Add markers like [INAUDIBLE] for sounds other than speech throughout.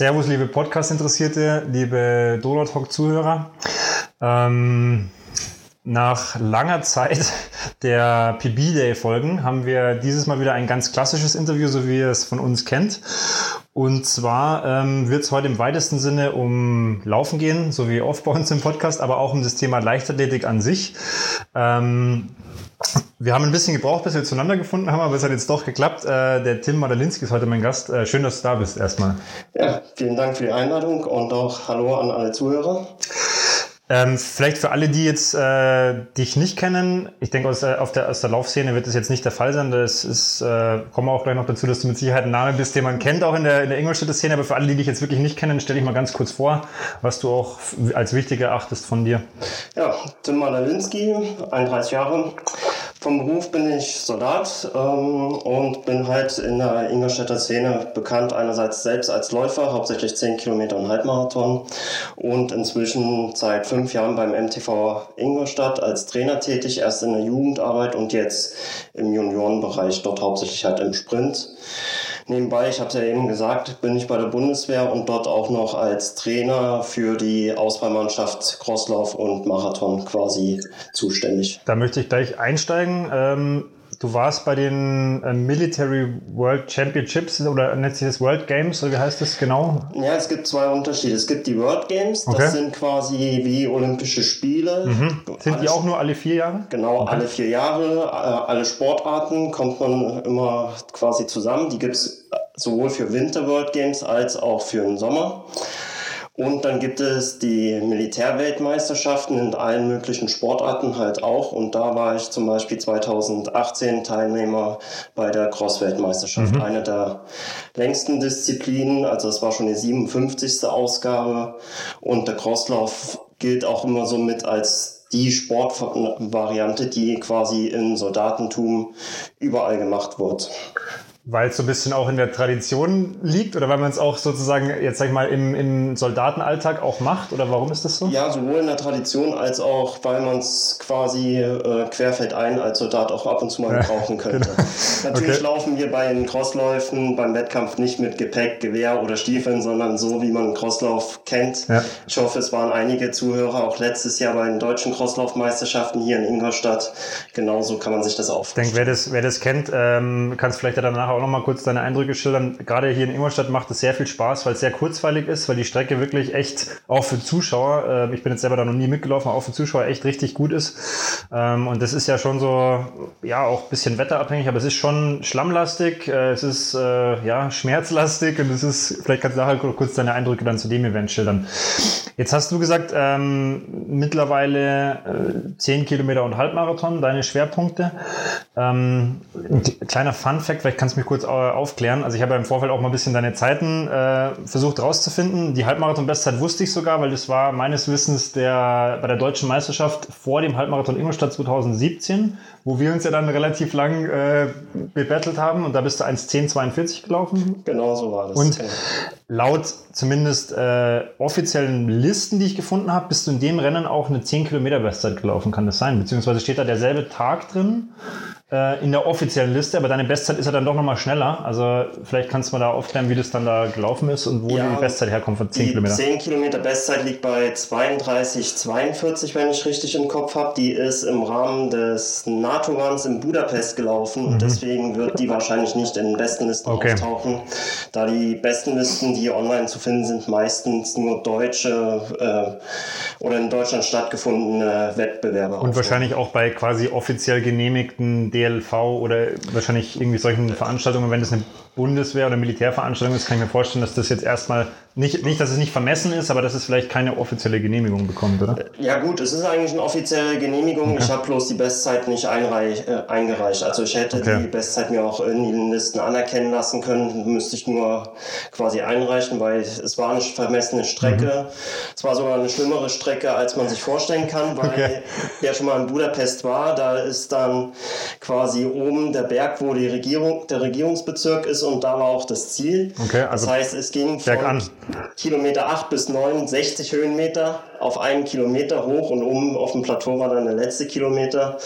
Servus, liebe Podcast-Interessierte, liebe Donut-Talk-Zuhörer. Ähm, nach langer Zeit [LAUGHS] der PB-Day-Folgen haben wir dieses Mal wieder ein ganz klassisches Interview, so wie ihr es von uns kennt. Und zwar ähm, wird es heute im weitesten Sinne um Laufen gehen, so wie oft bei uns im Podcast, aber auch um das Thema Leichtathletik an sich. Ähm, wir haben ein bisschen gebraucht, bis wir zueinander gefunden haben, aber es hat jetzt doch geklappt. Äh, der Tim Madalinski ist heute mein Gast. Äh, schön, dass du da bist erstmal. Ja, vielen Dank für die Einladung und auch Hallo an alle Zuhörer. Ähm, vielleicht für alle, die jetzt äh, dich nicht kennen, ich denke aus, äh, der, aus der Laufszene wird das jetzt nicht der Fall sein. Das ist, äh, kommen wir auch gleich noch dazu, dass du mit Sicherheit ein Name bist, den man kennt, auch in der, in der Ingolstädter Szene. Aber für alle, die dich jetzt wirklich nicht kennen, stelle ich mal ganz kurz vor, was du auch als wichtig erachtest von dir. Ja, Tim Malawinski, 31 Jahre, vom Beruf bin ich Soldat ähm, und bin halt in der Ingolstädter Szene bekannt, einerseits selbst als Läufer, hauptsächlich 10 Kilometer und Halbmarathon und inzwischen seit fünf Jahren beim MTV Ingolstadt als Trainer tätig, erst in der Jugendarbeit und jetzt im Juniorenbereich, dort hauptsächlich halt im Sprint. Nebenbei, ich habe es ja eben gesagt, bin ich bei der Bundeswehr und dort auch noch als Trainer für die Auswahlmannschaft Crosslauf und Marathon quasi zuständig. Da möchte ich gleich einsteigen. Ähm Du warst bei den äh, Military World Championships oder nennt sich das World Games oder wie heißt das genau? Ja, es gibt zwei Unterschiede. Es gibt die World Games, okay. das sind quasi wie Olympische Spiele. Mhm. Sind alles, die auch nur alle vier Jahre? Genau, okay. alle vier Jahre. Äh, alle Sportarten kommt man immer quasi zusammen. Die gibt es sowohl für Winter World Games als auch für den Sommer. Und dann gibt es die Militärweltmeisterschaften in allen möglichen Sportarten halt auch. Und da war ich zum Beispiel 2018 Teilnehmer bei der Cross-Weltmeisterschaft. Mhm. Eine der längsten Disziplinen. Also es war schon die 57. Ausgabe. Und der Crosslauf gilt auch immer so mit als die Sportvariante, die quasi im Soldatentum überall gemacht wird. Weil es so ein bisschen auch in der Tradition liegt oder weil man es auch sozusagen, jetzt sag ich mal, im, im Soldatenalltag auch macht oder warum ist das so? Ja, sowohl in der Tradition als auch, weil man es quasi äh, querfeldein als Soldat auch ab und zu mal ja, brauchen könnte. Genau. [LAUGHS] Natürlich okay. laufen wir bei den Crossläufen beim Wettkampf nicht mit Gepäck, Gewehr oder Stiefeln, sondern so, wie man einen Crosslauf kennt. Ja. Ich hoffe, es waren einige Zuhörer auch letztes Jahr bei den deutschen Crosslaufmeisterschaften hier in Ingolstadt. Genauso kann man sich das auch vorstellen. Ich denke, wer das, wer das kennt, ähm, kann es vielleicht ja danach auch auch noch mal kurz deine Eindrücke schildern. Gerade hier in Ingolstadt macht es sehr viel Spaß, weil es sehr kurzweilig ist, weil die Strecke wirklich echt auch für Zuschauer, äh, ich bin jetzt selber da noch nie mitgelaufen, auch für Zuschauer echt richtig gut ist. Ähm, und das ist ja schon so, ja, auch ein bisschen wetterabhängig, aber es ist schon schlammlastig, äh, es ist äh, ja schmerzlastig und es ist, vielleicht kannst du nachher kurz deine Eindrücke dann zu dem Event schildern. Jetzt hast du gesagt, ähm, mittlerweile äh, 10 Kilometer und Halbmarathon, deine Schwerpunkte. Ähm, ein kleiner Fun-Fact, vielleicht kannst du mich kurz äh, aufklären. Also ich habe im Vorfeld auch mal ein bisschen deine Zeiten äh, versucht rauszufinden. Die Halbmarathon-Bestzeit wusste ich sogar, weil das war meines Wissens der, bei der deutschen Meisterschaft vor dem Halbmarathon Ingolstadt 2017, wo wir uns ja dann relativ lang äh, bebettelt haben und da bist du 1,1042 gelaufen. Genau so war das. Und laut zumindest äh, offiziellen Listen, die ich gefunden habe, bist du in dem Rennen auch eine 10 Kilometer Bestzeit gelaufen, kann das sein? Beziehungsweise steht da derselbe Tag drin äh, in der offiziellen Liste, aber deine Bestzeit ist ja dann doch nochmal schneller. Also vielleicht kannst du mal da aufklären, wie das dann da gelaufen ist und wo ja, die Bestzeit herkommt von 10 Kilometern. 10 Kilometer Bestzeit liegt bei 32, 42, wenn ich richtig im Kopf habe. Die ist im Rahmen des NATO-Runs in Budapest gelaufen mhm. und deswegen wird die wahrscheinlich nicht in den besten Listen okay. auftauchen, da die besten Listen, die online zu finden sind, meistens nur deutsche äh, oder in Deutschland stattgefundene Wettbewerbe. Und wahrscheinlich auch bei quasi offiziell genehmigten DLV oder wahrscheinlich irgendwie solchen Veranstaltungen, wenn das eine Bundeswehr- oder Militärveranstaltung ist, kann ich mir vorstellen, dass das jetzt erstmal nicht, nicht, dass es nicht vermessen ist, aber dass es vielleicht keine offizielle Genehmigung bekommt, oder? Ja gut, es ist eigentlich eine offizielle Genehmigung. Okay. Ich habe bloß die Bestzeit nicht einreich, äh, eingereicht. Also ich hätte okay. die Bestzeit mir auch in den Listen anerkennen lassen können, müsste ich nur quasi einreichen, weil es war eine vermessene Strecke. Mhm. Es war sogar eine schlimmere Strecke, als man sich vorstellen kann, weil okay. wer schon mal in Budapest war, da ist dann quasi oben der Berg, wo die Regierung, der Regierungsbezirk ist und da war auch das Ziel. Okay, also das heißt, es ging von an. Kilometer 8 bis 9, 60 Höhenmeter auf einen Kilometer hoch und oben auf dem Plateau war dann der letzte Kilometer.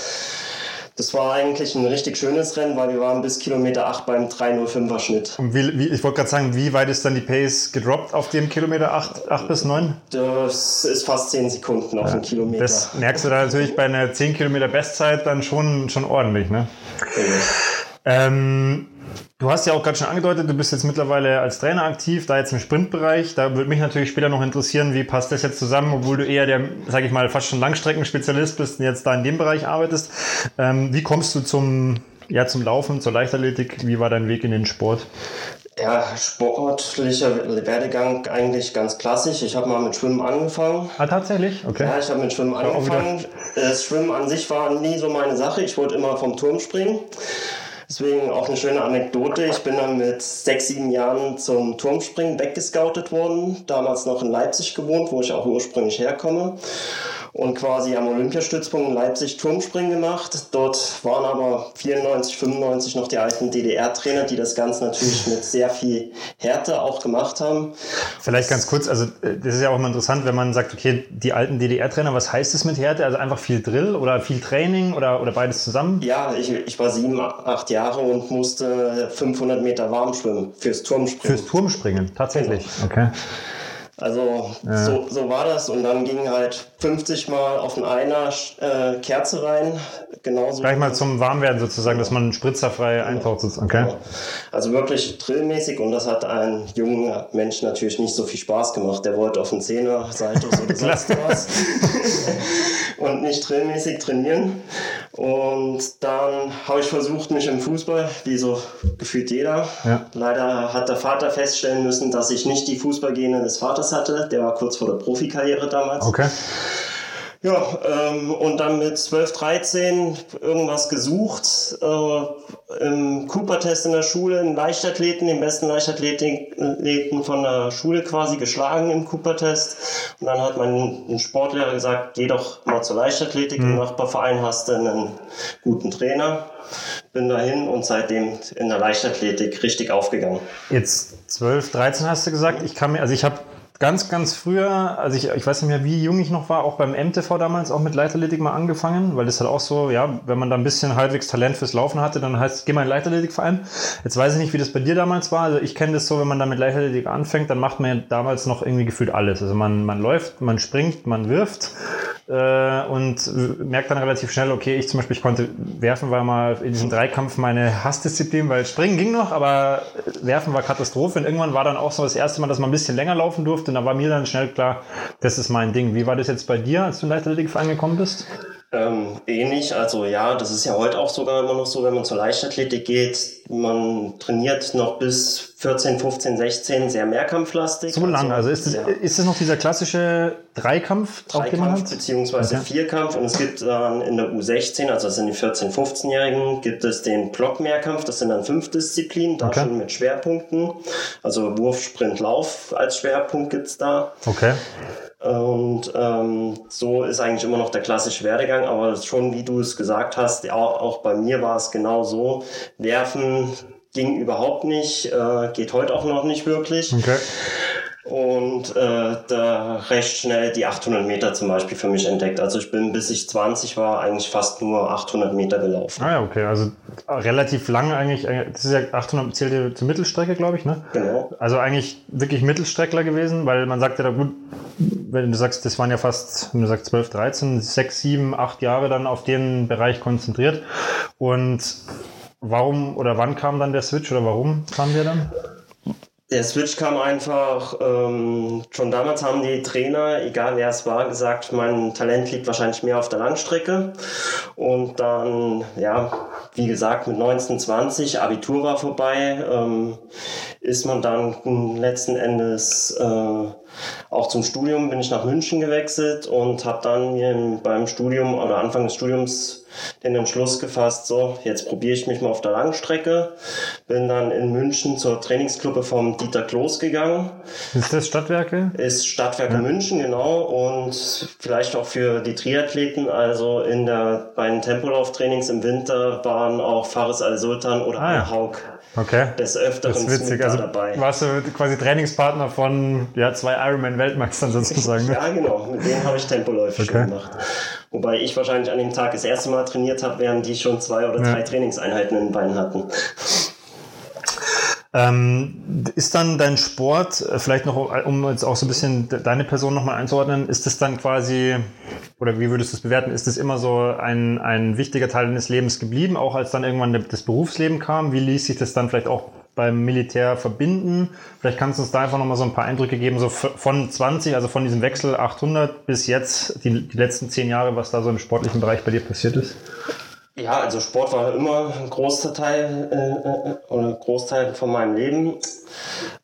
Das war eigentlich ein richtig schönes Rennen, weil wir waren bis Kilometer 8 beim 305er Schnitt. Und wie, wie, ich wollte gerade sagen, wie weit ist dann die Pace gedroppt auf dem Kilometer 8, 8 bis 9? Das ist fast 10 Sekunden auf ja, den Kilometer. Das merkst du da natürlich bei einer 10 Kilometer Bestzeit dann schon, schon ordentlich, ne? Ja. Ähm, Du hast ja auch gerade schon angedeutet, du bist jetzt mittlerweile als Trainer aktiv, da jetzt im Sprintbereich. Da würde mich natürlich später noch interessieren, wie passt das jetzt zusammen, obwohl du eher der, sage ich mal, fast schon Langstreckenspezialist bist und jetzt da in dem Bereich arbeitest. Ähm, wie kommst du zum, ja, zum Laufen, zur Leichtathletik? Wie war dein Weg in den Sport? Ja, sportlicher Werdegang eigentlich ganz klassisch. Ich habe mal mit Schwimmen angefangen. Ah, tatsächlich? Okay. Ja, ich habe mit Schwimmen angefangen. Das Schwimmen an sich war nie so meine Sache. Ich wollte immer vom Turm springen. Deswegen auch eine schöne Anekdote. Ich bin dann mit sechs, sieben Jahren zum Turmspringen weggescoutet worden. Damals noch in Leipzig gewohnt, wo ich auch ursprünglich herkomme und quasi am Olympiastützpunkt in Leipzig Turmspringen gemacht. Dort waren aber 94, 95 noch die alten DDR-Trainer, die das Ganze natürlich mit sehr viel Härte auch gemacht haben. Vielleicht ganz kurz, also äh, das ist ja auch immer interessant, wenn man sagt, okay, die alten DDR-Trainer, was heißt das mit Härte? Also einfach viel Drill oder viel Training oder, oder beides zusammen? Ja, ich, ich war sieben, acht Jahre und musste 500 Meter warm schwimmen fürs Turmspringen. Fürs Turmspringen, tatsächlich. Genau. Okay. Also ja. so, so war das und dann ging halt 50 Mal auf den Einer äh, Kerze rein. Genauso Gleich mal zum Warmwerden sozusagen, dass man spritzerfrei ja. eintaucht. Okay. Genau. Also wirklich drillmäßig und das hat einem jungen Mensch natürlich nicht so viel Spaß gemacht. Der wollte auf den Zehner, Seite oder [LAUGHS] sonst was [LAUGHS] und nicht drillmäßig trainieren. Und dann habe ich versucht, mich im Fußball, wie so gefühlt jeder. Ja. Leider hat der Vater feststellen müssen, dass ich nicht die Fußballgene des Vaters hatte. Der war kurz vor der Profikarriere damals. Okay. Ja, ähm, und dann mit 12, 13 irgendwas gesucht. Äh, Im Cooper-Test in der Schule, einen Leichtathleten, den besten Leichtathleten von der Schule quasi geschlagen im Cooper-Test. Und dann hat mein Sportlehrer gesagt, geh doch mal zur Leichtathletik. Mhm. Im Nachbarverein hast du einen guten Trainer. Bin dahin und seitdem in der Leichtathletik richtig aufgegangen. Jetzt 12, 13 hast du gesagt. Ich kann mir, also ich habe ganz, ganz früher, also ich, ich weiß nicht mehr, wie jung ich noch war, auch beim MTV damals auch mit Leichtathletik mal angefangen, weil das halt auch so, ja, wenn man da ein bisschen halbwegs Talent fürs Laufen hatte, dann heißt, geh mal in Leichtathletikverein. Jetzt weiß ich nicht, wie das bei dir damals war. Also ich kenne das so, wenn man da mit Leichtathletik anfängt, dann macht man ja damals noch irgendwie gefühlt alles. Also man, man läuft, man springt, man wirft äh, und merkt dann relativ schnell, okay, ich zum Beispiel, ich konnte werfen, war mal in diesem Dreikampf meine Hassdisziplin, weil springen ging noch, aber werfen war Katastrophe. Und irgendwann war dann auch so das erste Mal, dass man ein bisschen länger laufen durfte. Und da war mir dann schnell klar, das ist mein Ding. Wie war das jetzt bei dir, als du in Leichtathletikverein gekommen bist? Ähm, ähnlich, also ja, das ist ja heute auch sogar immer noch so, wenn man zur Leichtathletik geht, man trainiert noch bis 14, 15, 16 sehr mehrkampflastig. So lange, also, also ist, das, ja. ist noch dieser klassische Dreikampf, Dreikampf beziehungsweise okay. Vierkampf und es gibt dann in der U16, also das sind die 14, 15-Jährigen, gibt es den Blockmehrkampf, das sind dann fünf Disziplinen, da okay. schon mit Schwerpunkten, also Wurf, Sprint, Lauf als Schwerpunkt gibt's da. Okay. Und ähm, so ist eigentlich immer noch der klassische Werdegang, aber schon wie du es gesagt hast, auch, auch bei mir war es genau so. Werfen ging überhaupt nicht, äh, geht heute auch noch nicht wirklich. Okay und äh, da recht schnell die 800 Meter zum Beispiel für mich entdeckt. Also ich bin, bis ich 20 war, eigentlich fast nur 800 Meter gelaufen. Ah ja, okay, also relativ lang eigentlich, äh, das ist ja 800, zählt ja zur Mittelstrecke, glaube ich, ne? Genau. Also eigentlich wirklich Mittelstreckler gewesen, weil man sagt ja da gut, wenn du sagst, das waren ja fast, wenn du sagst 12, 13, 6, 7, 8 Jahre dann auf den Bereich konzentriert und warum oder wann kam dann der Switch oder warum kam der dann? Der Switch kam einfach, ähm, schon damals haben die Trainer, egal wer es war, gesagt, mein Talent liegt wahrscheinlich mehr auf der Langstrecke. Und dann, ja, wie gesagt, mit 19, 20, Abitur war vorbei, ähm, ist man dann letzten Endes äh, auch zum Studium, bin ich nach München gewechselt und habe dann mir beim Studium oder Anfang des Studiums den Entschluss gefasst, so, jetzt probiere ich mich mal auf der Langstrecke. Bin dann in München zur Trainingsgruppe vom Dieter Kloß gegangen. Ist das Stadtwerke? Ist Stadtwerke ja. München, genau. Und vielleicht auch für die Triathleten, also in der, bei den Tempolauftrainings im Winter waren auch Faris Al-Sultan oder ah, ja. Haug okay. des Öfteren das ist witzig. Also dabei. Warst du quasi Trainingspartner von ja, zwei Ironman-Weltmeistern sozusagen. Ne? Ja, genau. Mit denen habe ich Tempoläufe okay. schon gemacht. Wobei ich wahrscheinlich an dem Tag das erste Mal trainiert habe, während die schon zwei oder drei ja. Trainingseinheiten in den Beinen hatten. Ähm, ist dann dein Sport, äh, vielleicht noch, um jetzt auch so ein bisschen deine Person nochmal einzuordnen, ist das dann quasi, oder wie würdest du es bewerten, ist das immer so ein, ein wichtiger Teil deines Lebens geblieben, auch als dann irgendwann das Berufsleben kam? Wie ließ sich das dann vielleicht auch beim Militär verbinden? Vielleicht kannst du uns da einfach nochmal so ein paar Eindrücke geben, so von 20, also von diesem Wechsel 800 bis jetzt, die, die letzten zehn Jahre, was da so im sportlichen Bereich bei dir passiert ist? Ja, also Sport war immer ein großer Teil äh, äh oder Großteil von meinem Leben.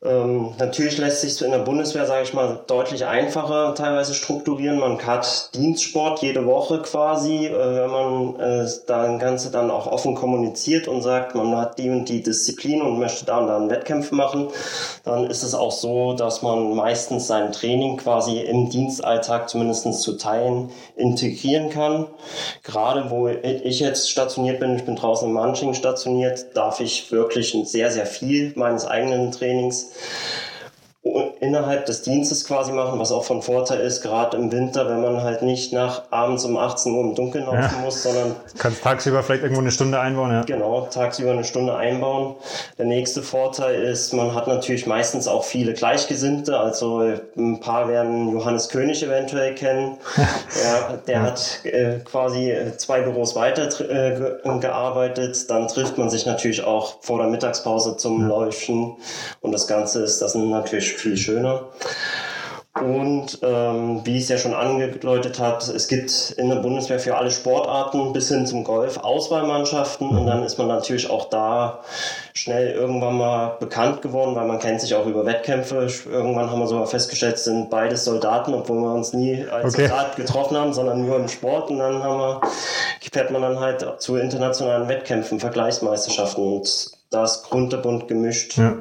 Ähm, natürlich lässt sich in der Bundeswehr, sage ich mal, deutlich einfacher teilweise strukturieren. Man hat Dienstsport jede Woche quasi, äh, wenn man äh, das Ganze dann auch offen kommuniziert und sagt, man hat die und die Disziplin und möchte da und da einen Wettkämpfe machen, dann ist es auch so, dass man meistens sein Training quasi im Dienstalltag zumindest zu Teilen integrieren kann. Gerade wo ich jetzt stationiert bin, ich bin draußen in Manching stationiert, darf ich wirklich sehr, sehr viel meines eigenen Trainings innerhalb des Dienstes quasi machen, was auch von Vorteil ist, gerade im Winter, wenn man halt nicht nach abends um 18 Uhr im Dunkeln laufen ja. muss, sondern. Kannst tagsüber vielleicht irgendwo eine Stunde einbauen, ja. Genau, tagsüber eine Stunde einbauen. Der nächste Vorteil ist, man hat natürlich meistens auch viele Gleichgesinnte, also ein paar werden Johannes König eventuell kennen. [LAUGHS] ja, der ja. hat äh, quasi zwei Büros weiter äh, gearbeitet. Dann trifft man sich natürlich auch vor der Mittagspause zum Leuchten und das Ganze ist, das sind natürlich viel schöner. Und ähm, wie es ja schon angedeutet hat, es gibt in der Bundeswehr für alle Sportarten bis hin zum Golf Auswahlmannschaften und dann ist man natürlich auch da schnell irgendwann mal bekannt geworden, weil man kennt sich auch über Wettkämpfe. Irgendwann haben wir sogar festgestellt, es sind beides Soldaten, obwohl wir uns nie als okay. Soldat getroffen haben, sondern nur im Sport. Und dann haben wir, fährt man dann halt zu internationalen Wettkämpfen, Vergleichsmeisterschaften und das kunterbunt gemischt. Ja.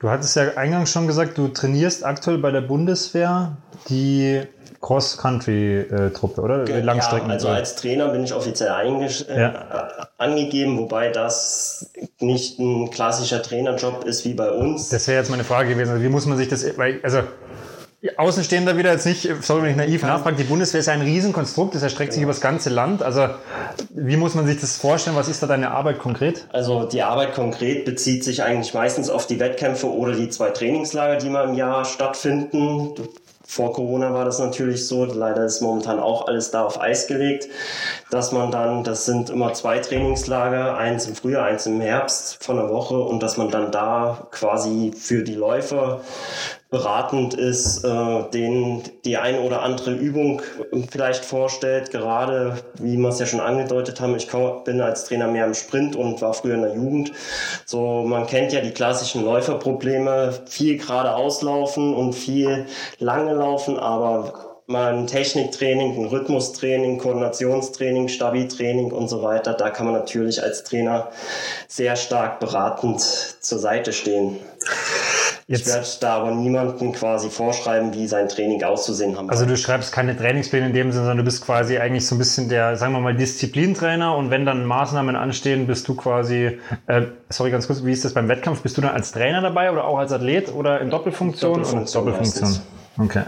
Du hattest ja eingangs schon gesagt, du trainierst aktuell bei der Bundeswehr die Cross-Country-Truppe, oder? Die Langstrecken. Ja, also als Trainer bin ich offiziell äh, ja. angegeben, wobei das nicht ein klassischer Trainerjob ist wie bei uns. Das wäre jetzt meine Frage gewesen. Also wie muss man sich das, weil, also Außenstehender wieder jetzt nicht, sorry, wenn ich naiv nachfrage, die Bundeswehr ist ein Riesenkonstrukt, das erstreckt sich über das ganze Land. Also wie muss man sich das vorstellen? Was ist da deine Arbeit konkret? Also die Arbeit konkret bezieht sich eigentlich meistens auf die Wettkämpfe oder die zwei Trainingslager, die mal im Jahr stattfinden. Vor Corona war das natürlich so, leider ist momentan auch alles da auf Eis gelegt, dass man dann, das sind immer zwei Trainingslager, eins im Frühjahr, eins im Herbst von der Woche und dass man dann da quasi für die Läufer beratend ist, äh, denen die eine oder andere Übung vielleicht vorstellt. Gerade, wie wir es ja schon angedeutet haben, ich bin als Trainer mehr im Sprint und war früher in der Jugend. So, man kennt ja die klassischen Läuferprobleme, viel gerade auslaufen und viel lange laufen, aber mal ein Techniktraining, ein Rhythmustraining, Koordinationstraining, Stabi-Training und so weiter. Da kann man natürlich als Trainer sehr stark beratend zur Seite stehen. Jetzt, ich werde da aber niemandem quasi vorschreiben, wie sein Training auszusehen haben. Also du schreibst keine Trainingspläne in dem Sinne, sondern du bist quasi eigentlich so ein bisschen der, sagen wir mal, Disziplintrainer und wenn dann Maßnahmen anstehen, bist du quasi, äh, sorry ganz kurz, wie ist das beim Wettkampf? Bist du dann als Trainer dabei oder auch als Athlet oder in Doppelfunktion? Doppelfunktion. Doppelfunktion. Okay.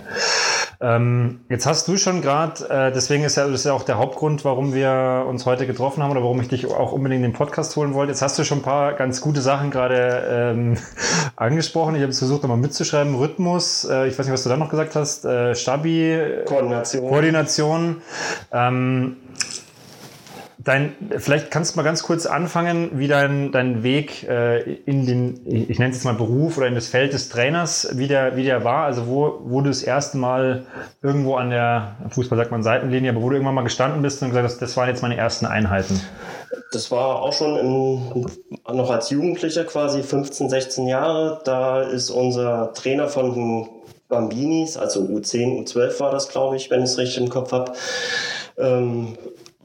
Ähm, jetzt hast du schon gerade, äh, deswegen ist ja, das ist ja auch der Hauptgrund, warum wir uns heute getroffen haben oder warum ich dich auch unbedingt in den Podcast holen wollte. Jetzt hast du schon ein paar ganz gute Sachen gerade ähm, [LAUGHS] angesprochen. Ich habe es versucht, nochmal mitzuschreiben. Rhythmus, äh, ich weiß nicht, was du da noch gesagt hast, äh, Stabi, Koordination. Koordination. Ähm, Dein, vielleicht kannst du mal ganz kurz anfangen, wie dein, dein Weg äh, in den, ich nenne es jetzt mal Beruf oder in das Feld des Trainers, wie der, wie der war. Also wo, wo du das erste Mal irgendwo an der, Fußball sagt man Seitenlinie, aber wo du irgendwann mal gestanden bist und gesagt hast, das waren jetzt meine ersten Einheiten. Das war auch schon im, noch als Jugendlicher quasi 15, 16 Jahre. Da ist unser Trainer von den Bambinis, also U10, U12 war das, glaube ich, wenn ich es richtig im Kopf habe. Ähm,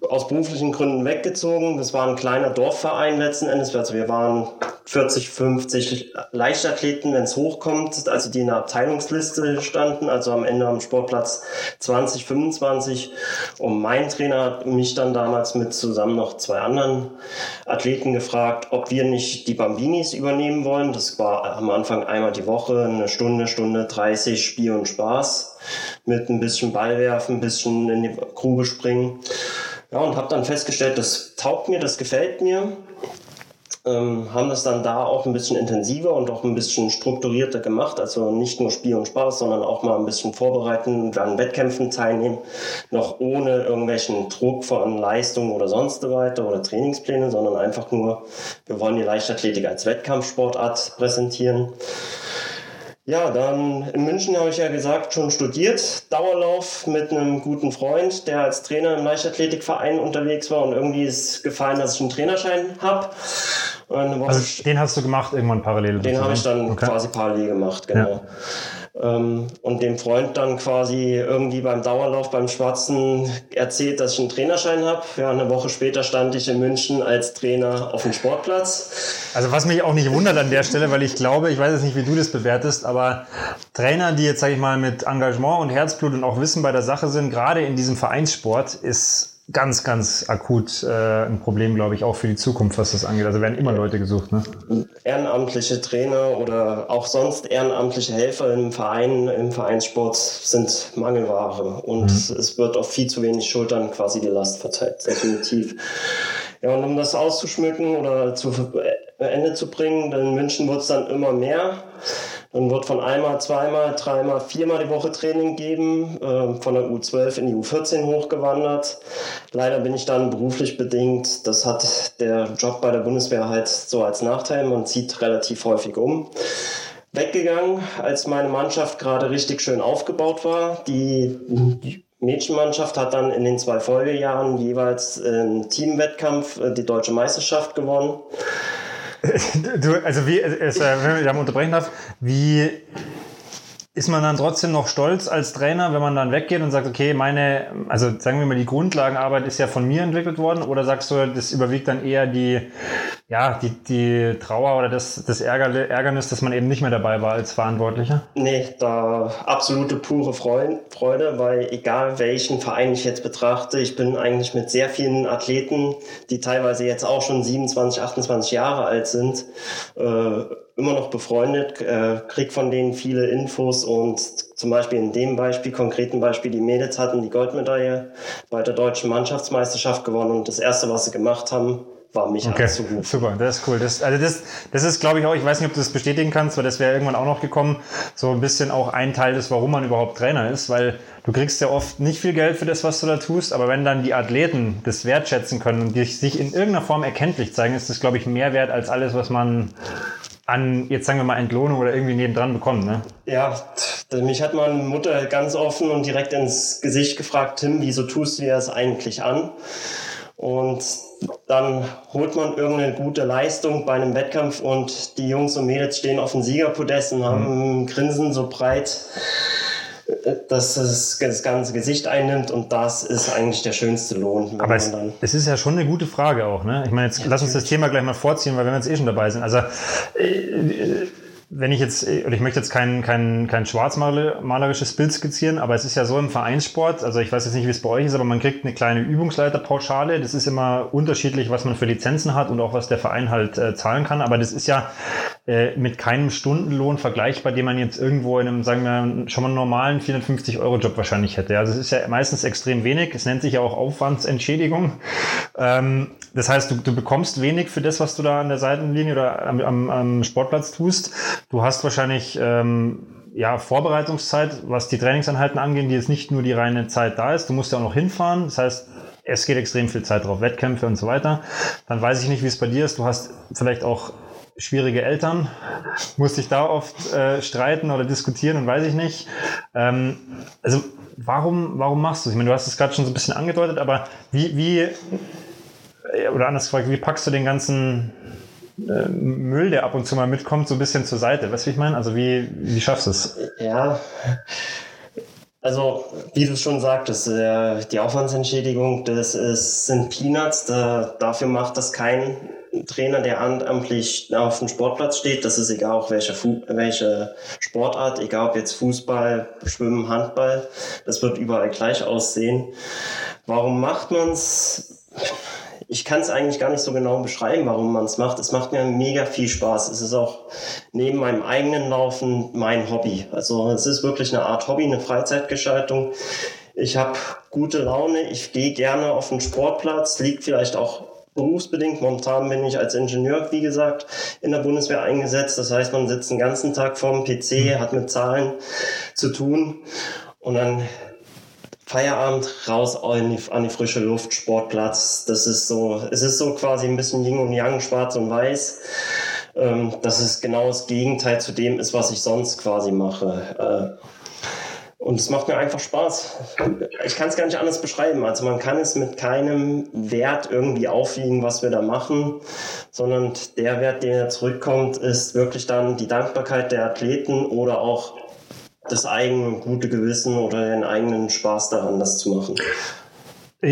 aus beruflichen Gründen weggezogen. Das war ein kleiner Dorfverein letzten Endes. Also wir waren 40, 50 Leichtathleten, wenn es hochkommt, also die in der Abteilungsliste standen, also am Ende am Sportplatz 20, 25. Und mein Trainer hat mich dann damals mit zusammen noch zwei anderen Athleten gefragt, ob wir nicht die Bambinis übernehmen wollen. Das war am Anfang einmal die Woche, eine Stunde, Stunde 30 Spiel und Spaß mit ein bisschen Ball werfen, ein bisschen in die Grube springen. Ja, und habe dann festgestellt, das taugt mir, das gefällt mir ähm, haben das dann da auch ein bisschen intensiver und auch ein bisschen strukturierter gemacht. Also nicht nur Spiel und Spaß, sondern auch mal ein bisschen vorbereiten und an Wettkämpfen teilnehmen. Noch ohne irgendwelchen Druck von Leistung oder sonst weiter oder Trainingspläne, sondern einfach nur, wir wollen die Leichtathletik als Wettkampfsportart präsentieren. Ja, dann in München habe ich ja gesagt, schon studiert, Dauerlauf mit einem guten Freund, der als Trainer im Leichtathletikverein unterwegs war und irgendwie ist gefallen, dass ich einen Trainerschein habe. Also den hast du gemacht irgendwann parallel? Den habe ich dann okay. quasi parallel gemacht, genau. Ja. Ähm, und dem Freund dann quasi irgendwie beim Dauerlauf beim Schwarzen erzählt, dass ich einen Trainerschein habe. Ja, eine Woche später stand ich in München als Trainer auf dem Sportplatz. Also was mich auch nicht wundert an der Stelle, weil ich glaube, ich weiß jetzt nicht, wie du das bewertest, aber Trainer, die jetzt, sage ich mal, mit Engagement und Herzblut und auch Wissen bei der Sache sind, gerade in diesem Vereinssport, ist ganz, ganz akut äh, ein Problem, glaube ich, auch für die Zukunft, was das angeht. Also werden immer Leute gesucht. Ne? Ehrenamtliche Trainer oder auch sonst ehrenamtliche Helfer im Verein, im Vereinssport sind Mangelware und mhm. es wird auf viel zu wenig Schultern quasi die Last verteilt, definitiv. Ja, und um das auszuschmücken oder zu Ende zu bringen, in München wird es dann immer mehr. Dann wird von einmal, zweimal, dreimal, viermal die Woche Training geben, äh, von der U12 in die U14 hochgewandert. Leider bin ich dann beruflich bedingt, das hat der Job bei der Bundeswehr halt so als Nachteil, man zieht relativ häufig um weggegangen, als meine Mannschaft gerade richtig schön aufgebaut war. Die Mädchenmannschaft hat dann in den zwei Folgejahren jeweils einen Teamwettkampf äh, die deutsche Meisterschaft gewonnen. Du, also wie, es, äh, wenn ich da unterbrechen darf, wie ist man dann trotzdem noch stolz als Trainer, wenn man dann weggeht und sagt, okay, meine, also sagen wir mal, die Grundlagenarbeit ist ja von mir entwickelt worden, oder sagst du, das überwiegt dann eher die, ja, die, die Trauer oder das, das Ärger, Ärgernis, dass man eben nicht mehr dabei war als Verantwortlicher? Nee, da absolute pure Freude, weil egal welchen Verein ich jetzt betrachte, ich bin eigentlich mit sehr vielen Athleten, die teilweise jetzt auch schon 27, 28 Jahre alt sind, äh, immer noch befreundet, äh, krieg von denen viele Infos und zum Beispiel in dem Beispiel, konkreten Beispiel, die Mädels hatten die Goldmedaille bei der deutschen Mannschaftsmeisterschaft gewonnen und das erste, was sie gemacht haben, war mich okay. anzurufen. Super, das ist cool. Das, also das, das ist, glaube ich, auch, ich weiß nicht, ob du das bestätigen kannst, weil das wäre irgendwann auch noch gekommen, so ein bisschen auch ein Teil des, warum man überhaupt Trainer ist, weil du kriegst ja oft nicht viel Geld für das, was du da tust, aber wenn dann die Athleten das wertschätzen können und sich in irgendeiner Form erkenntlich zeigen, ist das, glaube ich, mehr wert als alles, was man an, jetzt sagen wir mal, Entlohnung oder irgendwie nebendran bekommen, ne? Ja, mich hat meine Mutter ganz offen und direkt ins Gesicht gefragt, Tim, wieso tust du dir das eigentlich an? Und dann holt man irgendeine gute Leistung bei einem Wettkampf und die Jungs und Mädels stehen auf dem Siegerpodest und haben mhm. Grinsen so breit dass es das ganze Gesicht einnimmt und das ist eigentlich der schönste Lohn. Aber es, es, ist ja schon eine gute Frage auch. Ne? Ich meine, jetzt ja, lass uns das Thema gleich mal vorziehen, weil wir jetzt eh schon dabei sind. Also äh, wenn ich jetzt, oder ich möchte jetzt kein, kein, kein schwarzmalerisches Bild skizzieren, aber es ist ja so im Vereinssport, also ich weiß jetzt nicht, wie es bei euch ist, aber man kriegt eine kleine Übungsleiterpauschale. Das ist immer unterschiedlich, was man für Lizenzen hat und auch was der Verein halt äh, zahlen kann. Aber das ist ja äh, mit keinem Stundenlohn vergleichbar, den man jetzt irgendwo in einem, sagen wir, schon mal normalen 450-Euro-Job wahrscheinlich hätte. Also es ist ja meistens extrem wenig. Es nennt sich ja auch Aufwandsentschädigung. Ähm, das heißt, du, du bekommst wenig für das, was du da an der Seitenlinie oder am, am, am Sportplatz tust. Du hast wahrscheinlich ähm, ja, Vorbereitungszeit, was die Trainingseinheiten angeht, die jetzt nicht nur die reine Zeit da ist. Du musst ja auch noch hinfahren. Das heißt, es geht extrem viel Zeit drauf, Wettkämpfe und so weiter. Dann weiß ich nicht, wie es bei dir ist. Du hast vielleicht auch schwierige Eltern, musst dich da oft äh, streiten oder diskutieren und weiß ich nicht. Ähm, also warum, warum machst du es? Ich meine, du hast es gerade schon so ein bisschen angedeutet, aber wie, wie, oder anders gefragt, wie packst du den ganzen äh, Müll, der ab und zu mal mitkommt, so ein bisschen zur Seite. Weißt du, wie ich meine? Also wie, wie schaffst du es? Ja. Also, wie du schon sagtest, äh, die Aufwandsentschädigung, das ist, sind Peanuts. Da, dafür macht das kein Trainer, der amtlich auf dem Sportplatz steht. Das ist egal, auch welche, welche Sportart, egal ob jetzt Fußball, Schwimmen, Handball. Das wird überall gleich aussehen. Warum macht man's? ich kann es eigentlich gar nicht so genau beschreiben, warum man es macht. Es macht mir mega viel Spaß. Es ist auch neben meinem eigenen Laufen mein Hobby. Also es ist wirklich eine Art Hobby, eine Freizeitgestaltung. Ich habe gute Laune, ich gehe gerne auf den Sportplatz, liegt vielleicht auch berufsbedingt. Momentan bin ich als Ingenieur, wie gesagt, in der Bundeswehr eingesetzt. Das heißt, man sitzt den ganzen Tag vorm PC, hat mit Zahlen zu tun und dann Feierabend raus an die, an die, frische Luft, Sportplatz. Das ist so, es ist so quasi ein bisschen Yin und Yang, Schwarz und Weiß. Ähm, das ist genau das Gegenteil zu dem ist, was ich sonst quasi mache. Äh, und es macht mir einfach Spaß. Ich kann es gar nicht anders beschreiben. Also man kann es mit keinem Wert irgendwie aufwiegen, was wir da machen, sondern der Wert, der zurückkommt, ist wirklich dann die Dankbarkeit der Athleten oder auch das eigene gute Gewissen oder den eigenen Spaß daran, das zu machen.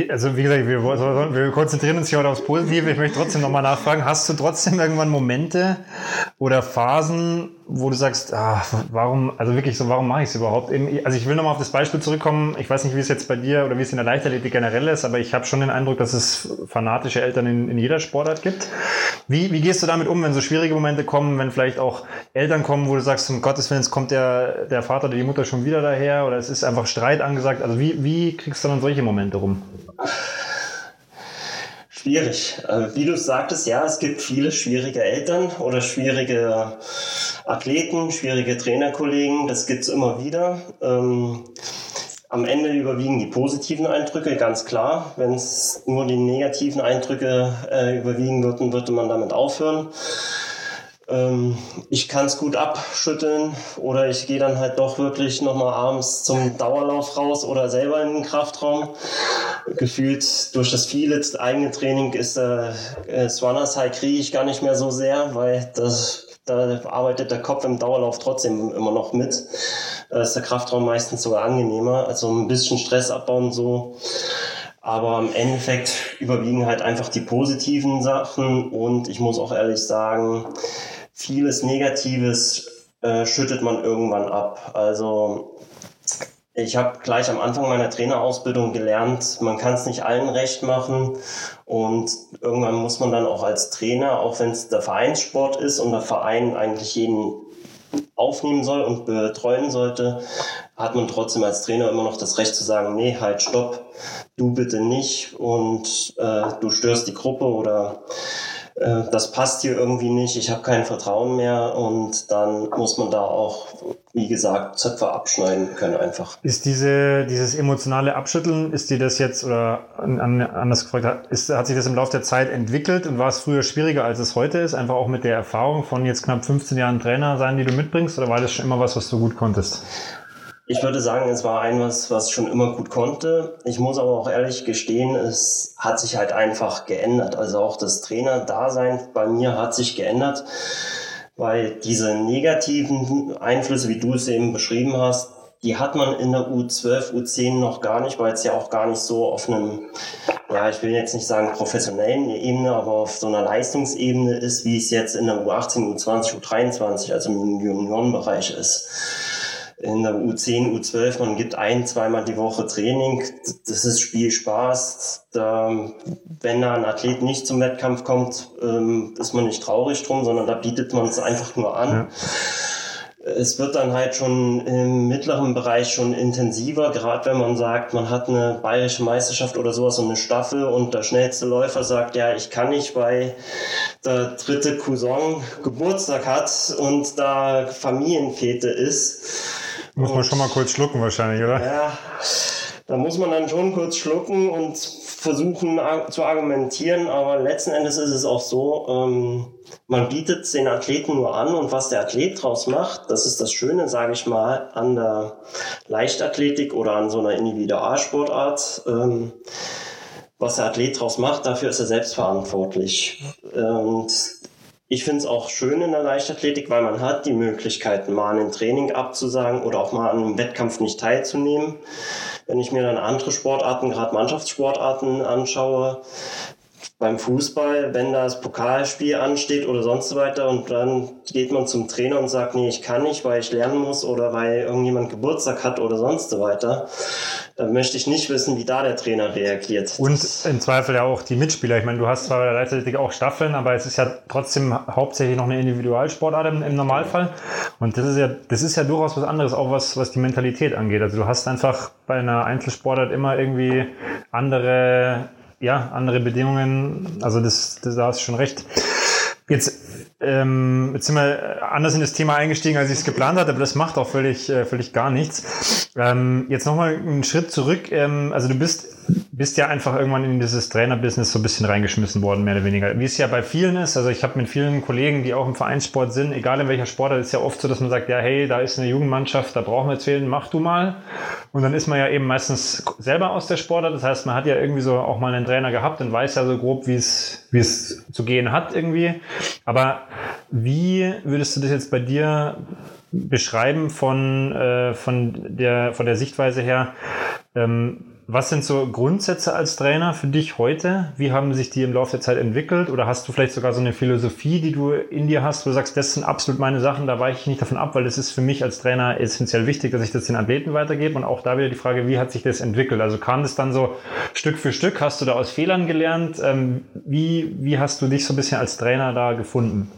Also wie gesagt, wir, wir, konzentrieren uns hier heute aufs Positive. Ich möchte trotzdem nochmal nachfragen, hast du trotzdem irgendwann Momente oder Phasen, wo du sagst, ah, warum, also wirklich so, warum mache ich es überhaupt? Also ich will nochmal auf das Beispiel zurückkommen. Ich weiß nicht, wie es jetzt bei dir oder wie es in der Leichtathletik generell ist, aber ich habe schon den Eindruck, dass es fanatische Eltern in, in jeder Sportart gibt. Wie, wie gehst du damit um, wenn so schwierige Momente kommen, wenn vielleicht auch Eltern kommen, wo du sagst, um Gottes Willen, es kommt der, der Vater oder die Mutter schon wieder daher oder es ist einfach Streit angesagt. Also wie, wie kriegst du dann solche Momente rum? Schwierig. Äh, wie du sagtest, ja, es gibt viele schwierige Eltern oder schwierige Athleten, schwierige Trainerkollegen. Das gibt es immer wieder. Ähm, am Ende überwiegen die positiven Eindrücke, ganz klar. Wenn es nur die negativen Eindrücke äh, überwiegen würden, würde man damit aufhören. Ähm, ich kann es gut abschütteln oder ich gehe dann halt doch wirklich nochmal abends zum Dauerlauf raus oder selber in den Kraftraum. Gefühlt durch das viele eigene Training ist äh, Swanas High kriege ich gar nicht mehr so sehr, weil das da arbeitet der Kopf im Dauerlauf trotzdem immer noch mit. Da ist der Kraftraum meistens sogar angenehmer. Also ein bisschen Stress abbauen so. Aber im Endeffekt überwiegen halt einfach die positiven Sachen und ich muss auch ehrlich sagen, vieles Negatives äh, schüttet man irgendwann ab. Also ich habe gleich am Anfang meiner Trainerausbildung gelernt, man kann es nicht allen recht machen. Und irgendwann muss man dann auch als Trainer, auch wenn es der Vereinssport ist und der Verein eigentlich jeden aufnehmen soll und betreuen sollte, hat man trotzdem als Trainer immer noch das Recht zu sagen, nee, halt, stopp, du bitte nicht und äh, du störst die Gruppe oder äh, das passt hier irgendwie nicht, ich habe kein Vertrauen mehr und dann muss man da auch, wie gesagt, Zöpfe abschneiden können einfach. Ist diese, dieses emotionale Abschütteln, ist dir das jetzt, oder anders gefragt, ist, hat sich das im Laufe der Zeit entwickelt und war es früher schwieriger, als es heute ist? Einfach auch mit der Erfahrung von jetzt knapp 15 Jahren Trainer sein, die du mitbringst, oder war das schon immer was, was du gut konntest? Ich würde sagen, es war ein was, was schon immer gut konnte. Ich muss aber auch ehrlich gestehen, es hat sich halt einfach geändert. Also auch das Trainerdasein bei mir hat sich geändert, weil diese negativen Einflüsse, wie du es eben beschrieben hast, die hat man in der U12, U10 noch gar nicht, weil es ja auch gar nicht so auf einem, ja, ich will jetzt nicht sagen professionellen Ebene, aber auf so einer Leistungsebene ist, wie es jetzt in der U18, U20, U23, also im Juniorenbereich ist in der U10, U12, man gibt ein, zweimal die Woche Training. Das ist Spielspaß. Da, wenn da ein Athlet nicht zum Wettkampf kommt, ähm, ist man nicht traurig drum, sondern da bietet man es einfach nur an. Ja. Es wird dann halt schon im mittleren Bereich schon intensiver, gerade wenn man sagt, man hat eine bayerische Meisterschaft oder sowas und eine Staffel und der schnellste Läufer sagt, ja, ich kann nicht, weil der dritte Cousin Geburtstag hat und da Familienfete ist muss man schon mal kurz schlucken wahrscheinlich, oder? Ja, da muss man dann schon kurz schlucken und versuchen zu argumentieren, aber letzten Endes ist es auch so, ähm, man bietet den Athleten nur an und was der Athlet draus macht, das ist das Schöne, sage ich mal, an der Leichtathletik oder an so einer Individualsportart. Ähm, was der Athlet draus macht, dafür ist er selbst verantwortlich. Und ich finde es auch schön in der Leichtathletik, weil man hat die Möglichkeit, mal ein Training abzusagen oder auch mal an einem Wettkampf nicht teilzunehmen. Wenn ich mir dann andere Sportarten, gerade Mannschaftssportarten anschaue, beim Fußball, wenn das Pokalspiel ansteht oder sonst so weiter und dann geht man zum Trainer und sagt, nee, ich kann nicht, weil ich lernen muss oder weil irgendjemand Geburtstag hat oder sonst so weiter, dann möchte ich nicht wissen, wie da der Trainer reagiert. Und im Zweifel ja auch die Mitspieler. Ich meine, du hast zwar bei der Leichtathletik auch Staffeln, aber es ist ja trotzdem hauptsächlich noch eine Individualsportart im, im Normalfall. Und das ist ja, das ist ja durchaus was anderes, auch was, was die Mentalität angeht. Also du hast einfach bei einer Einzelsportart immer irgendwie andere ja, andere Bedingungen. Also das, das da hast du schon recht. Jetzt, ähm, jetzt sind wir anders in das Thema eingestiegen, als ich es geplant hatte, aber das macht auch völlig, äh, völlig gar nichts. Ähm, jetzt nochmal einen Schritt zurück. Ähm, also du bist bist ja einfach irgendwann in dieses Trainerbusiness so ein bisschen reingeschmissen worden, mehr oder weniger. Wie es ja bei vielen ist, also ich habe mit vielen Kollegen, die auch im Vereinssport sind, egal in welcher Sportart, ist ja oft so, dass man sagt, ja, hey, da ist eine Jugendmannschaft, da brauchen wir jetzt wählen, mach du mal. Und dann ist man ja eben meistens selber aus der Sportart. Das heißt, man hat ja irgendwie so auch mal einen Trainer gehabt und weiß ja so grob, wie es, wie es zu gehen hat irgendwie. Aber wie würdest du das jetzt bei dir beschreiben von, äh, von, der, von der Sichtweise her? Ähm, was sind so Grundsätze als Trainer für dich heute? Wie haben sich die im Laufe der Zeit entwickelt? Oder hast du vielleicht sogar so eine Philosophie, die du in dir hast, wo du sagst, das sind absolut meine Sachen, da weiche ich nicht davon ab, weil das ist für mich als Trainer essentiell wichtig, dass ich das den Athleten weitergebe. Und auch da wieder die Frage, wie hat sich das entwickelt? Also kam das dann so Stück für Stück? Hast du da aus Fehlern gelernt? Ähm, wie, wie hast du dich so ein bisschen als Trainer da gefunden?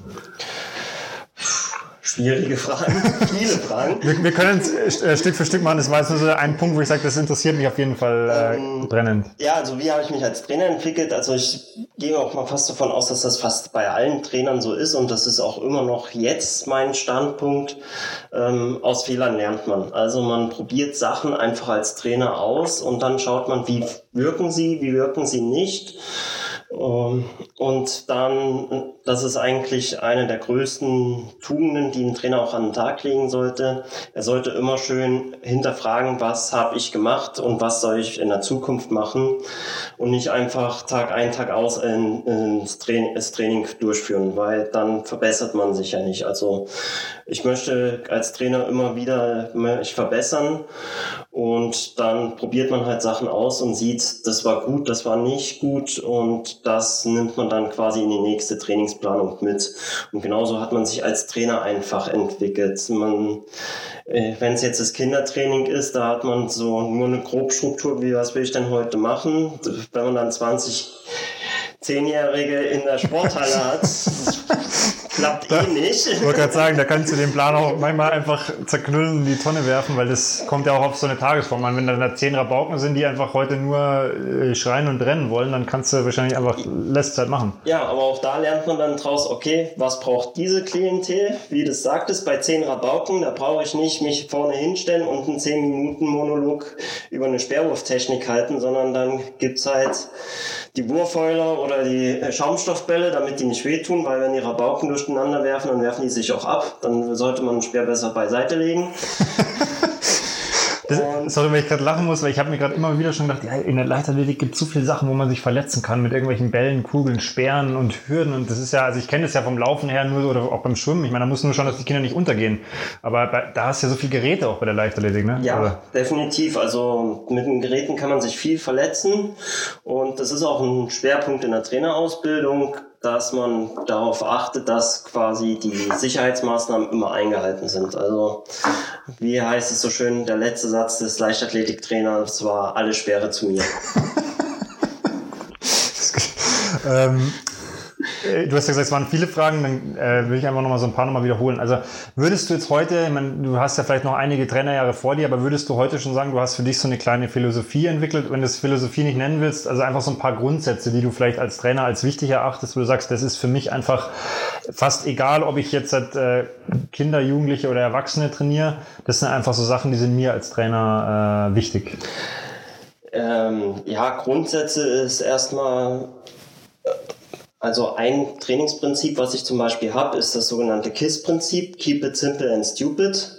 Schwierige Fragen, [LAUGHS] viele Fragen. Wir, wir können es äh, Stück für Stück machen. Das war jetzt nur so ein Punkt, wo ich sage, das interessiert mich auf jeden Fall äh, ähm, brennend. Ja, also wie habe ich mich als Trainer entwickelt? Also ich gehe auch mal fast davon aus, dass das fast bei allen Trainern so ist und das ist auch immer noch jetzt mein Standpunkt. Ähm, aus Fehlern lernt man. Also man probiert Sachen einfach als Trainer aus und dann schaut man, wie wirken sie, wie wirken sie nicht. Ähm, und dann, das ist eigentlich eine der größten Tugenden, die ein Trainer auch an den Tag legen sollte. Er sollte immer schön hinterfragen, was habe ich gemacht und was soll ich in der Zukunft machen und nicht einfach Tag ein, Tag aus in, ins Training durchführen, weil dann verbessert man sich ja nicht. Also ich möchte als Trainer immer wieder mich verbessern und dann probiert man halt Sachen aus und sieht, das war gut, das war nicht gut und das nimmt man dann quasi in die nächste Trainingsplanung mit. Und genauso hat man sich als Trainer einfach entwickelt. Man, äh, wenn es jetzt das Kindertraining ist, da hat man so nur eine Grobstruktur, wie was will ich denn heute machen. Wenn man dann 20 Zehnjährige in der Sporthalle hat, [LAUGHS] klappt eh nicht. Ich [LAUGHS] wollte gerade sagen, da kannst du den Plan auch manchmal einfach zerknüllen in die Tonne werfen, weil das kommt ja auch auf so eine Tagesform an. Wenn da zehn Rabauken sind, die einfach heute nur äh, schreien und rennen wollen, dann kannst du wahrscheinlich einfach Lästzeit machen. Ja, aber auch da lernt man dann draus, okay, was braucht diese Klientel? Wie du sagtest, bei zehn Rabauken, da brauche ich nicht mich vorne hinstellen und einen 10 Minuten Monolog über eine Sperrwurftechnik halten, sondern dann gibt's halt die Wurfheuler oder die äh, Schaumstoffbälle, damit die nicht wehtun, weil wenn die Rabauken durcheinander werfen, dann werfen die sich auch ab. Dann sollte man den Speer besser beiseite legen. [LAUGHS] Das, sorry, wenn ich gerade lachen muss, weil ich habe mir gerade immer wieder schon gedacht, ja, in der Leichtathletik gibt es so viele Sachen, wo man sich verletzen kann mit irgendwelchen Bällen, Kugeln, Sperren und Hürden. Und das ist ja, also ich kenne das ja vom Laufen her nur oder auch beim Schwimmen. Ich meine, da muss nur schauen, dass die Kinder nicht untergehen. Aber bei, da hast du ja so viele Geräte auch bei der Leichtathletik, ne? Ja, oder? definitiv. Also mit den Geräten kann man sich viel verletzen. Und das ist auch ein Schwerpunkt in der Trainerausbildung dass man darauf achtet, dass quasi die Sicherheitsmaßnahmen immer eingehalten sind. Also wie heißt es so schön, der letzte Satz des Leichtathletiktrainers war, alle Sperre zu mir. [LAUGHS] ähm, äh, du hast ja gesagt, es waren viele Fragen, dann äh, will ich einfach nochmal so ein paar nochmal wiederholen. Also würdest du jetzt heute, ich meine, du hast ja vielleicht noch einige Trainerjahre vor dir, aber würdest du heute schon sagen, du hast für dich so eine kleine Philosophie entwickelt, wenn du es Philosophie nicht nennen willst, also einfach so ein paar Grundsätze, die du vielleicht als Trainer als wichtig erachtest, wo du sagst, das ist für mich einfach fast egal, ob ich jetzt äh, Kinder, Jugendliche oder Erwachsene trainiere, das sind einfach so Sachen, die sind mir als Trainer äh, wichtig. Ähm, ja, Grundsätze ist erstmal also ein Trainingsprinzip, was ich zum Beispiel habe, ist das sogenannte KISS-Prinzip, Keep it simple and stupid.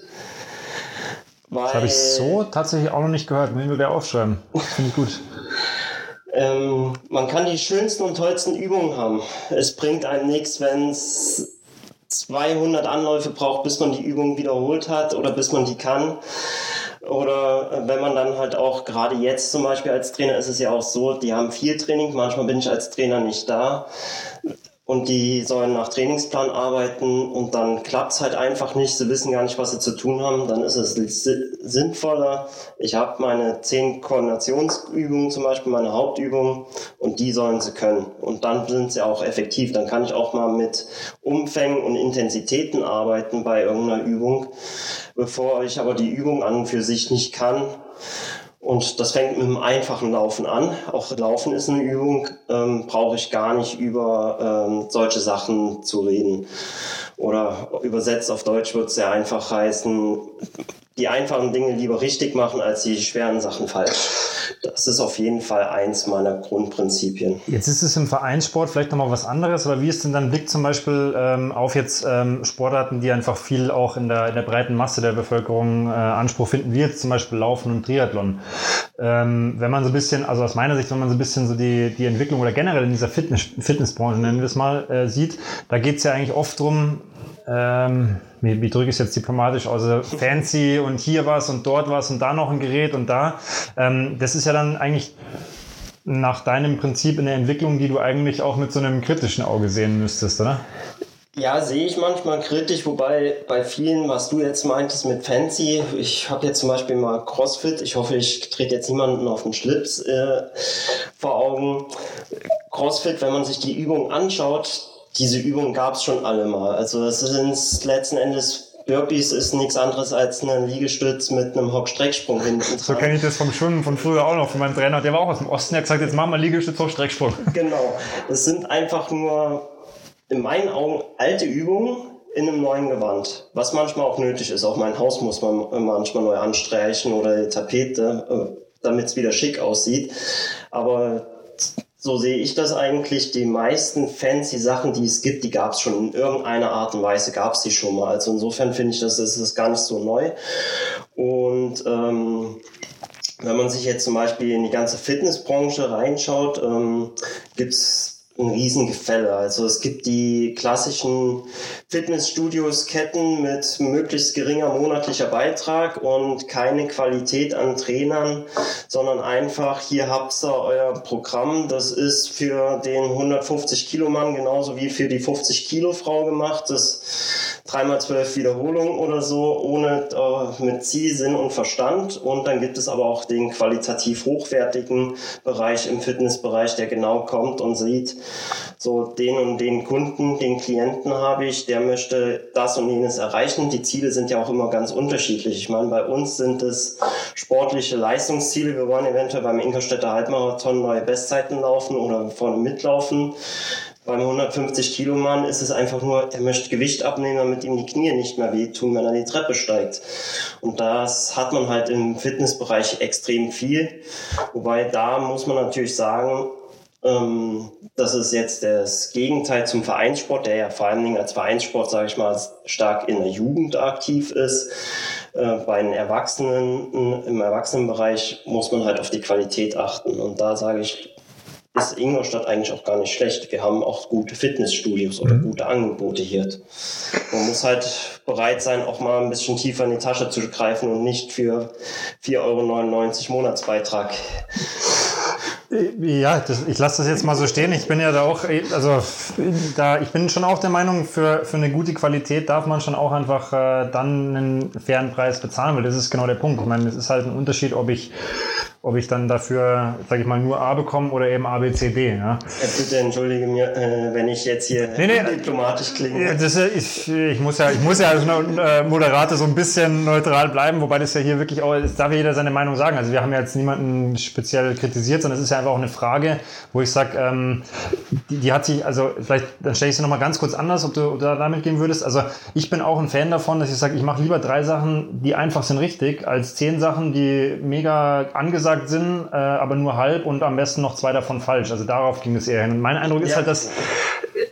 das habe ich so tatsächlich auch noch nicht gehört. Muss ich mir aufschreiben. Finde ich gut. [LAUGHS] Ähm, man kann die schönsten und tollsten Übungen haben. Es bringt einem nichts, wenn es 200 Anläufe braucht, bis man die Übung wiederholt hat oder bis man die kann. Oder wenn man dann halt auch, gerade jetzt zum Beispiel als Trainer ist es ja auch so, die haben viel Training, manchmal bin ich als Trainer nicht da und die sollen nach Trainingsplan arbeiten und dann klappt es halt einfach nicht, sie wissen gar nicht, was sie zu tun haben, dann ist es sinnvoller. Ich habe meine zehn Koordinationsübungen zum Beispiel, meine Hauptübungen und die sollen sie können. Und dann sind sie auch effektiv. Dann kann ich auch mal mit Umfängen und Intensitäten arbeiten bei irgendeiner Übung. Bevor ich aber die Übung an und für sich nicht kann, und das fängt mit einem einfachen Laufen an. Auch Laufen ist eine Übung, ähm, brauche ich gar nicht über ähm, solche Sachen zu reden. Oder übersetzt auf Deutsch wird es sehr einfach heißen, die einfachen Dinge lieber richtig machen als die schweren Sachen falsch. Das ist auf jeden Fall eins meiner Grundprinzipien. Jetzt ist es im Vereinssport vielleicht nochmal was anderes, aber wie ist denn dein Blick zum Beispiel ähm, auf jetzt ähm, Sportarten, die einfach viel auch in der, in der breiten Masse der Bevölkerung äh, Anspruch finden, wie jetzt zum Beispiel Laufen und Triathlon? Ähm, wenn man so ein bisschen, also aus meiner Sicht, wenn man so ein bisschen so die, die Entwicklung oder generell in dieser Fitness, Fitnessbranche, nennen wir es mal, äh, sieht, da geht es ja eigentlich oft drum, ähm, wie, wie drücke ich es jetzt diplomatisch, also [LAUGHS] fancy und hier was und dort was und da noch ein Gerät und da. Ähm, das ist ja dann eigentlich nach deinem Prinzip in der Entwicklung, die du eigentlich auch mit so einem kritischen Auge sehen müsstest, oder? Ja, sehe ich manchmal kritisch, wobei bei vielen, was du jetzt meintest mit Fancy, ich habe jetzt zum Beispiel mal CrossFit, ich hoffe, ich trete jetzt niemanden auf den Schlips äh, vor Augen. CrossFit, wenn man sich die Übung anschaut, diese Übung gab es schon alle mal. Also es sind letzten Endes Burpees ist nichts anderes als ein Liegestütz mit einem Hockstrecksprung hinten. So kenne ich das vom Schwimmen von früher auch noch von meinem Trainer. Der war auch aus dem Osten. Der hat gesagt, jetzt machen wir Liegestütz, Hockstrecksprung. [LAUGHS] Genau. Es sind einfach nur in meinen Augen alte Übungen in einem neuen Gewand. Was manchmal auch nötig ist. Auch mein Haus muss man manchmal neu anstreichen oder die Tapete, äh, damit es wieder schick aussieht. Aber so sehe ich das eigentlich. Die meisten fancy Sachen, die es gibt, die gab es schon in irgendeiner Art und Weise, gab es die schon mal. Also insofern finde ich, das ist, ist gar nicht so neu. Und ähm, wenn man sich jetzt zum Beispiel in die ganze Fitnessbranche reinschaut, ähm, gibt es ein Riesengefälle. Also es gibt die klassischen Fitnessstudios, Ketten mit möglichst geringer monatlicher Beitrag und keine Qualität an Trainern, sondern einfach, hier habt ihr euer Programm. Das ist für den 150 Kilo Mann genauso wie für die 50 Kilo Frau gemacht. Das dreimal zwölf Wiederholungen oder so, ohne äh, mit Ziel, Sinn und Verstand. Und dann gibt es aber auch den qualitativ hochwertigen Bereich im Fitnessbereich, der genau kommt und sieht, so den und den Kunden, den Klienten habe ich, der möchte das und jenes erreichen. Die Ziele sind ja auch immer ganz unterschiedlich. Ich meine, bei uns sind es sportliche Leistungsziele. Wir wollen eventuell beim Ingolstädter Halbmarathon neue Bestzeiten laufen oder vorne mitlaufen. Beim 150 Kilo Mann ist es einfach nur, er möchte Gewicht abnehmen, damit ihm die Knie nicht mehr wehtun, wenn er die Treppe steigt. Und das hat man halt im Fitnessbereich extrem viel. Wobei da muss man natürlich sagen, ähm, das ist jetzt das Gegenteil zum Vereinssport, der ja vor allen Dingen als Vereinssport, sage ich mal, stark in der Jugend aktiv ist. Äh, bei den Erwachsenen, im Erwachsenenbereich muss man halt auf die Qualität achten. Und da sage ich, ist Ingolstadt eigentlich auch gar nicht schlecht. Wir haben auch gute Fitnessstudios oder mhm. gute Angebote hier. Man muss halt bereit sein, auch mal ein bisschen tiefer in die Tasche zu greifen und nicht für 4,99 Euro Monatsbeitrag ja, das, ich lasse das jetzt mal so stehen. Ich bin ja da auch, also da, ich bin schon auch der Meinung, für, für eine gute Qualität darf man schon auch einfach äh, dann einen fairen Preis bezahlen, weil das ist genau der Punkt. Ich meine, es ist halt ein Unterschied, ob ich ob ich dann dafür, sage ich mal, nur A bekomme oder eben A, B, C, D. Ja. Bitte entschuldige mir, äh, wenn ich jetzt hier nee, nee, diplomatisch klinge. Das, ich, ich, muss ja, ich muss ja als äh, Moderator so ein bisschen neutral bleiben, wobei das ja hier wirklich auch, es darf ja jeder seine Meinung sagen. Also wir haben ja jetzt niemanden speziell kritisiert, sondern es ist ja einfach auch eine Frage, wo ich sage, ähm, die, die, hat sich, also vielleicht, dann stelle ich sie nochmal ganz kurz anders, ob du da damit gehen würdest. Also ich bin auch ein Fan davon, dass ich sage, ich mache lieber drei Sachen, die einfach sind richtig, als zehn Sachen, die mega angesagt gesagt sind, äh, aber nur halb und am besten noch zwei davon falsch. Also darauf ging es eher hin. Und mein Eindruck ist ja. halt, dass,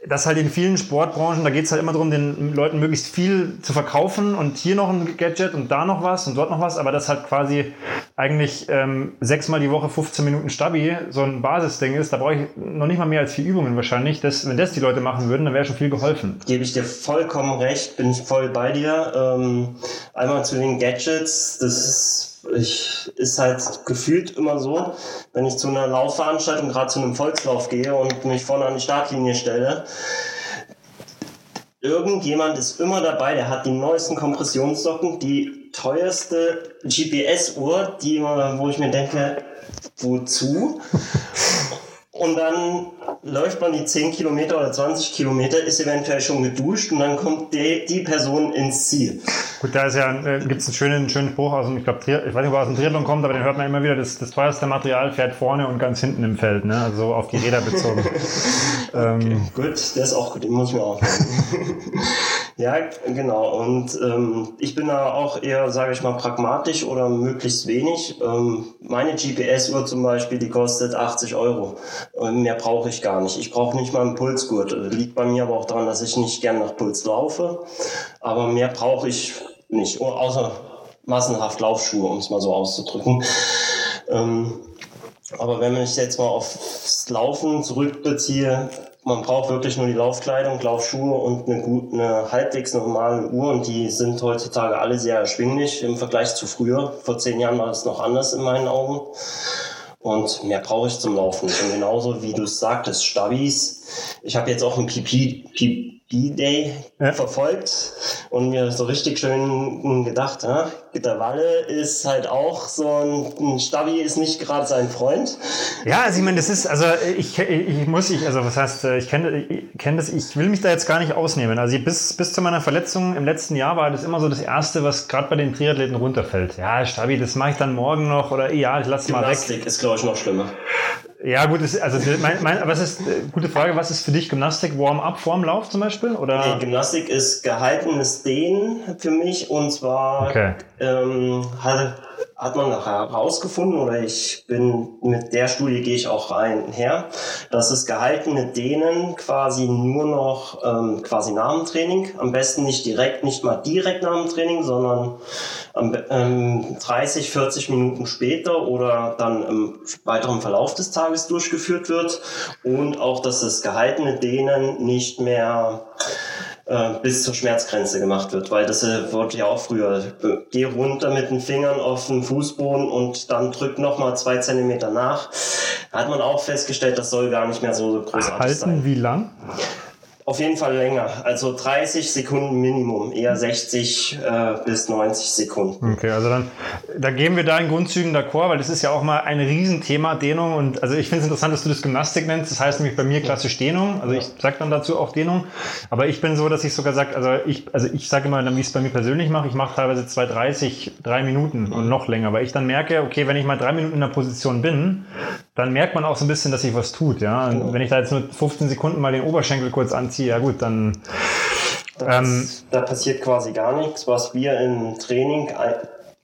dass halt in vielen Sportbranchen, da geht es halt immer darum, den Leuten möglichst viel zu verkaufen und hier noch ein Gadget und da noch was und dort noch was, aber das halt quasi eigentlich ähm, sechsmal die Woche 15 Minuten Stabi so ein Basisding ist, da brauche ich noch nicht mal mehr als vier Übungen wahrscheinlich. Das, wenn das die Leute machen würden, dann wäre schon viel geholfen. Gebe ich dir vollkommen recht, bin ich voll bei dir. Ähm, einmal zu den Gadgets, das ist, ich, ist halt gefühlt immer so, wenn ich zu einer Laufveranstaltung, gerade zu einem Volkslauf gehe und mich vorne an die Startlinie stelle, irgendjemand ist immer dabei, der hat die neuesten Kompressionssocken, die teuerste GPS-Uhr, wo ich mir denke, wozu? Und dann läuft man die 10 Kilometer oder 20 Kilometer, ist eventuell schon geduscht und dann kommt die, die Person ins Ziel. Gut, da ist ja, äh, gibt es einen schönen, schönen Spruch aus dem, ich glaube, ich weiß nicht, wo aus dem Triathlon kommt, aber den hört man immer wieder, das, das teuerste Material fährt vorne und ganz hinten im Feld, ne? also auf die Räder bezogen. [LAUGHS] ähm, gut, der ist auch gut, den muss ich mir auch [LAUGHS] Ja, genau. Und ähm, ich bin da auch eher, sage ich mal, pragmatisch oder möglichst wenig. Ähm, meine GPS-Uhr zum Beispiel, die kostet 80 Euro. Und mehr brauche ich gar nicht. Ich brauche nicht mal einen Pulsgurt. Liegt bei mir aber auch daran, dass ich nicht gern nach Puls laufe. Aber mehr brauche ich nicht, außer massenhaft Laufschuhe, um es mal so auszudrücken. Ähm, aber wenn ich jetzt mal aufs Laufen zurückbeziehe, man braucht wirklich nur die Laufkleidung, Laufschuhe und eine, gut, eine halbwegs normale Uhr und die sind heutzutage alle sehr erschwinglich im Vergleich zu früher. Vor zehn Jahren war das noch anders in meinen Augen. Und mehr brauche ich zum Laufen. Und genauso wie du es sagtest, Stabis. Ich habe jetzt auch ein PP, B-Day ja. verfolgt und mir so richtig schön gedacht, ja, der Walle ist halt auch so ein, ein Stabi ist nicht gerade sein Freund. Ja, also ich meine, das ist, also ich, ich muss, ich, also was heißt, ich kenne ich kenn das, ich will mich da jetzt gar nicht ausnehmen. Also bis, bis zu meiner Verletzung im letzten Jahr war das immer so das Erste, was gerade bei den Triathleten runterfällt. Ja, Stabi, das mache ich dann morgen noch oder ja, ich lasse mal weg. Gymnastik ist, glaube ich, noch schlimmer. Ja, gut, ist, also mein, mein, was ist, äh, gute Frage, was ist für dich Gymnastik Warm-up vorm Lauf zum Beispiel? Oder? Nee, Gymnastik ist gehaltenes Dehnen für mich und zwar okay. ähm, hat, hat man herausgefunden oder ich bin mit der Studie gehe ich auch rein her, dass es gehaltene Dehnen quasi nur noch ähm, quasi Namentraining, am besten nicht direkt, nicht mal direkt Namentraining, sondern ähm, 30, 40 Minuten später oder dann im weiteren Verlauf des Tages durchgeführt wird. Und auch, dass das gehaltene Dehnen nicht mehr äh, bis zur Schmerzgrenze gemacht wird, weil das äh, wurde ja auch früher, geh runter mit den Fingern auf den Fußboden und dann drück nochmal zwei Zentimeter nach. Da hat man auch festgestellt, das soll gar nicht mehr so großartig Halten sein. Halten wie lang? Auf jeden Fall länger. Also 30 Sekunden Minimum, eher 60 äh, bis 90 Sekunden. Okay, also dann da gehen wir da in Grundzügen d'accord, weil das ist ja auch mal ein Riesenthema, Dehnung. Und also ich finde es interessant, dass du das Gymnastik nennst. Das heißt nämlich bei mir klassisch Dehnung. Also ich sage dann dazu auch Dehnung. Aber ich bin so, dass ich sogar sage, also ich, also ich sage immer, wie ich es bei mir persönlich mache, ich mache teilweise 2,30, drei Minuten und noch länger, weil ich dann merke, okay, wenn ich mal drei Minuten in der Position bin, dann merkt man auch so ein bisschen, dass sich was tut. Ja? Genau. Wenn ich da jetzt nur 15 Sekunden mal den Oberschenkel kurz anziehe, ja gut, dann. Ähm, da passiert quasi gar nichts. Was wir im Training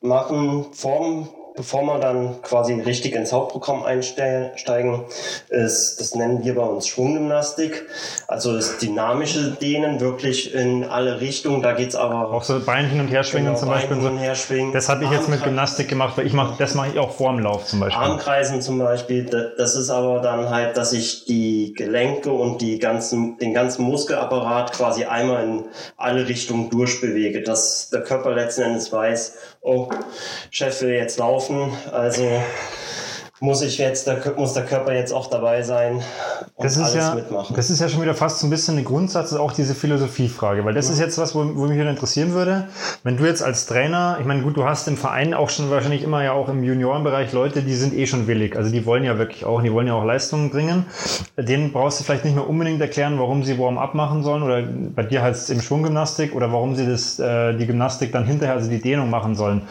machen, vorm bevor wir dann quasi richtig ins Hauptprogramm einsteigen, ist, das nennen wir bei uns Schwunggymnastik. Also das dynamische Dehnen wirklich in alle Richtungen. Da geht's aber auch so Bein hin und her schwingen genau, zum Beispiel. Hin und her schwingen. Das habe ich jetzt mit Gymnastik gemacht, weil ich mache, das mache ich auch vorm Lauf zum Beispiel. Armkreisen zum Beispiel. Das ist aber dann halt, dass ich die Gelenke und die ganzen, den ganzen Muskelapparat quasi einmal in alle Richtungen durchbewege, dass der Körper letzten Endes weiß, oh, Chef will jetzt laufen, also muss ich jetzt, da muss der Körper jetzt auch dabei sein und das ist alles ja, mitmachen. Das ist ja schon wieder fast so ein bisschen eine Grundsatz, auch diese Philosophiefrage, weil das ja. ist jetzt was, wo, wo mich wieder interessieren würde. Wenn du jetzt als Trainer, ich meine, gut, du hast im Verein auch schon wahrscheinlich immer ja auch im Juniorenbereich Leute, die sind eh schon willig, also die wollen ja wirklich auch, die wollen ja auch Leistungen bringen. Denen brauchst du vielleicht nicht mehr unbedingt erklären, warum sie Warm-up machen sollen oder bei dir heißt es im Schwunggymnastik oder warum sie das, äh, die Gymnastik dann hinterher, also die Dehnung machen sollen.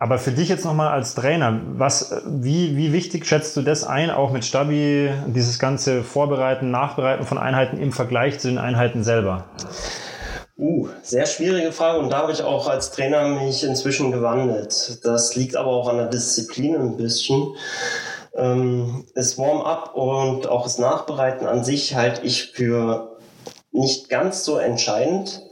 Aber für dich jetzt nochmal als Trainer, was, wie, wie wichtig schätzt du das ein, auch mit Stabi, dieses ganze Vorbereiten, Nachbereiten von Einheiten im Vergleich zu den Einheiten selber? Uh, sehr schwierige Frage und da habe ich auch als Trainer mich inzwischen gewandelt. Das liegt aber auch an der Disziplin ein bisschen. Ähm, das Warm-up und auch das Nachbereiten an sich halte ich für nicht ganz so entscheidend.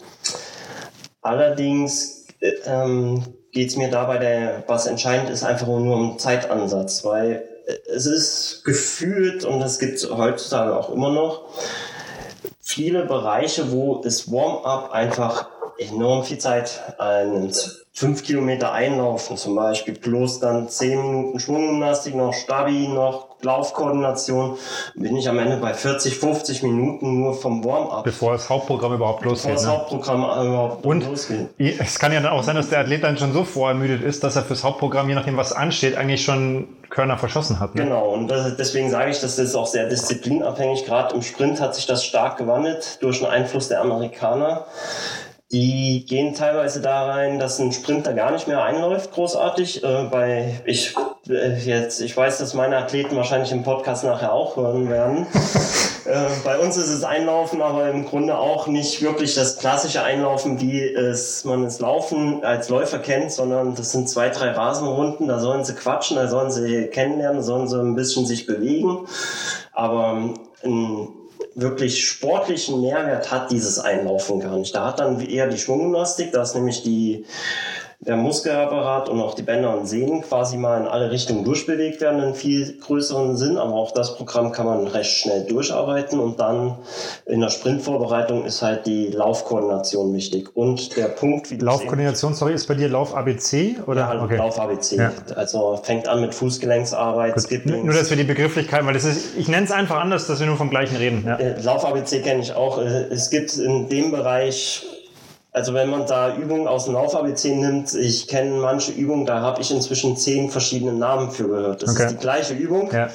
Allerdings äh, ähm, geht es mir dabei, der, was entscheidend ist, einfach nur um Zeitansatz, weil es ist gefühlt, und das gibt es heutzutage auch immer noch, viele Bereiche, wo das Warm-up einfach enorm viel Zeit einnimmt. Fünf Kilometer einlaufen zum Beispiel, plus dann zehn Minuten Schwunggymnastik, noch Stabi, noch Laufkoordination, bin ich am Ende bei 40, 50 Minuten nur vom Warm-up. Bevor das Hauptprogramm überhaupt losgeht. Bevor das ne? Hauptprogramm überhaupt Und losgeht. es kann ja dann auch sein, dass der Athlet dann schon so vorermüdet ist, dass er fürs Hauptprogramm, je nachdem was ansteht, eigentlich schon Körner verschossen hat. Ne? Genau, und das, deswegen sage ich, das ist auch sehr disziplinabhängig. Gerade im Sprint hat sich das stark gewandelt durch den Einfluss der Amerikaner. Die gehen teilweise da rein, dass ein Sprinter gar nicht mehr einläuft, großartig. Äh, bei ich äh, jetzt, ich weiß, dass meine Athleten wahrscheinlich im Podcast nachher auch hören werden. [LAUGHS] äh, bei uns ist es Einlaufen, aber im Grunde auch nicht wirklich das klassische Einlaufen, wie es man es Laufen als Läufer kennt, sondern das sind zwei, drei Rasenrunden. Da sollen sie quatschen, da sollen sie kennenlernen, da sollen sie ein bisschen sich bewegen. Aber ein wirklich sportlichen Mehrwert hat dieses Einlaufen gar nicht. Da hat dann eher die Schwunggymnastik, da ist nämlich die, der Muskelapparat und auch die Bänder und Sehnen quasi mal in alle Richtungen durchbewegt werden, einen viel größeren Sinn. Aber auch das Programm kann man recht schnell durcharbeiten und dann in der Sprintvorbereitung ist halt die Laufkoordination wichtig. Und der Punkt, wie Laufkoordination, sorry, ist bei dir Lauf ABC oder? Ja, okay. Lauf ABC. Ja. Also fängt an mit Fußgelenksarbeit. Skipping. Nur, dass wir die Begrifflichkeit, weil das ist, ich nenne es einfach anders, dass wir nur vom gleichen reden. Ja. Äh, Lauf-ABC kenne ich auch. Äh, Es gibt in dem Bereich, also wenn man da Übungen aus dem Lauf-ABC nimmt, ich kenne manche Übungen, da habe ich inzwischen zehn verschiedene Namen für gehört. Das Okay. ist die gleiche Übung, Ja.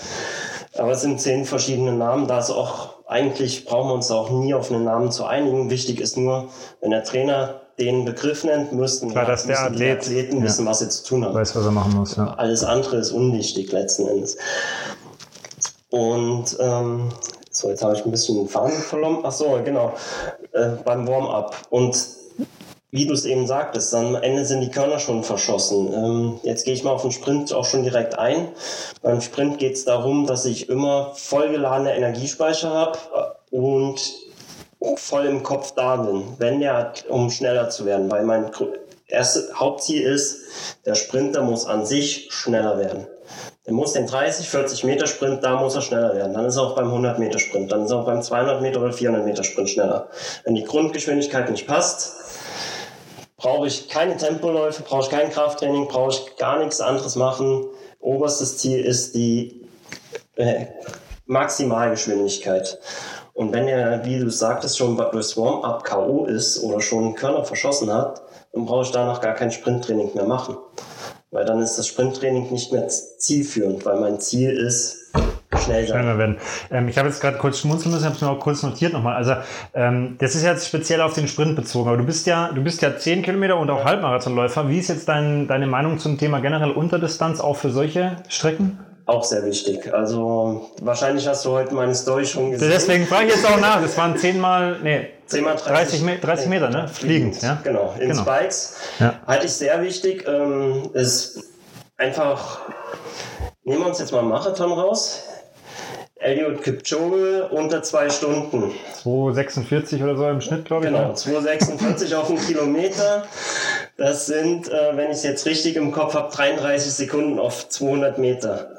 aber es sind zehn verschiedene Namen. Da ist auch, eigentlich brauchen wir uns auch nie auf einen Namen zu einigen. Wichtig ist nur, wenn der Trainer den Begriff nennt, müssten, Klar, dass der Athlet- Athleten ja. wissen, was sie zu tun haben. Weiß, was er machen muss. Ja. Alles andere ist unwichtig letzten Endes. Und ähm, so, jetzt habe ich ein bisschen den Faden verloren. Ach so, genau. Äh, beim Warm-up. Und wie du es eben sagtest, am Ende sind die Körner schon verschossen. Ähm, jetzt gehe ich mal auf den Sprint auch schon direkt ein. Beim Sprint geht es darum, dass ich immer vollgeladene Energiespeicher habe und voll im Kopf da bin, wenn der, um schneller zu werden. Weil mein erstes Hauptziel ist, der Sprinter muss an sich schneller werden. Der muss den 30, 40 Meter Sprint, da muss er schneller werden. Dann ist er auch beim 100 Meter Sprint, dann ist er auch beim 200 Meter oder 400 Meter Sprint schneller. Wenn die Grundgeschwindigkeit nicht passt, brauche ich keine Tempoläufe, brauche ich kein Krafttraining, brauche ich gar nichts anderes machen. Oberstes Ziel ist die äh, Maximalgeschwindigkeit. Und wenn er, wie du sagtest, schon durchs Warm-up K.O. ist oder schon einen Körner verschossen hat, dann brauche ich danach gar kein Sprinttraining mehr machen. Weil dann ist das Sprinttraining nicht mehr zielführend, weil mein Ziel ist, schnell sein. Schneller werden. Ähm, ich habe jetzt gerade kurz schmunzeln müssen, habe es mir auch kurz notiert nochmal. Also ähm, das ist jetzt speziell auf den Sprint bezogen, aber du bist ja, du bist ja 10 Kilometer und auch Halbmarathonläufer. Wie ist jetzt dein, deine Meinung zum Thema generell Unterdistanz auch für solche Strecken? Auch sehr wichtig. Also wahrscheinlich hast du heute meine Story schon gesehen. Deswegen frage ich jetzt auch nach. Das waren 10 mal, nee, 10 mal 30 Me- 30 Meter, ne? Fliegend, ja? Genau, in Genau. Spikes. Ja. Halte ich sehr wichtig. Ähm, ist einfach, nehmen wir uns jetzt mal einen Marathon raus. Eliud Kipchoge unter zwei Stunden. 2,46 oder so im Schnitt, glaube ich. Genau, ne? 2,46 auf einen Kilometer. Das sind, äh, wenn ich es jetzt richtig im Kopf habe, 33 Sekunden auf 200 Meter.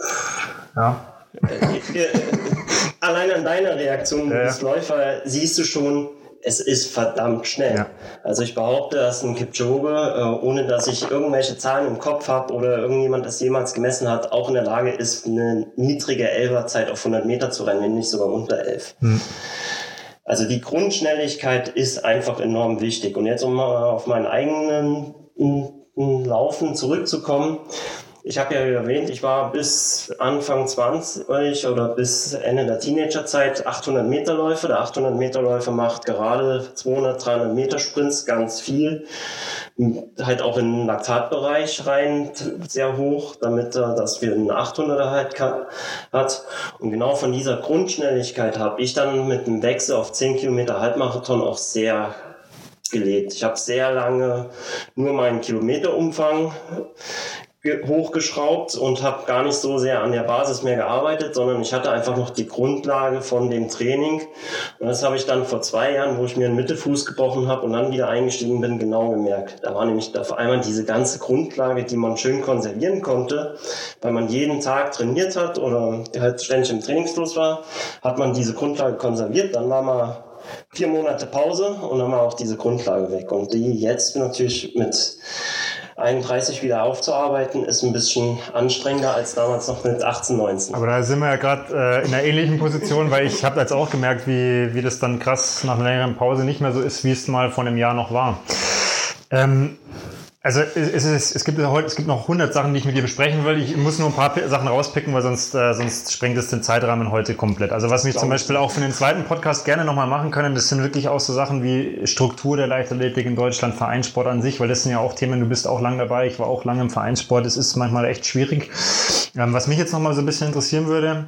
Ja. Äh, [LAUGHS] Allein an deiner Reaktion ja. als Läufer siehst du schon, es ist verdammt schnell. Ja. Also ich behaupte, dass ein Kipchoge, äh, ohne dass ich irgendwelche Zahlen im Kopf habe oder irgendjemand das jemals gemessen hat, auch in der Lage ist, eine niedrige Elferzeit auf 100 Meter zu rennen, wenn nicht sogar unter 11. Hm. Also die Grundschnelligkeit ist einfach enorm wichtig. Und jetzt um mal auf meinen eigenen mm, Laufen zurückzukommen. Ich habe ja erwähnt, ich war bis Anfang 20 oder bis Ende der Teenagerzeit 800 Meter Läufer. Der 800 Meter Läufer macht gerade 200, 300 Meter Sprints ganz viel. Halt auch in den Laktatbereich rein, sehr hoch, damit er das für einen 800er halt hat. Und genau von dieser Grundschnelligkeit habe ich dann mit dem Wechsel auf 10 Kilometer Halbmarathon auch sehr gelebt. Ich habe sehr lange nur meinen Kilometerumfang hochgeschraubt und habe gar nicht so sehr an der Basis mehr gearbeitet, sondern ich hatte einfach noch die Grundlage von dem Training. Und das habe ich dann vor zwei Jahren, wo ich mir einen Mittelfuß gebrochen habe und dann wieder eingestiegen bin, genau gemerkt. Da war nämlich auf einmal diese ganze Grundlage, die man schön konservieren konnte, weil man jeden Tag trainiert hat oder halt ständig im Trainingsfluss war, hat man diese Grundlage konserviert. Dann war man vier Monate Pause und dann war auch diese Grundlage weg. Und die jetzt natürlich mit 31 wieder aufzuarbeiten, ist ein bisschen anstrengender als damals noch mit 18, 19. Aber da sind wir ja gerade äh, in einer ähnlichen Position, weil ich habe jetzt auch gemerkt, wie, wie das dann krass nach einer längeren Pause nicht mehr so ist, wie es mal vor einem Jahr noch war. Ähm, also es, ist, es, gibt heute, es gibt noch 100 Sachen, die ich mit dir besprechen will. Ich muss nur ein paar Sachen rauspicken, weil sonst, äh, sonst sprengt es den Zeitrahmen heute komplett. Also was wir zum Beispiel auch für den zweiten Podcast gerne nochmal machen können, das sind wirklich auch so Sachen wie Struktur der Leichtathletik in Deutschland, Vereinssport an sich, weil das sind ja auch Themen, du bist auch lang dabei, ich war auch lange im Vereinssport, es ist manchmal echt schwierig. Ähm, was mich jetzt nochmal so ein bisschen interessieren würde,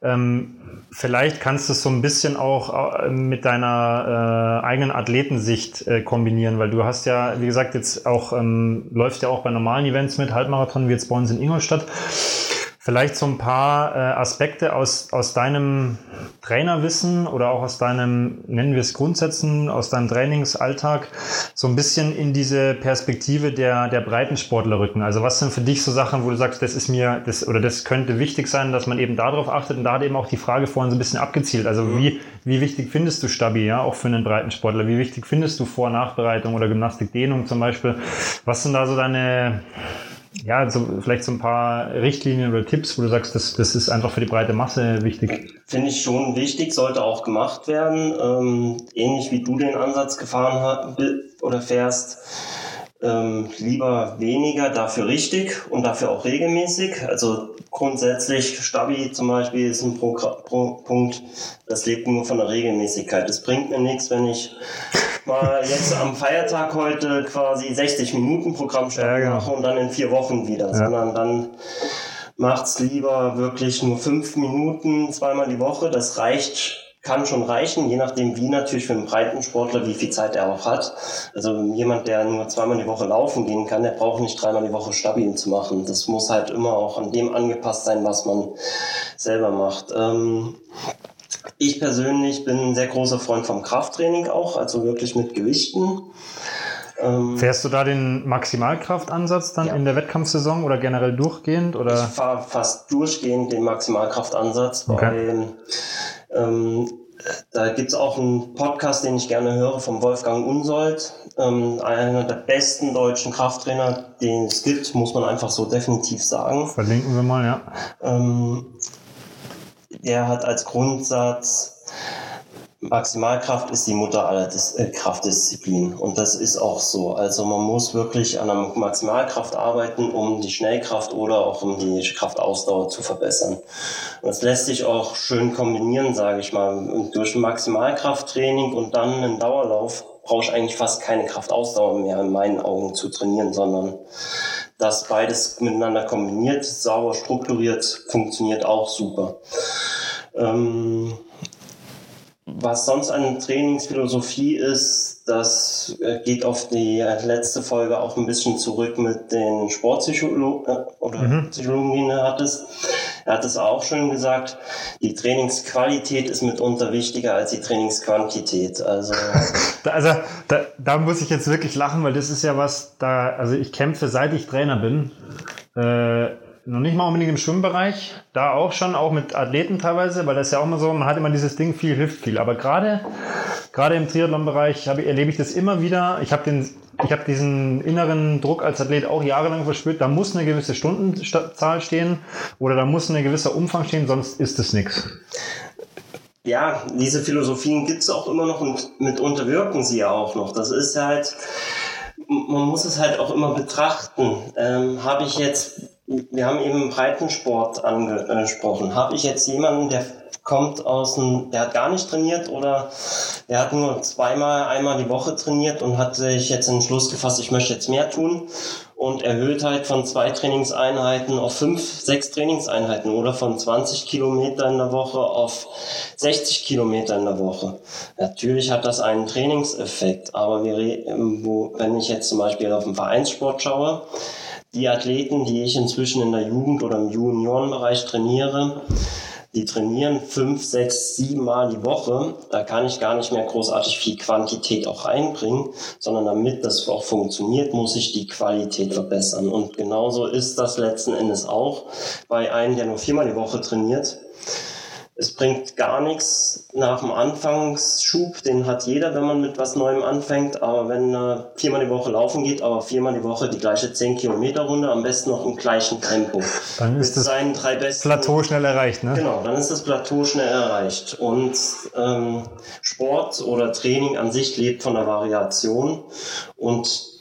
ähm, vielleicht kannst du es so ein bisschen auch äh, mit deiner äh, eigenen Athletensicht äh, kombinieren, weil du hast ja, wie gesagt, jetzt auch, ähm, läufst ja auch bei normalen Events mit, Halbmarathon wie jetzt bei uns in Ingolstadt. Vielleicht so ein paar äh, Aspekte aus, aus deinem Trainerwissen oder auch aus deinem, nennen wir es Grundsätzen, aus deinem Trainingsalltag, so ein bisschen in diese Perspektive der, der Breitensportler rücken. Also was sind für dich so Sachen, wo du sagst, das ist mir, das, oder das könnte wichtig sein, dass man eben darauf achtet und da hat eben auch die Frage vorhin so ein bisschen abgezielt. Also mhm. wie, wie wichtig findest du Stabi, ja, auch für einen Breitensportler? Wie wichtig findest du Vor- Nachbereitung oder Gymnastikdehnung zum Beispiel? Was sind da so deine, ja, so, vielleicht so ein paar Richtlinien oder Tipps, wo du sagst, das, das ist einfach für die breite Masse wichtig? Finde ich schon wichtig, sollte auch gemacht werden. Ähm, ähnlich wie du den Ansatz gefahren hast oder fährst. Ähm, lieber weniger, dafür richtig und dafür auch regelmäßig. Also grundsätzlich, Stabi zum Beispiel ist ein Pro Pro Punkt, das lebt nur von der Regelmäßigkeit. Es bringt mir nichts, wenn ich mal jetzt am Feiertag heute quasi 60 Minuten Programm ja, genau. mache und dann in vier Wochen wieder, ja. sondern dann macht's lieber wirklich nur fünf Minuten zweimal die Woche. Das reicht kann schon reichen, je nachdem wie natürlich für einen Breitensportler, wie viel Zeit er auch hat. Also jemand, der nur zweimal die Woche laufen gehen kann, der braucht nicht dreimal die Woche stabil zu machen. Das muss halt immer auch an dem angepasst sein, was man selber macht. Ähm, ich persönlich bin ein sehr großer Freund vom Krafttraining auch, also wirklich mit Gewichten. Ähm, Fährst du da den Maximalkraftansatz dann ja. in der Wettkampfsaison oder generell durchgehend? Oder? Ich fahre fast durchgehend den Maximalkraftansatz. Okay. Bei, ähm, da gibt es auch einen Podcast, den ich gerne höre, vom Wolfgang Unsold. Ähm, einer der besten deutschen Krafttrainer, den es gibt, muss man einfach so definitiv sagen. Verlinken wir mal, ja. Ähm, er hat als Grundsatz, Maximalkraft ist die Mutter aller Dis äh, Kraftdisziplinen. Und das ist auch so. Also man muss wirklich an der Maximalkraft arbeiten, um die Schnellkraft oder auch um die Kraftausdauer zu verbessern. Und das lässt sich auch schön kombinieren, sage ich mal. Durch ein Maximalkrafttraining und dann einen Dauerlauf brauche ich eigentlich fast keine Kraftausdauer mehr in meinen Augen zu trainieren, sondern das beides miteinander kombiniert, sauber strukturiert, funktioniert auch super. Ähm, was sonst eine Trainingsphilosophie ist, das äh, geht auf die letzte Folge auch ein bisschen zurück mit den Sportpsychologen äh, oder mhm. Psychologen, die du hattest. Er hat es auch schon gesagt, die Trainingsqualität ist mitunter wichtiger als die Trainingsquantität. Also, also da, da muss ich jetzt wirklich lachen, weil das ist ja was, da, also ich kämpfe seit ich Trainer bin. Äh, noch nicht mal unbedingt im Schwimmbereich, da auch schon, auch mit Athleten teilweise, weil das ist ja auch immer so, man hat immer dieses Ding, viel hilft viel. Aber gerade, gerade im Triathlon-Bereich erlebe ich das immer wieder. Ich habe den, ich habe diesen inneren Druck als Athlet auch jahrelang verspürt. Da muss eine gewisse Stundenzahl stehen oder da muss ein gewisser Umfang stehen, sonst ist es nichts. Ja, diese Philosophien gibt es auch immer noch und mitunter wirken sie ja auch noch. Das ist halt, man muss es halt auch immer betrachten. Ähm, Habe ich jetzt wir haben eben Breitensport angesprochen. Habe ich jetzt jemanden, der kommt aus dem, der hat gar nicht trainiert oder der hat nur zweimal, einmal die Woche trainiert und hat sich jetzt den Schluss gefasst, ich möchte jetzt mehr tun und erhöht halt von zwei Trainingseinheiten auf fünf, sechs Trainingseinheiten oder von 20 Kilometer in der Woche auf 60 Kilometer in der Woche. Natürlich hat das einen Trainingseffekt, aber wir, wo, wenn ich jetzt zum Beispiel auf den Vereinssport schaue, die Athleten, die ich inzwischen in der Jugend oder im Juniorenbereich trainiere, die trainieren fünf, sechs, sieben Mal die Woche. Da kann ich gar nicht mehr großartig viel Quantität auch reinbringen, sondern damit das auch funktioniert, muss ich die Qualität verbessern. Und genauso ist das letzten Endes auch bei einem, der nur viermal die Woche trainiert es bringt gar nichts nach dem Anfangsschub, den hat jeder, wenn man mit was Neuem anfängt, aber wenn er viermal die Woche laufen geht, aber viermal die Woche die gleiche 10 Kilometer Runde, am besten noch im gleichen Tempo. Dann ist das besten, Plateau schnell erreicht, ne? Genau, dann ist das Plateau schnell erreicht. Und ähm, Sport oder Training an sich lebt von der Variation und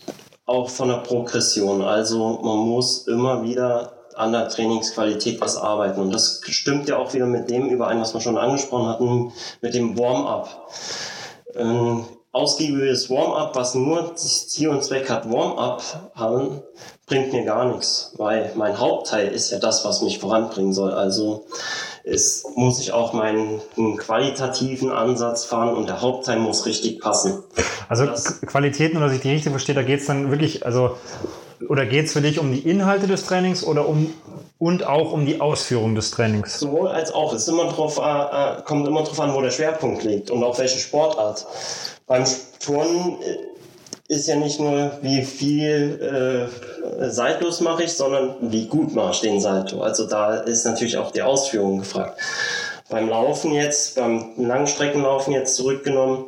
auch von der Progression. Also man muss immer wieder an der Trainingsqualität was arbeiten. Und das stimmt ja auch wieder mit dem überein, was wir schon angesprochen hatten, mit dem Warm-up. Ein ausgiebiges Warm-up, was nur Ziel und Zweck hat, Warm-up haben, bringt mir gar nichts, weil mein Hauptteil ist ja das, was mich voranbringen soll. Also es muss ich auch meinen qualitativen Ansatz fahren und der Hauptteil muss richtig passen. Also das, Qualitäten, oder dass ich die richtig verstehe, da geht es dann wirklich, also oder geht es für dich um die Inhalte des Trainings oder um und auch um die Ausführung des Trainings? Sowohl als auch. Es immer drauf, äh, kommt immer darauf an, wo der Schwerpunkt liegt und auf welche Sportart. Beim Turnen äh, ist ja nicht nur, wie viel äh, Seitlos mache ich, sondern wie gut mache ich den Salto. Also da ist natürlich auch die Ausführung gefragt. Beim Laufen jetzt, beim Langstreckenlaufen jetzt zurückgenommen,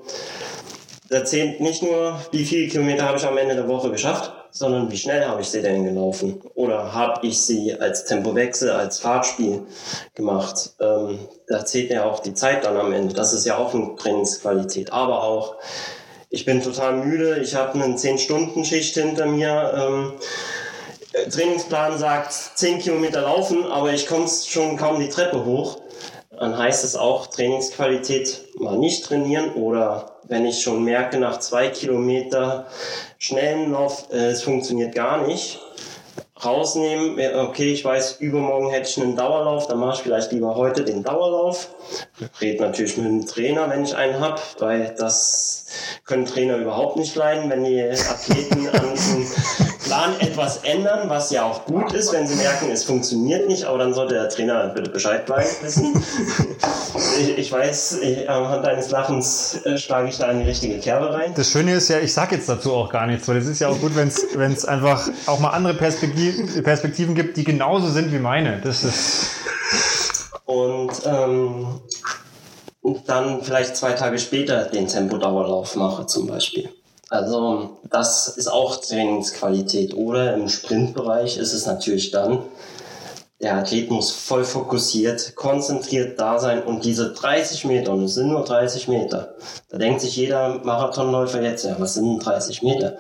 da zählt nicht nur, wie viele Kilometer habe ich am Ende der Woche geschafft, sondern wie schnell habe ich sie denn gelaufen? Oder habe ich sie als Tempowechsel, als Fahrtspiel gemacht? Ähm, da zählt ja auch die Zeit dann am Ende. Das ist ja auch eine Trainingsqualität. Aber auch, ich bin total müde, ich habe eine 10-Stunden-Schicht hinter mir. Ähm, Trainingsplan sagt 10 Kilometer laufen, aber ich komme schon kaum die Treppe hoch. Dann heißt es auch Trainingsqualität mal nicht trainieren oder wenn ich schon merke, nach zwei Kilometer schnellen Lauf, äh, es funktioniert gar nicht. Rausnehmen, okay, ich weiß, übermorgen hätte ich einen Dauerlauf, dann mache ich vielleicht lieber heute den Dauerlauf. Rede natürlich mit dem Trainer, wenn ich einen habe, weil das können Trainer überhaupt nicht leiden, wenn die Athleten [LAUGHS] an diesem Plan etwas ändern, was ja auch gut ist, wenn sie merken, es funktioniert nicht, aber dann sollte der Trainer bitte Bescheid wissen. [LAUGHS] ich, ich, weiß, ich, anhand deines Lachens äh, schlage ich da in die richtige Kerbe rein. Das Schöne ist ja, ich sage jetzt dazu auch gar nichts, weil es ist ja auch gut, wenn es [LAUGHS] einfach auch mal andere Perspektiven, Perspektiven gibt, die genauso sind wie meine. Das ist. Und ähm, dann vielleicht zwei Tage später den Tempodauerlauf mache zum Beispiel. Also das ist auch Trainingsqualität. Oder im Sprintbereich ist es natürlich dann, der Athlet muss voll fokussiert, konzentriert da sein und diese 30 Meter, und es sind nur 30 Meter, da denkt sich jeder Marathonläufer jetzt, ja, was sind denn 30 Meter?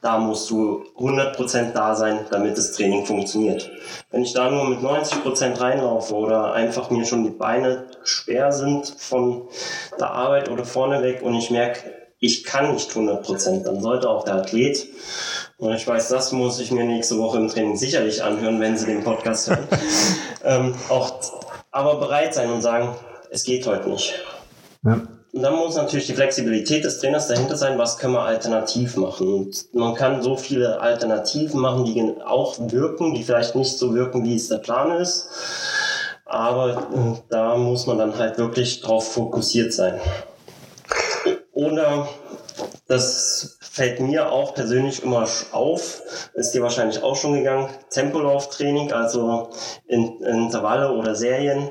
Da musst du 100% da sein, damit das Training funktioniert. Wenn ich da nur mit 90% reinlaufe oder einfach mir schon die Beine schwer sind von der Arbeit oder vorneweg und ich merke, ich kann nicht 100 Prozent, dann sollte auch der Athlet, und ich weiß, das muss ich mir nächste Woche im Training sicherlich anhören, wenn Sie den Podcast hören, [LAUGHS] ähm, auch aber bereit sein und sagen, es geht heute nicht. Ja. Und dann muss natürlich die Flexibilität des Trainers dahinter sein, was können wir alternativ machen. Und man kann so viele Alternativen machen, die auch wirken, die vielleicht nicht so wirken, wie es der Plan ist. Aber äh, da muss man dann halt wirklich drauf fokussiert sein. Oder das fällt mir auch persönlich immer auf, ist dir wahrscheinlich auch schon gegangen, Tempolauftraining, also in, Intervalle oder Serien.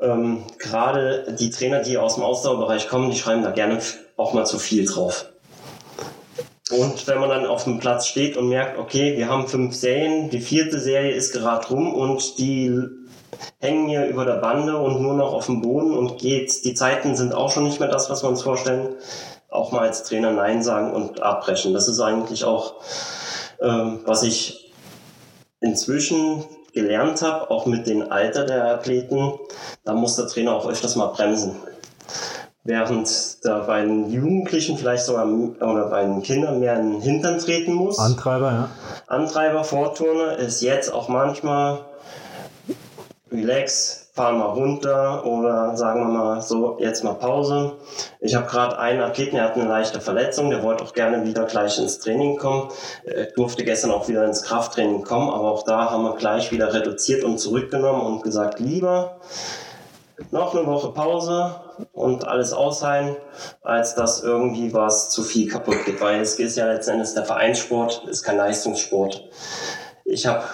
Ähm, Gerade die Trainer, die aus dem Ausdauerbereich kommen, die schreiben da gerne auch mal zu viel drauf. Und wenn man dann auf dem Platz steht und merkt, okay, wir haben fünf Serien, die vierte Serie ist gerade rum und die hängen mir über der Bande und nur noch auf dem Boden und geht, die Zeiten sind auch schon nicht mehr das, was wir uns vorstellen. Auch mal als Trainer Nein sagen und abbrechen. Das ist eigentlich auch, ähm, was ich inzwischen gelernt habe, auch mit dem Alter der Athleten. Da muss der Trainer auch öfters mal bremsen. Während da bei den Jugendlichen vielleicht sogar oder bei den Kindern mehr in den Hintern treten muss. Antreiber, ja. Antreiber, Vorturner ist jetzt auch manchmal relax, fahren mal runter oder sagen wir mal so, jetzt mal Pause. Ich habe gerade einen Athleten, der hat eine leichte Verletzung, der wollte auch gerne wieder gleich ins Training kommen, er durfte gestern auch wieder ins Krafttraining kommen, aber auch da haben wir gleich wieder reduziert und zurückgenommen und gesagt, lieber noch eine Woche Pause und alles ausheilen, als dass irgendwie was zu viel kaputt geht, weil es ist ja letztendlich der Vereinssport, ist kein Leistungssport. Ich habe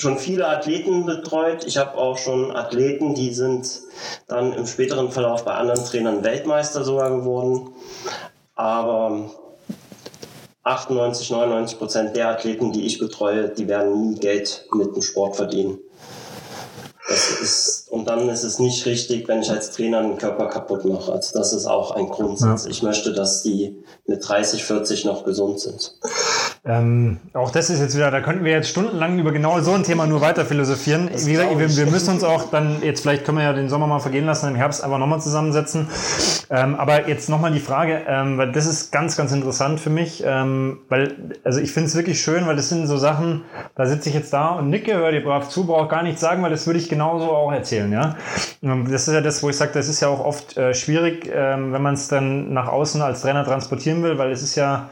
schon viele Athleten betreut. Ich habe auch schon Athleten, die sind dann im späteren Verlauf bei anderen Trainern Weltmeister sogar geworden. Aber 98, 99 Prozent der Athleten, die ich betreue, die werden nie Geld mit dem Sport verdienen. Ist, und dann ist es nicht richtig, wenn ich als Trainer den Körper kaputt mache. Also das ist auch ein Grundsatz. Ja. Ich möchte, dass die mit 30, 40 noch gesund sind. Ähm, auch das ist jetzt wieder, da könnten wir jetzt stundenlang über genau so ein Thema nur weiter philosophieren. Das Wie gesagt, wir, wir, müssen uns auch dann, jetzt vielleicht können wir ja den Sommer mal vergehen lassen, im Herbst einfach nochmal zusammensetzen. Ähm, aber jetzt nochmal die Frage, ähm, weil das ist ganz, ganz interessant für mich, ähm, weil, also ich finde es wirklich schön, weil das sind so Sachen, da sitze ich jetzt da und nicke, höre dir brav zu, brauche gar nichts sagen, weil das würde ich genauso auch erzählen, ja. Das ist ja das, wo ich sage, das ist ja auch oft äh, schwierig, ähm, wenn man es dann nach außen als Trainer transportieren will, weil es ist ja,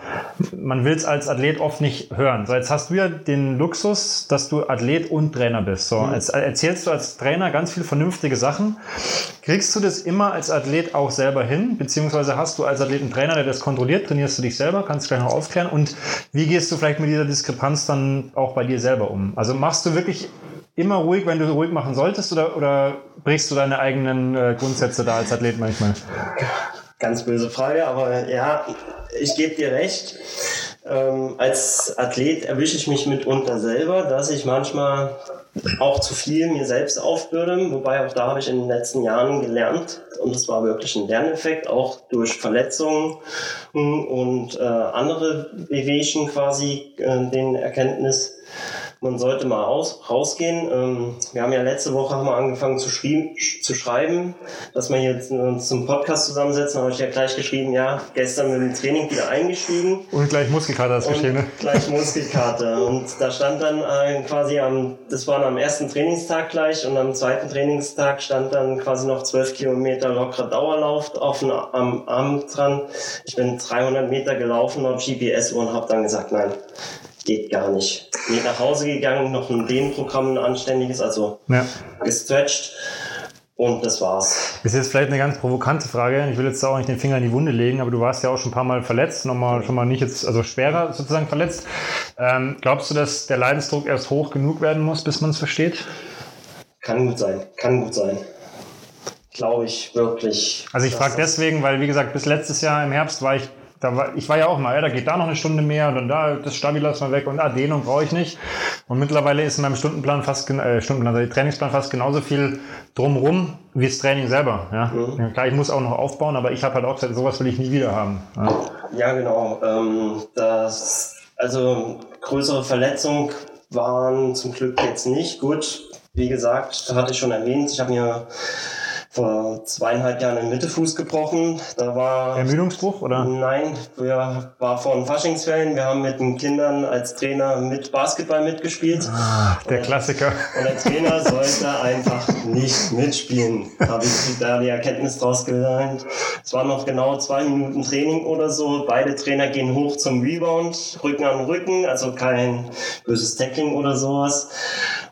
man will es als Athlet oft nicht hören. So, jetzt hast du ja den Luxus, dass du Athlet und Trainer bist. So, mhm. jetzt erzählst du als Trainer ganz viele vernünftige Sachen. Kriegst du das immer als Athlet auch selber hin? Beziehungsweise hast du als Athlet einen Trainer, der das kontrolliert? Trainierst du dich selber? Kannst du gleich noch aufklären? Und wie gehst du vielleicht mit dieser Diskrepanz dann auch bei dir selber um? Also machst du wirklich immer ruhig, wenn du ruhig machen solltest, oder, oder brichst du deine eigenen äh, Grundsätze da als Athlet manchmal? Ganz böse Frage, aber ja, ich gebe dir recht ähm, als Athlet erwische ich mich mitunter selber, dass ich manchmal auch zu viel mir selbst aufbürde, wobei auch da habe ich in den letzten Jahren gelernt und es war wirklich ein Lerneffekt, auch durch Verletzungen und äh, andere Bewegungen quasi äh, den Erkenntnis, man sollte mal aus, rausgehen. Ähm, wir haben ja letzte Woche haben wir angefangen zu, zu schreiben, dass wir jetzt uns zum Podcast zusammensetzen. habe ich ja gleich geschrieben, ja, gestern mit dem Training wieder eingestiegen. Und gleich Muskelkater das geschehen, ne? Gleich Muskelkater. und da stand dann äh, quasi am, das war am ersten Trainingstag gleich und am zweiten Trainingstag stand dann quasi noch zwölf Kilometer lockerer Dauerlauf auf dem, am Arm dran. Ich bin 300 Meter gelaufen auf GPS und habe dann gesagt, nein, geht gar nicht. Bin nach Hause gegangen, noch ein Dehnprogramm, ein anständiges, also ja. gestretched. Und das war's. Das ist jetzt vielleicht eine ganz provokante Frage. Ich will jetzt auch nicht den Finger in die Wunde legen, aber du warst ja auch schon ein paar Mal verletzt, nochmal schon mal nicht jetzt, also schwerer sozusagen verletzt. Ähm, glaubst du, dass der Leidensdruck erst hoch genug werden muss, bis man es versteht? Kann gut sein, kann gut sein. Glaube ich wirklich. Also ich frage deswegen, weil wie gesagt, bis letztes Jahr im Herbst war ich da war, ich war ja auch mal, ja, da geht da noch eine Stunde mehr und dann da, das Stabi lass mal weg und ah, Dehnung brauche ich nicht. Und mittlerweile ist in meinem Stundenplan fast, äh, Stundenplan, also Trainingsplan fast genauso viel drumrum wie das Training selber. Ja? Mhm. klar, ich muss auch noch aufbauen, aber ich habe halt auch gesagt, sowas will ich nie wieder haben. Ja, ja genau. Ähm, das, also größere Verletzungen waren zum Glück jetzt nicht. Gut, wie gesagt, hatte ich schon erwähnt, ich habe mir vor zweieinhalb Jahren den Mittelfuß gebrochen. Da war Ermüdungsbruch oder? Nein, wir war vor den Faschingsferien. Wir haben mit den Kindern als Trainer mit Basketball mitgespielt. Ah, der und Klassiker. Und der Trainer [LAUGHS] sollte einfach nicht mitspielen. Da habe ich da die Erkenntnis draus gelernt. Es waren noch genau zwei Minuten Training oder so. Beide Trainer gehen hoch zum Rebound, Rücken an Rücken, also kein böses Tackling oder sowas.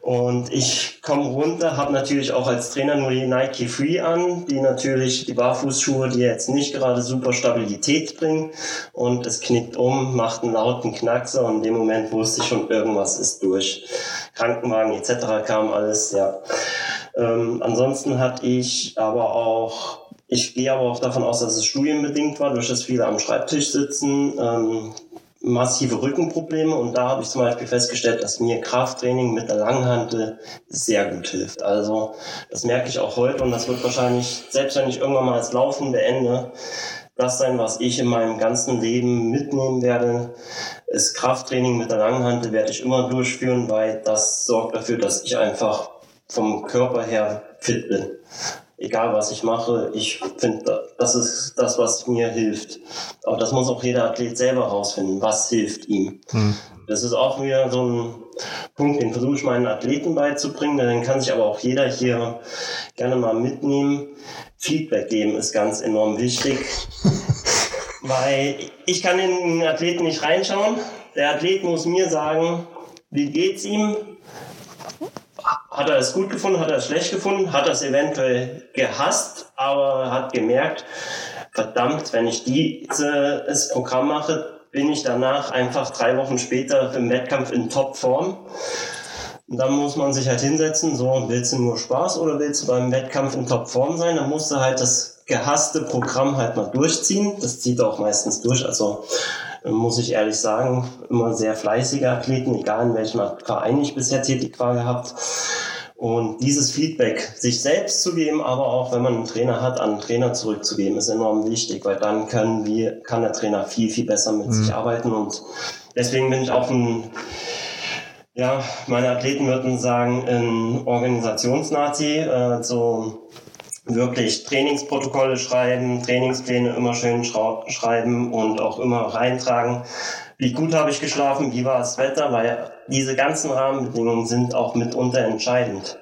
Und ich komme runter, habe natürlich auch als Trainer nur die Nike Free an, die natürlich die Barfußschuhe, die jetzt nicht gerade super Stabilität bringen. Und es knickt um, macht einen lauten Knackser und in dem Moment wusste ich schon, irgendwas ist durch. Krankenwagen etc. kam alles, ja. Ähm, ansonsten hatte ich aber auch ich gehe aber auch davon aus, dass es studienbedingt war, durch das viele am Schreibtisch sitzen. Ähm, massive Rückenprobleme und da habe ich zum Beispiel festgestellt, dass mir Krafttraining mit der Langhantel sehr gut hilft. Also das merke ich auch heute und das wird wahrscheinlich, selbst wenn ich irgendwann mal das Laufen beende, das sein, was ich in meinem ganzen Leben mitnehmen werde. Das Krafttraining mit der Langhantel werde ich immer durchführen, weil das sorgt dafür, dass ich einfach vom Körper her fit bin egal was ich mache, ich finde, das ist das, was mir hilft. Aber das muss auch jeder Athlet selber herausfinden, was hilft ihm. Hm. Das ist auch wieder so ein Punkt, den versuche ich meinen Athleten beizubringen. Den kann sich aber auch jeder hier gerne mal mitnehmen. Feedback geben ist ganz enorm wichtig. [LAUGHS] weil ich kann in den Athleten nicht reinschauen. Der Athlet muss mir sagen, wie geht's ihm? Hat er es gut gefunden? Hat er es schlecht gefunden? Hat er es eventuell gehasst, aber hat gemerkt, verdammt, wenn ich dieses Programm mache, bin ich danach einfach drei Wochen später im Wettkampf in Topform. Und dann muss man sich halt hinsetzen, so, willst du nur Spaß oder willst du beim Wettkampf in Topform sein? Dann musst du halt das gehasste Programm halt mal durchziehen. Das zieht auch meistens durch. Also muss ich ehrlich sagen, immer sehr fleißige Athleten, egal in welchem Verein ich bisher tätig war gehabt. Und dieses Feedback sich selbst zu geben, aber auch wenn man einen Trainer hat, an einen Trainer zurückzugeben, ist enorm wichtig, weil dann können wir, kann der Trainer viel, viel besser mit mhm. sich arbeiten. Und deswegen bin ich auch ein, ja, meine Athleten würden sagen, ein Organisationsnazi, äh, so wirklich Trainingsprotokolle schreiben, Trainingspläne immer schön schreiben und auch immer reintragen. Wie gut habe ich geschlafen, wie war das Wetter, weil diese ganzen Rahmenbedingungen sind auch mitunter entscheidend.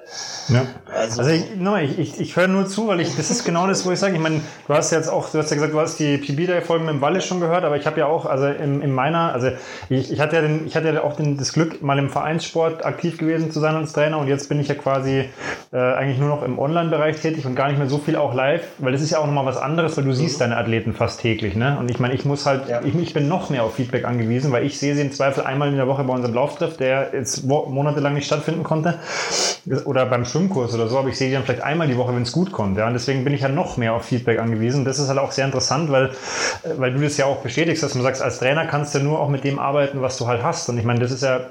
Ja. Also, also ich, no, ich, ich, ich höre nur zu, weil ich, das ist genau das, wo ich sage, ich meine, du hast jetzt auch, du hast ja gesagt, du hast die PB-Folgen mit dem Walle schon gehört, aber ich habe ja auch, also in, in meiner, also ich, ich hatte ja den, ich hatte ja auch den, das Glück, mal im Vereinssport aktiv gewesen zu sein als Trainer und jetzt bin ich ja quasi äh, eigentlich nur noch im Online-Bereich tätig und gar nicht mehr so viel auch live, weil das ist ja auch nochmal was anderes, weil du mhm. siehst deine Athleten fast täglich, ne? Und ich meine, ich muss halt, ja. ich, ich bin noch mehr auf Feedback angewiesen, weil ich sehe sie im Zweifel einmal in der Woche bei unserem Der jetzt monatelang nicht stattfinden konnte oder beim Schwimmkurs oder so, aber ich sehe die dann vielleicht einmal die Woche, wenn es gut kommt. Ja? Und deswegen bin ich ja noch mehr auf Feedback angewiesen. Das ist halt auch sehr interessant, weil, weil du das ja auch bestätigst, dass man sagst, als Trainer kannst du nur auch mit dem arbeiten, was du halt hast. Und ich meine, das ist ja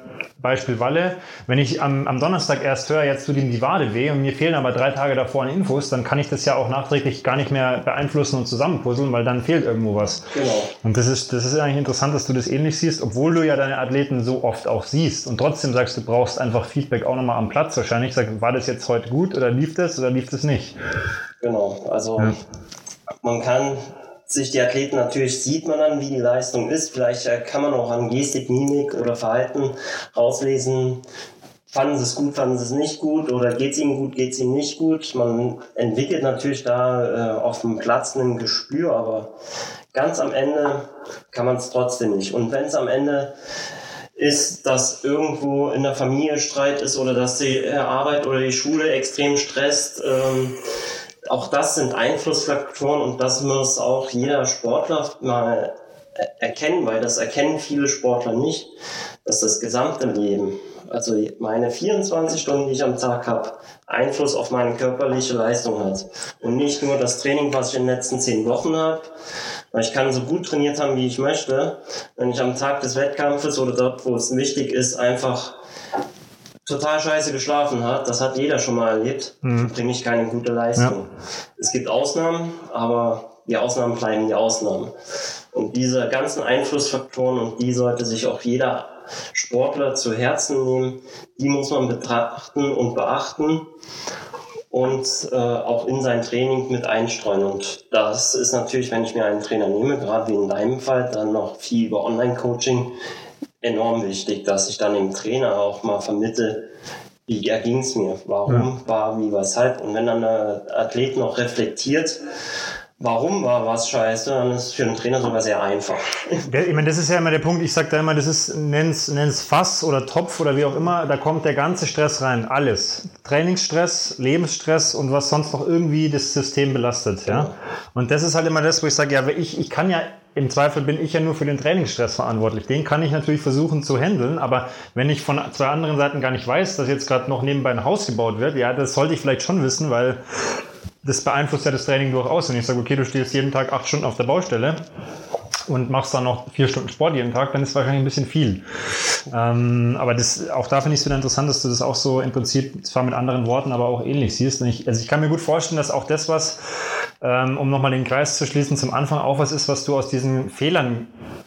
Beispiel Walle. Wenn ich am, am Donnerstag erst höre, jetzt tut ihm die Wade weh und mir fehlen aber drei Tage davor an Infos, dann kann ich das ja auch nachträglich gar nicht mehr beeinflussen und zusammenpuzzeln, weil dann fehlt irgendwo was. Genau. Und das ist, das ist eigentlich interessant, dass du das ähnlich siehst, obwohl du ja deine Athleten so oft auch siehst und trotzdem sagst, du brauchst einfach Feedback auch nochmal am Platz wahrscheinlich. Sag, war das jetzt heute gut oder lief das oder lief das nicht? Genau, also ja. man kann sich die Athleten natürlich sieht man dann, wie die Leistung ist. Vielleicht äh, kann man auch an Gestik, Mimik oder Verhalten rauslesen, fanden sie es gut, fanden sie es nicht gut oder geht es ihnen gut, geht es ihnen nicht gut. Man entwickelt natürlich da äh, auf dem Platz ein Gespür, aber ganz am Ende kann man es trotzdem nicht. Und wenn es am Ende ist, dass irgendwo in der Familie Streit ist oder dass die Arbeit oder die Schule extrem stresst, ähm, auch das sind Einflussfaktoren und das muss auch jeder Sportler mal erkennen, weil das erkennen viele Sportler nicht, dass das gesamte Leben, also meine 24 Stunden, die ich am Tag habe, Einfluss auf meine körperliche Leistung hat. Und nicht nur das Training, was ich in den letzten zehn Wochen habe, weil ich kann so gut trainiert haben, wie ich möchte. Wenn ich am Tag des Wettkampfes oder dort, wo es wichtig ist, einfach total scheiße geschlafen hat, das hat jeder schon mal erlebt, mhm. bringe ich keine gute Leistung. Ja. Es gibt Ausnahmen, aber die Ausnahmen bleiben die Ausnahmen. Und diese ganzen Einflussfaktoren, und die sollte sich auch jeder Sportler zu Herzen nehmen, die muss man betrachten und beachten und äh, auch in sein Training mit einstreuen. Und das ist natürlich, wenn ich mir einen Trainer nehme, gerade wie in deinem Fall, dann noch viel über Online-Coaching, enorm wichtig, dass ich dann dem Trainer auch mal vermittle, wie erging es mir, warum ja. war, wie, weshalb. Und wenn dann der Athlet noch reflektiert, warum war was scheiße, dann ist es für einen Trainer sogar sehr einfach. [LAUGHS] Ich meine, das ist ja immer der Punkt, ich sage da immer, das ist, nenn's, nenn's Fass oder Topf oder wie auch immer, da kommt der ganze Stress rein, alles. Trainingsstress, Lebensstress und was sonst noch irgendwie das System belastet, ja. ja. Und das ist halt immer das, wo ich sage, ja, ich, ich kann ja im Zweifel bin ich ja nur für den Trainingsstress verantwortlich. Den kann ich natürlich versuchen zu handeln, aber wenn ich von zwei anderen Seiten gar nicht weiß, dass jetzt gerade noch nebenbei ein Haus gebaut wird, ja, das sollte ich vielleicht schon wissen, weil das beeinflusst ja das Training durchaus. Wenn ich sage, okay, du stehst jeden Tag acht Stunden auf der Baustelle und machst dann noch vier Stunden Sport jeden Tag, dann ist wahrscheinlich ein bisschen viel. Ähm, aber das, auch da finde ich es wieder interessant, dass du das auch so im Prinzip zwar mit anderen Worten, aber auch ähnlich siehst. Ich, also ich kann mir gut vorstellen, dass auch das, was ähm, um nochmal den Kreis zu schließen, zum Anfang auch was ist, was du aus diesen Fehlern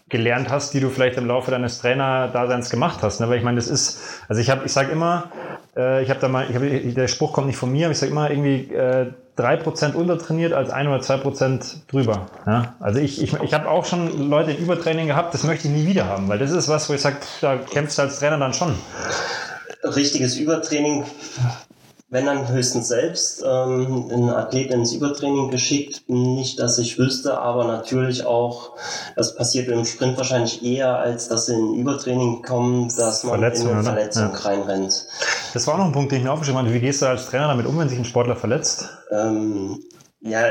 gelernt hast, die du vielleicht im Laufe deines Trainerdaseins gemacht hast. Ne? Weil ich meine, das ist, also ich habe, ich sage immer, äh, ich habe da mal, ich hab, der Spruch kommt nicht von mir, aber ich sage immer irgendwie äh, 3% untertrainiert als 1 oder 2% drüber. Ja? Also ich, ich, ich habe auch schon Leute in Übertraining gehabt, das möchte ich nie wieder haben, weil das ist was, wo ich sage, da kämpfst du als Trainer dann schon. Richtiges Übertraining wenn dann höchstens selbst ähm, einen Athleten ins Übertraining geschickt. Nicht, dass ich wüsste, aber natürlich auch, das passiert im Sprint wahrscheinlich eher, als dass sie in Übertraining kommen, dass man Verletzung, in eine Verletzung ja. reinrennt. Das war auch noch ein Punkt, den ich mir aufgeschrieben habe. Wie gehst du als Trainer damit um, wenn sich ein Sportler verletzt? Ähm, ja,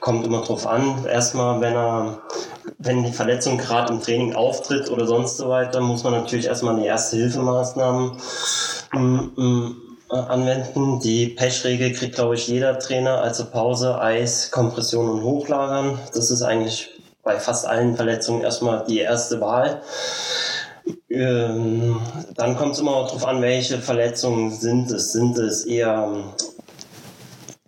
kommt immer drauf an. Erstmal, wenn er, wenn die Verletzung gerade im Training auftritt oder sonst so weiter, muss man natürlich erstmal eine erste Hilfemaßnahmen ähm, äh, anwenden. Die Pechregel kriegt, glaube ich, jeder Trainer, also Pause, Eis, Kompression und Hochlagern. Das ist eigentlich bei fast allen Verletzungen erstmal die erste Wahl. Ähm, dann kommt es immer darauf an, welche Verletzungen sind es. Sind es eher ähm,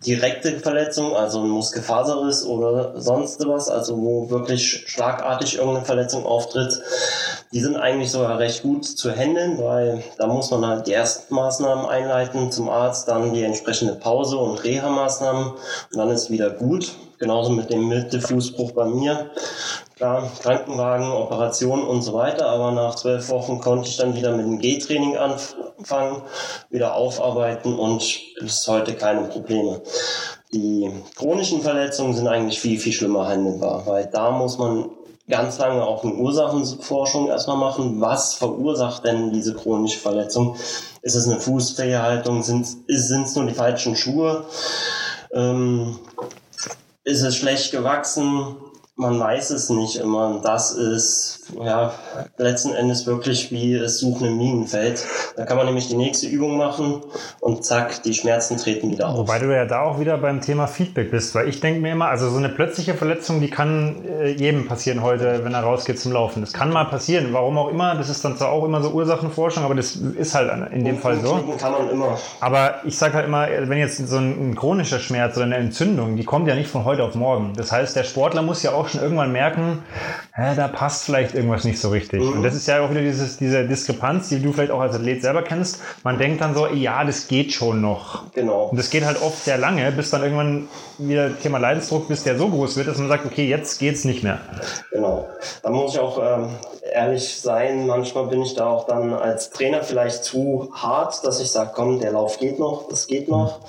direkte Verletzungen, also ein Muskelfaserriss oder sonst was, also wo wirklich schlagartig irgendeine Verletzung auftritt? Die sind eigentlich sogar recht gut zu handeln, weil da muss man halt die ersten Maßnahmen einleiten zum Arzt, dann die entsprechende Pause und Reha-Maßnahmen und dann ist wieder gut. Genauso mit dem Mittelfußbruch bei mir. Klar, Krankenwagen, Operationen und so weiter, aber nach zwölf Wochen konnte ich dann wieder mit dem G-Training anfangen, wieder aufarbeiten und bis heute keine Probleme. Die chronischen Verletzungen sind eigentlich viel, viel schlimmer handelbar, weil da muss man ganz lange auch eine Ursachenforschung erstmal machen. Was verursacht denn diese chronische Verletzung? Ist es eine Fußfehlhaltung? Sind es nur die falschen Schuhe? Ähm, ist es schlecht gewachsen? Man weiß es nicht immer. Das ist ja letzten Endes wirklich wie es Suchen im Minenfeld. Da kann man nämlich die nächste Übung machen und zack, die Schmerzen treten wieder auf. Wobei du ja da auch wieder beim Thema Feedback bist, weil ich denke mir immer, also so eine plötzliche Verletzung, die kann äh, jedem passieren heute, wenn er rausgeht zum Laufen. Das kann mal passieren, warum auch immer. Das ist dann zwar auch immer so Ursachenforschung, aber das ist halt in dem und Fall so. kann man immer. Aber ich sage halt immer, wenn jetzt so ein, ein chronischer Schmerz oder eine Entzündung, die kommt ja nicht von heute auf morgen. Das heißt, der Sportler muss ja auch schon irgendwann merken, hä, da passt vielleicht irgendwas nicht so richtig. Mhm. Und das ist ja auch wieder dieses, diese Diskrepanz, die du vielleicht auch als Athlet selber kennst. Man denkt dann so, ja, das geht schon noch. Genau. Und das geht halt oft sehr lange, bis dann irgendwann wieder Thema Leidensdruck, bis der so groß wird, dass man sagt, okay, jetzt geht's nicht mehr. Genau. Da muss ich auch ähm, ehrlich sein, manchmal bin ich da auch dann als Trainer vielleicht zu hart, dass ich sage, komm, der Lauf geht noch, das geht noch. Mhm.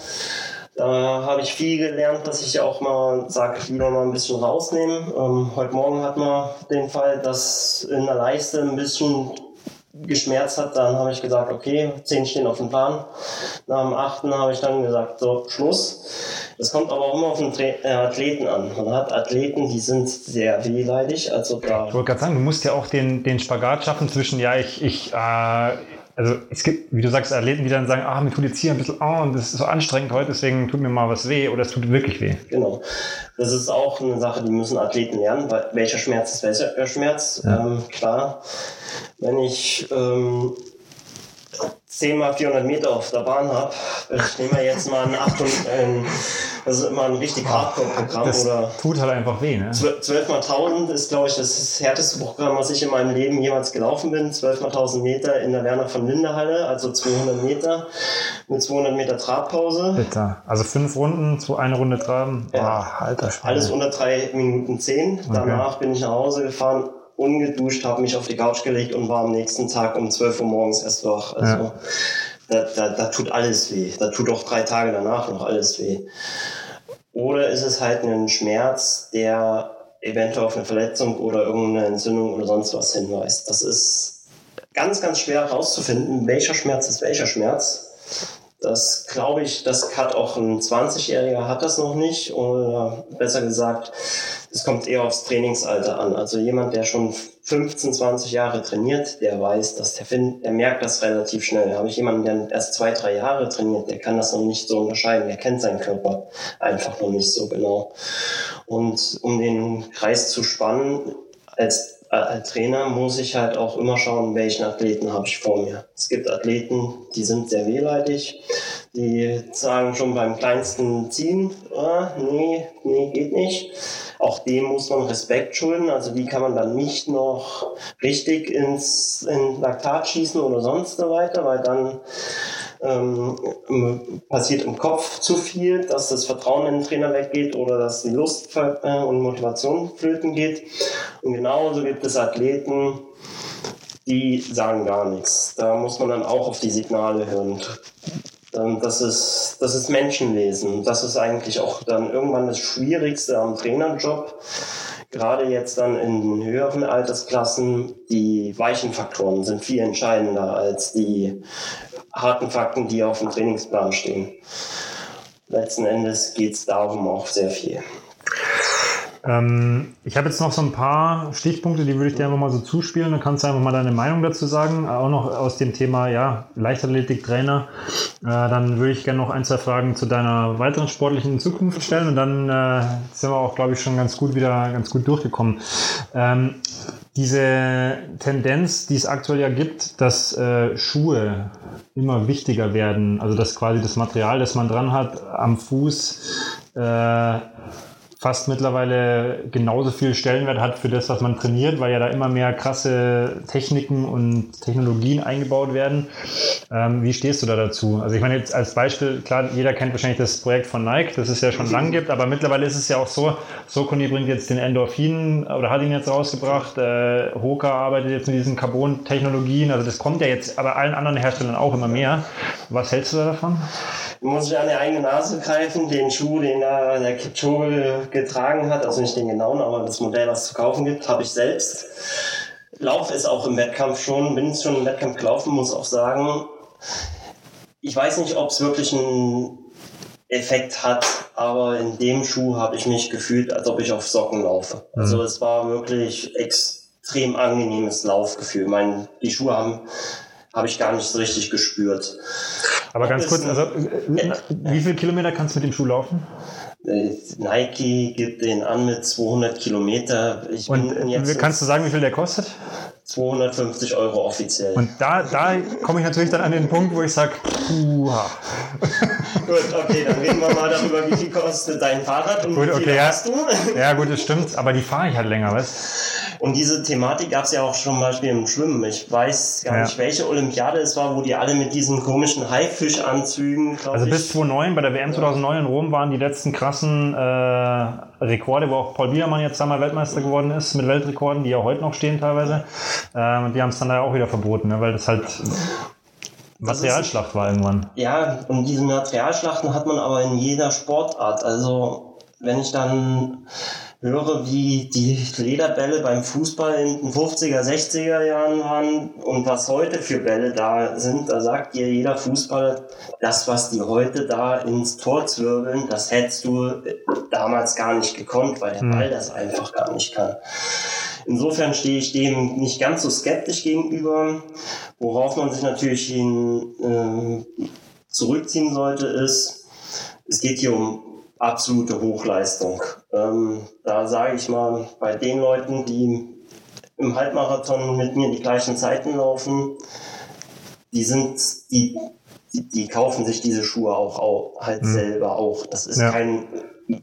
Da habe ich viel gelernt, dass ich auch mal sage, lieber mal ein bisschen rausnehmen. Ähm, heute Morgen hat man den Fall, dass in der Leiste ein bisschen geschmerzt hat. Dann habe ich gesagt, okay, zehn stehen auf dem Plan. Nach dem achten habe ich dann gesagt, so, Schluss. Das kommt aber auch immer auf den äh, Athleten an. Man hat Athleten, die sind sehr wehleidig. Also da ich wollte gerade sagen, du musst ja auch den, den Spagat schaffen zwischen, ja, ich, ich äh, also es gibt, wie du sagst, Athleten, die dann sagen, ah, mir tut jetzt hier ein bisschen, oh, und das ist so anstrengend heute, deswegen tut mir mal was weh oder es tut wirklich weh. Genau. Das ist auch eine Sache, die müssen Athleten lernen, weil welcher Schmerz ist welcher Schmerz. Ja. Ähm, klar, wenn ich ähm, 10 mal 400 Meter auf der Bahn habe, ich nehme jetzt mal ein 800, äh, das ist immer ein richtig Hardcore-Programm. Das oder tut halt einfach weh, ne? 12 mal 1000 ist, glaube ich, das härteste Programm, was ich in meinem Leben jemals gelaufen bin. 12 mal 1000 Meter in der Werner von Linde Halle, also 200 Meter mit 200 Meter Trabpause. Bitte. Also fünf Runden, zu eine Runde traben. Ja. Oh, alter Schweine. Alles unter drei Minuten zehn. Danach okay. bin ich nach Hause gefahren, ungeduscht, habe mich auf die Couch gelegt und war am nächsten Tag um 12 Uhr morgens erst wach. Also ja. Da, da, da tut alles weh. Da tut auch drei Tage danach noch alles weh. Oder ist es halt ein Schmerz, der eventuell auf eine Verletzung oder irgendeine Entzündung oder sonst was hinweist. Das ist ganz, ganz schwer herauszufinden, welcher Schmerz ist welcher Schmerz. Das glaube ich, das hat auch ein 20-Jähriger hat das noch nicht. Oder besser gesagt, es kommt eher aufs Trainingsalter an. Also jemand, der schon 15, 20 Jahre trainiert, der weiß, dass der, find, der merkt das relativ schnell. Habe ich jemanden, der erst zwei, drei Jahre trainiert, der kann das noch nicht so unterscheiden. Der kennt seinen Körper einfach noch nicht so genau. Und um den Kreis zu spannen, als als Trainer muss ich halt auch immer schauen, welchen Athleten habe ich vor mir. Es gibt Athleten, die sind sehr wehleidig, die sagen schon beim kleinsten Ziehen, ah, nee, nee, geht nicht. Auch dem muss man Respekt schulden. Also die kann man dann nicht noch richtig ins in Laktat schießen oder sonst so weiter, weil dann ähm, passiert im Kopf zu viel, dass das Vertrauen in den Trainer weggeht oder dass die Lust äh, und Motivation flöten geht. Und genauso gibt es Athleten, die sagen gar nichts. Da muss man dann auch auf die Signale hören. Das ist, das ist Menschenlesen. Das ist eigentlich auch dann irgendwann das Schwierigste am Trainerjob. Gerade jetzt dann in höheren Altersklassen, die weichen Faktoren sind viel entscheidender als die harten Fakten, die auf dem Trainingsplan stehen. Letzten Endes geht es darum auch sehr viel. Ähm, ich habe jetzt noch so ein paar Stichpunkte, die würde ich dir einfach mal so zuspielen. Dann kannst du einfach mal deine Meinung dazu sagen. Auch noch aus dem Thema ja, Leichtathletik-Trainer. Äh, dann würde ich gerne noch ein, zwei Fragen zu deiner weiteren sportlichen Zukunft stellen. Und dann äh, sind wir auch, glaube ich, schon ganz gut wieder ganz gut durchgekommen. Ähm, diese Tendenz, die es aktuell ja gibt, dass äh, Schuhe immer wichtiger werden, also dass quasi das Material, das man dran hat, am Fuß äh, fast mittlerweile genauso viel Stellenwert hat für das, was man trainiert, weil ja da immer mehr krasse Techniken und Technologien eingebaut werden. Ähm, wie stehst du da dazu? Also ich meine jetzt als Beispiel, klar, jeder kennt wahrscheinlich das Projekt von Nike, das es ja schon lang gibt, aber mittlerweile ist es ja auch so, Sokoni bringt jetzt den Endorphin oder hat ihn jetzt rausgebracht, äh, Hoka arbeitet jetzt mit diesen Carbon-Technologien, also das kommt ja jetzt aber allen anderen Herstellern auch immer mehr. Was hältst du da davon? muss ich an die eigene Nase greifen. Den Schuh, den da der Kipchoge getragen hat, also nicht den genauen, aber das Modell, was es zu kaufen gibt, habe ich selbst. Lauf ist auch im Wettkampf schon, bin schon im Wettkampf gelaufen, muss auch sagen, ich weiß nicht, ob es wirklich einen Effekt hat, aber in dem Schuh habe ich mich gefühlt, als ob ich auf Socken laufe. Also mhm. es war wirklich extrem angenehmes Laufgefühl. Mein, die Schuhe haben habe ich gar nicht so richtig gespürt. Aber ganz kurz, also, äh, wie viele Kilometer kannst du mit dem Schuh laufen? Äh, Nike gibt den an mit 200 Kilometer. Ich Und äh, kannst du sagen, wie viel der kostet? 250 Euro offiziell. Und da, da komme ich natürlich dann an den Punkt, wo ich sage, puha. gut, okay, dann reden wir mal darüber, wie viel kostet dein Fahrrad und gut, wie viel okay, hast ja. du. Ja gut, das stimmt, aber die fahre ich halt länger, weißt und diese Thematik gab es ja auch schon zum Beispiel im Schwimmen. Ich weiß gar ja. nicht, welche Olympiade es war, wo die alle mit diesen komischen Haifischanzügen, Also bis 2009, bei der WM 2009 in Rom waren die letzten krassen äh, Rekorde, wo auch Paul Biedermann jetzt einmal Weltmeister geworden ist, mit Weltrekorden, die ja heute noch stehen teilweise. Äh, und die haben es dann da auch wieder verboten, ne, weil das halt Materialschlacht war irgendwann. Ja, und diese Materialschlachten hat man aber in jeder Sportart. Also wenn ich dann höre, wie die Lederbälle beim Fußball in den 50er, 60er Jahren waren und was heute für Bälle da sind, da sagt dir jeder Fußballer, das, was die heute da ins Tor zwirbeln, das hättest du damals gar nicht gekonnt, weil der hm. Ball das einfach gar nicht kann. Insofern stehe ich dem nicht ganz so skeptisch gegenüber. Worauf man sich natürlich hin, äh, zurückziehen sollte, ist, es geht hier um absolute Hochleistung. Ähm, da sage ich mal, bei den Leuten, die im Halbmarathon mit mir die gleichen Zeiten laufen, die sind, die, die, die kaufen sich diese Schuhe auch, auch halt mhm. selber auch. Das ist ja. kein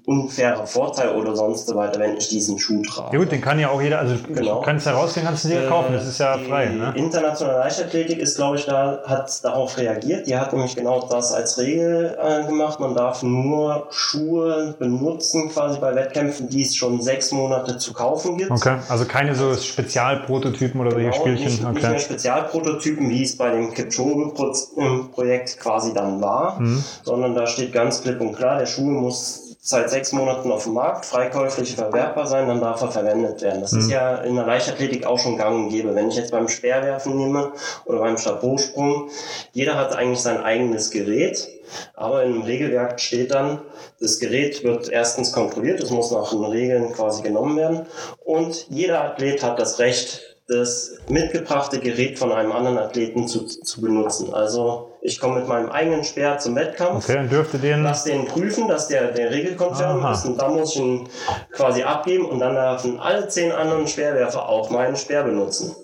unfairer Vorteil oder sonst so weiter, wenn ich diesen Schuh trage. Ja gut, den kann ja auch jeder, also genau. kannst du herausgehen, kannst du dir äh, kaufen, das ist ja frei. Ne? Internationale Leichtathletik ist, glaube ich, da, hat darauf reagiert. Die hat nämlich genau das als Regel äh, gemacht. Man darf nur Schuhe benutzen, quasi bei Wettkämpfen, die es schon sechs Monate zu kaufen gibt. Okay, also keine so Spezialprototypen oder genau, solche Spielchen. Nicht, okay. nicht mehr Spezialprototypen, wie es bei dem Kipchoge-Projekt quasi dann war, mhm. sondern da steht ganz klipp und klar, der Schuh muss seit sechs Monaten auf dem Markt, freikäuflich verwertbar sein, dann darf er verwendet werden. Das mhm. ist ja in der Leichtathletik auch schon gang und gäbe. Wenn ich jetzt beim Speerwerfen nehme oder beim Stabhochsprung, jeder hat eigentlich sein eigenes Gerät, aber im Regelwerk steht dann, das Gerät wird erstens kontrolliert, es muss nach den Regeln quasi genommen werden und jeder Athlet hat das Recht, das mitgebrachte Gerät von einem anderen Athleten zu, zu benutzen. Also ich komme mit meinem eigenen Speer zum Wettkampf. Okay, dann dürfte den. Lass den prüfen, dass der, der regelkonform ist. Und dann muss ich ihn quasi abgeben und dann dürfen alle zehn anderen Speerwerfer auch meinen Speer benutzen.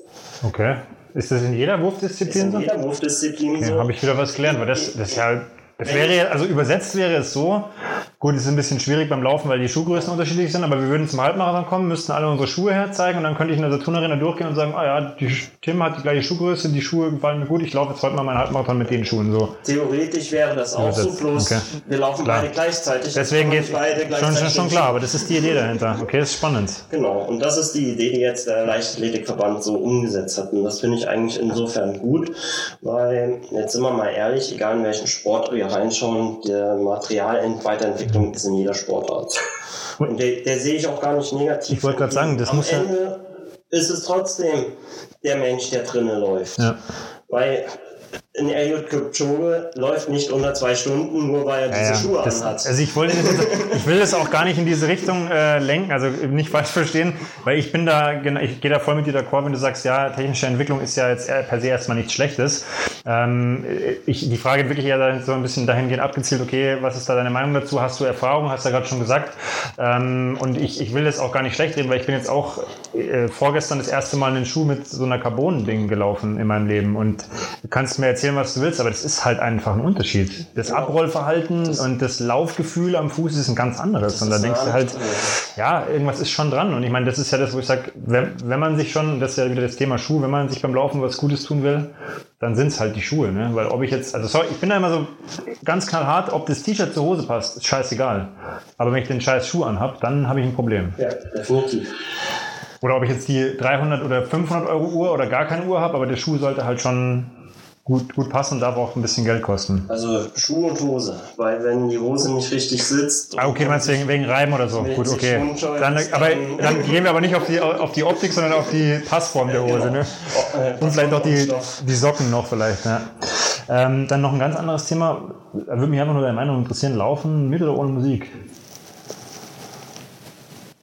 Okay. Ist das in jeder Wurfdisziplin so? In jeder Wurfdisziplin okay, so. Habe ich wieder was gelernt, weil das, das ja. Das wäre, also übersetzt wäre es so, Gut, es ist ein bisschen schwierig beim Laufen, weil die Schuhgrößen unterschiedlich sind, aber wir würden zum Halbmarathon kommen, müssten alle unsere Schuhe herzeigen und dann könnte ich in der Saturn Arena durchgehen und sagen, ah ja, die Tim hat die gleiche Schuhgröße, die Schuhe gefallen mir gut, ich laufe jetzt heute mal meinen Halbmarathon mit den Schuhen so. Theoretisch wäre das auch so, bloß okay. wir laufen klar. beide gleichzeitig. Deswegen geht beide gleichzeitig schon, schon, schon klar, aber das ist die Idee dahinter. Okay, das ist spannend. Genau, und das ist die Idee, die jetzt der Leichtathletikverband so umgesetzt hat. Und das finde ich eigentlich insofern gut, weil jetzt sind wir mal ehrlich, egal in welchen Sport wir reinschauen, der Materialweiterentwicklung ist in jeder Sport Sportart. Und der, der sehe ich auch gar nicht negativ. Ich wollte gerade sagen, das Am muss Ende ja ist es trotzdem der Mensch, der drinnen läuft. Ja. Weil ein Eliud Kipchoge läuft nicht unter zwei Stunden, nur weil er diese ja, Schuhe das, anhat. Also ich, wollte, ich will das auch gar nicht in diese Richtung äh, lenken, also nicht falsch verstehen, weil ich bin da, ich gehe da voll mit dir d'accord, wenn du sagst, ja, technische Entwicklung ist ja jetzt per se erstmal nichts Schlechtes. Ähm, ich, die Frage wirklich eher so ein bisschen dahingehend abgezielt, okay, was ist da deine Meinung dazu? Hast du Erfahrung? Hast du ja gerade schon gesagt. Ähm, und ich, ich will das auch gar nicht schlecht reden, weil ich bin jetzt auch äh, vorgestern das erste Mal einen Schuh mit so einer Carbon-Ding gelaufen in meinem Leben und du kannst mir erzählen, was du willst, aber das ist halt einfach ein Unterschied. Das Abrollverhalten das und das Laufgefühl am Fuß ist ein ganz anderes. Und da denkst du halt, ja, irgendwas ist schon dran. Und ich meine, das ist ja das, wo ich sage, wenn, wenn man sich schon, das ist ja wieder das Thema Schuh, wenn man sich beim Laufen was Gutes tun will, dann sind es halt die Schuhe. Ne? Weil ob ich jetzt, also sorry, ich bin da immer so ganz knallhart, ob das T-Shirt zur Hose passt, ist scheißegal. Aber wenn ich den scheiß Schuh anhab, dann habe ich ein Problem. Ja, definitiv. Oder ob ich jetzt die 300 oder 500 Euro Uhr oder gar keine Uhr habe, aber der Schuh sollte halt schon gut, gut passen und darf auch ein bisschen Geld kosten. Also Schuhe und Hose, weil wenn die Hose nicht richtig sitzt. Ah, okay, meinst du wegen, wegen Reiben oder so? Gut, okay. Dann, aber dann gehen wir aber nicht auf die, auf die Optik, sondern auf die Passform der Hose. Genau. Ne? Äh, und vielleicht auch die, die Socken noch vielleicht. Ja. Ähm, dann noch ein ganz anderes Thema. Da würde mich einfach nur deine Meinung interessieren. Laufen mit oder ohne Musik?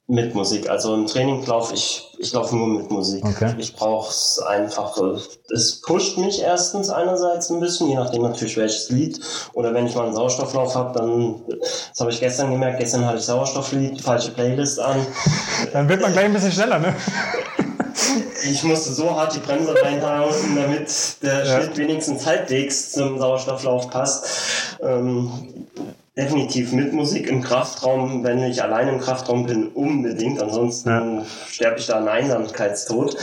Mit Musik. Also im Training laufe ich, ich laufe nur mit Musik. Okay. Ich brauche es einfach. Es pusht mich erstens einerseits ein bisschen, je nachdem natürlich welches Lied. Oder wenn ich mal einen Sauerstofflauf habe, dann, das habe ich gestern gemerkt, gestern hatte ich Sauerstofflied, falsche Playlist an. [LAUGHS] dann wird man gleich ein bisschen schneller, ne? ich musste so hart die Bremse reinhauen, damit der ja. Schritt wenigstens halbwegs zum Sauerstofflauf passt. Ähm, definitiv mit Musik im Kraftraum, wenn ich allein im Kraftraum bin, unbedingt. Ansonsten ja. sterbe ich da an Einsamkeitstod.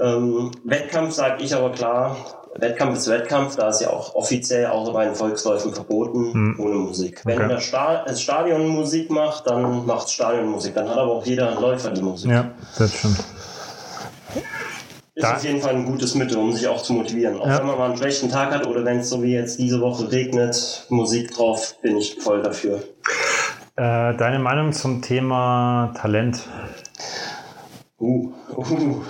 Ähm, Wettkampf sage ich aber klar, Wettkampf ist Wettkampf, da ist ja auch offiziell außer bei den Volksläufen verboten, hm. ohne Musik. Okay. Wenn das, Sta das Stadion Musik macht, dann macht Stadion Musik. Dann hat aber auch jeder Läufer die Musik. Ja, das stimmt ist da. auf jeden Fall ein gutes Mittel, um sich auch zu motivieren. Auch ja. wenn man mal einen schlechten Tag hat oder wenn es so wie jetzt diese Woche regnet, Musik drauf, bin ich voll dafür. Äh, deine Meinung zum Thema Talent? Uh, uh,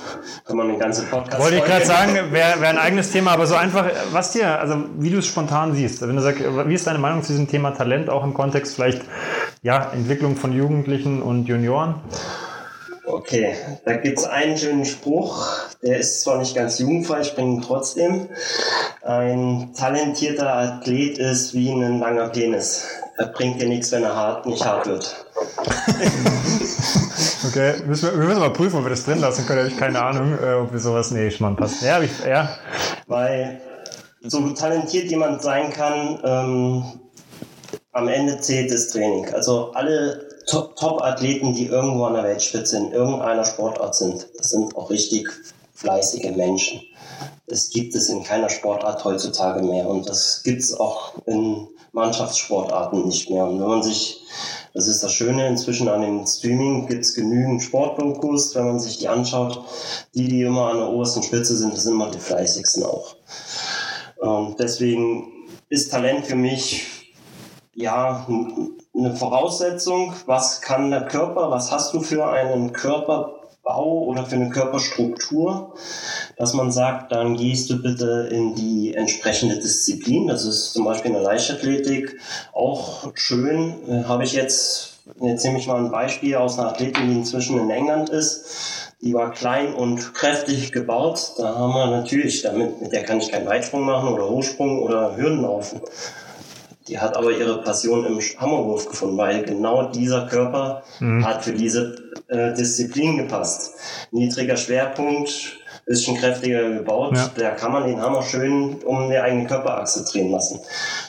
kann man den ganzen Podcast. Wollte ich gerade sagen, wäre wär ein eigenes Thema, aber so einfach, was dir, also wie du es spontan siehst, wenn du sagst, wie ist deine Meinung zu diesem Thema Talent, auch im Kontext vielleicht, ja, Entwicklung von Jugendlichen und Junioren? Okay, da gibt es einen schönen Spruch, der ist zwar nicht ganz jugendfrei, ich bringe ihn trotzdem. Ein talentierter Athlet ist wie ein langer Penis. Er bringt dir nichts, wenn er hart, nicht hart wird. [LAUGHS] okay, müssen wir, wir, müssen mal prüfen, ob wir das drin lassen können. Ich keine Ahnung, äh, ob wir sowas. Nee, ich meine, passt. Ja, ich, ja. Weil so talentiert jemand sein kann, ähm, am Ende zählt das Training. Also alle Top-Athleten, die irgendwo an der Weltspitze in irgendeiner Sportart sind, das sind auch richtig fleißige Menschen. Das gibt es in keiner Sportart heutzutage mehr und das gibt es auch in Mannschaftssportarten nicht mehr. Und wenn man sich, das ist das Schöne, inzwischen an dem Streaming gibt es genügend Sportdokus, wenn man sich die anschaut, die, die immer an der obersten Spitze sind, das sind immer die fleißigsten auch. Und deswegen ist Talent für mich ja eine Voraussetzung, was kann der Körper, was hast du für einen Körperbau oder für eine Körperstruktur, dass man sagt, dann gehst du bitte in die entsprechende Disziplin. Das ist zum Beispiel in der Leichtathletik auch schön. Äh, habe ich jetzt, jetzt nehme ich mal ein Beispiel aus einer Athletin, die inzwischen in England ist. Die war klein und kräftig gebaut. Da haben wir natürlich, damit, mit der kann ich keinen Weitsprung machen oder Hochsprung oder Hürdenlaufen. Die hat aber ihre Passion im Hammerwurf gefunden, weil genau dieser Körper mhm. hat für diese äh, Disziplin gepasst. Niedriger Schwerpunkt, bisschen kräftiger gebaut. Ja. Da kann man den Hammer schön um die eigene Körperachse drehen lassen.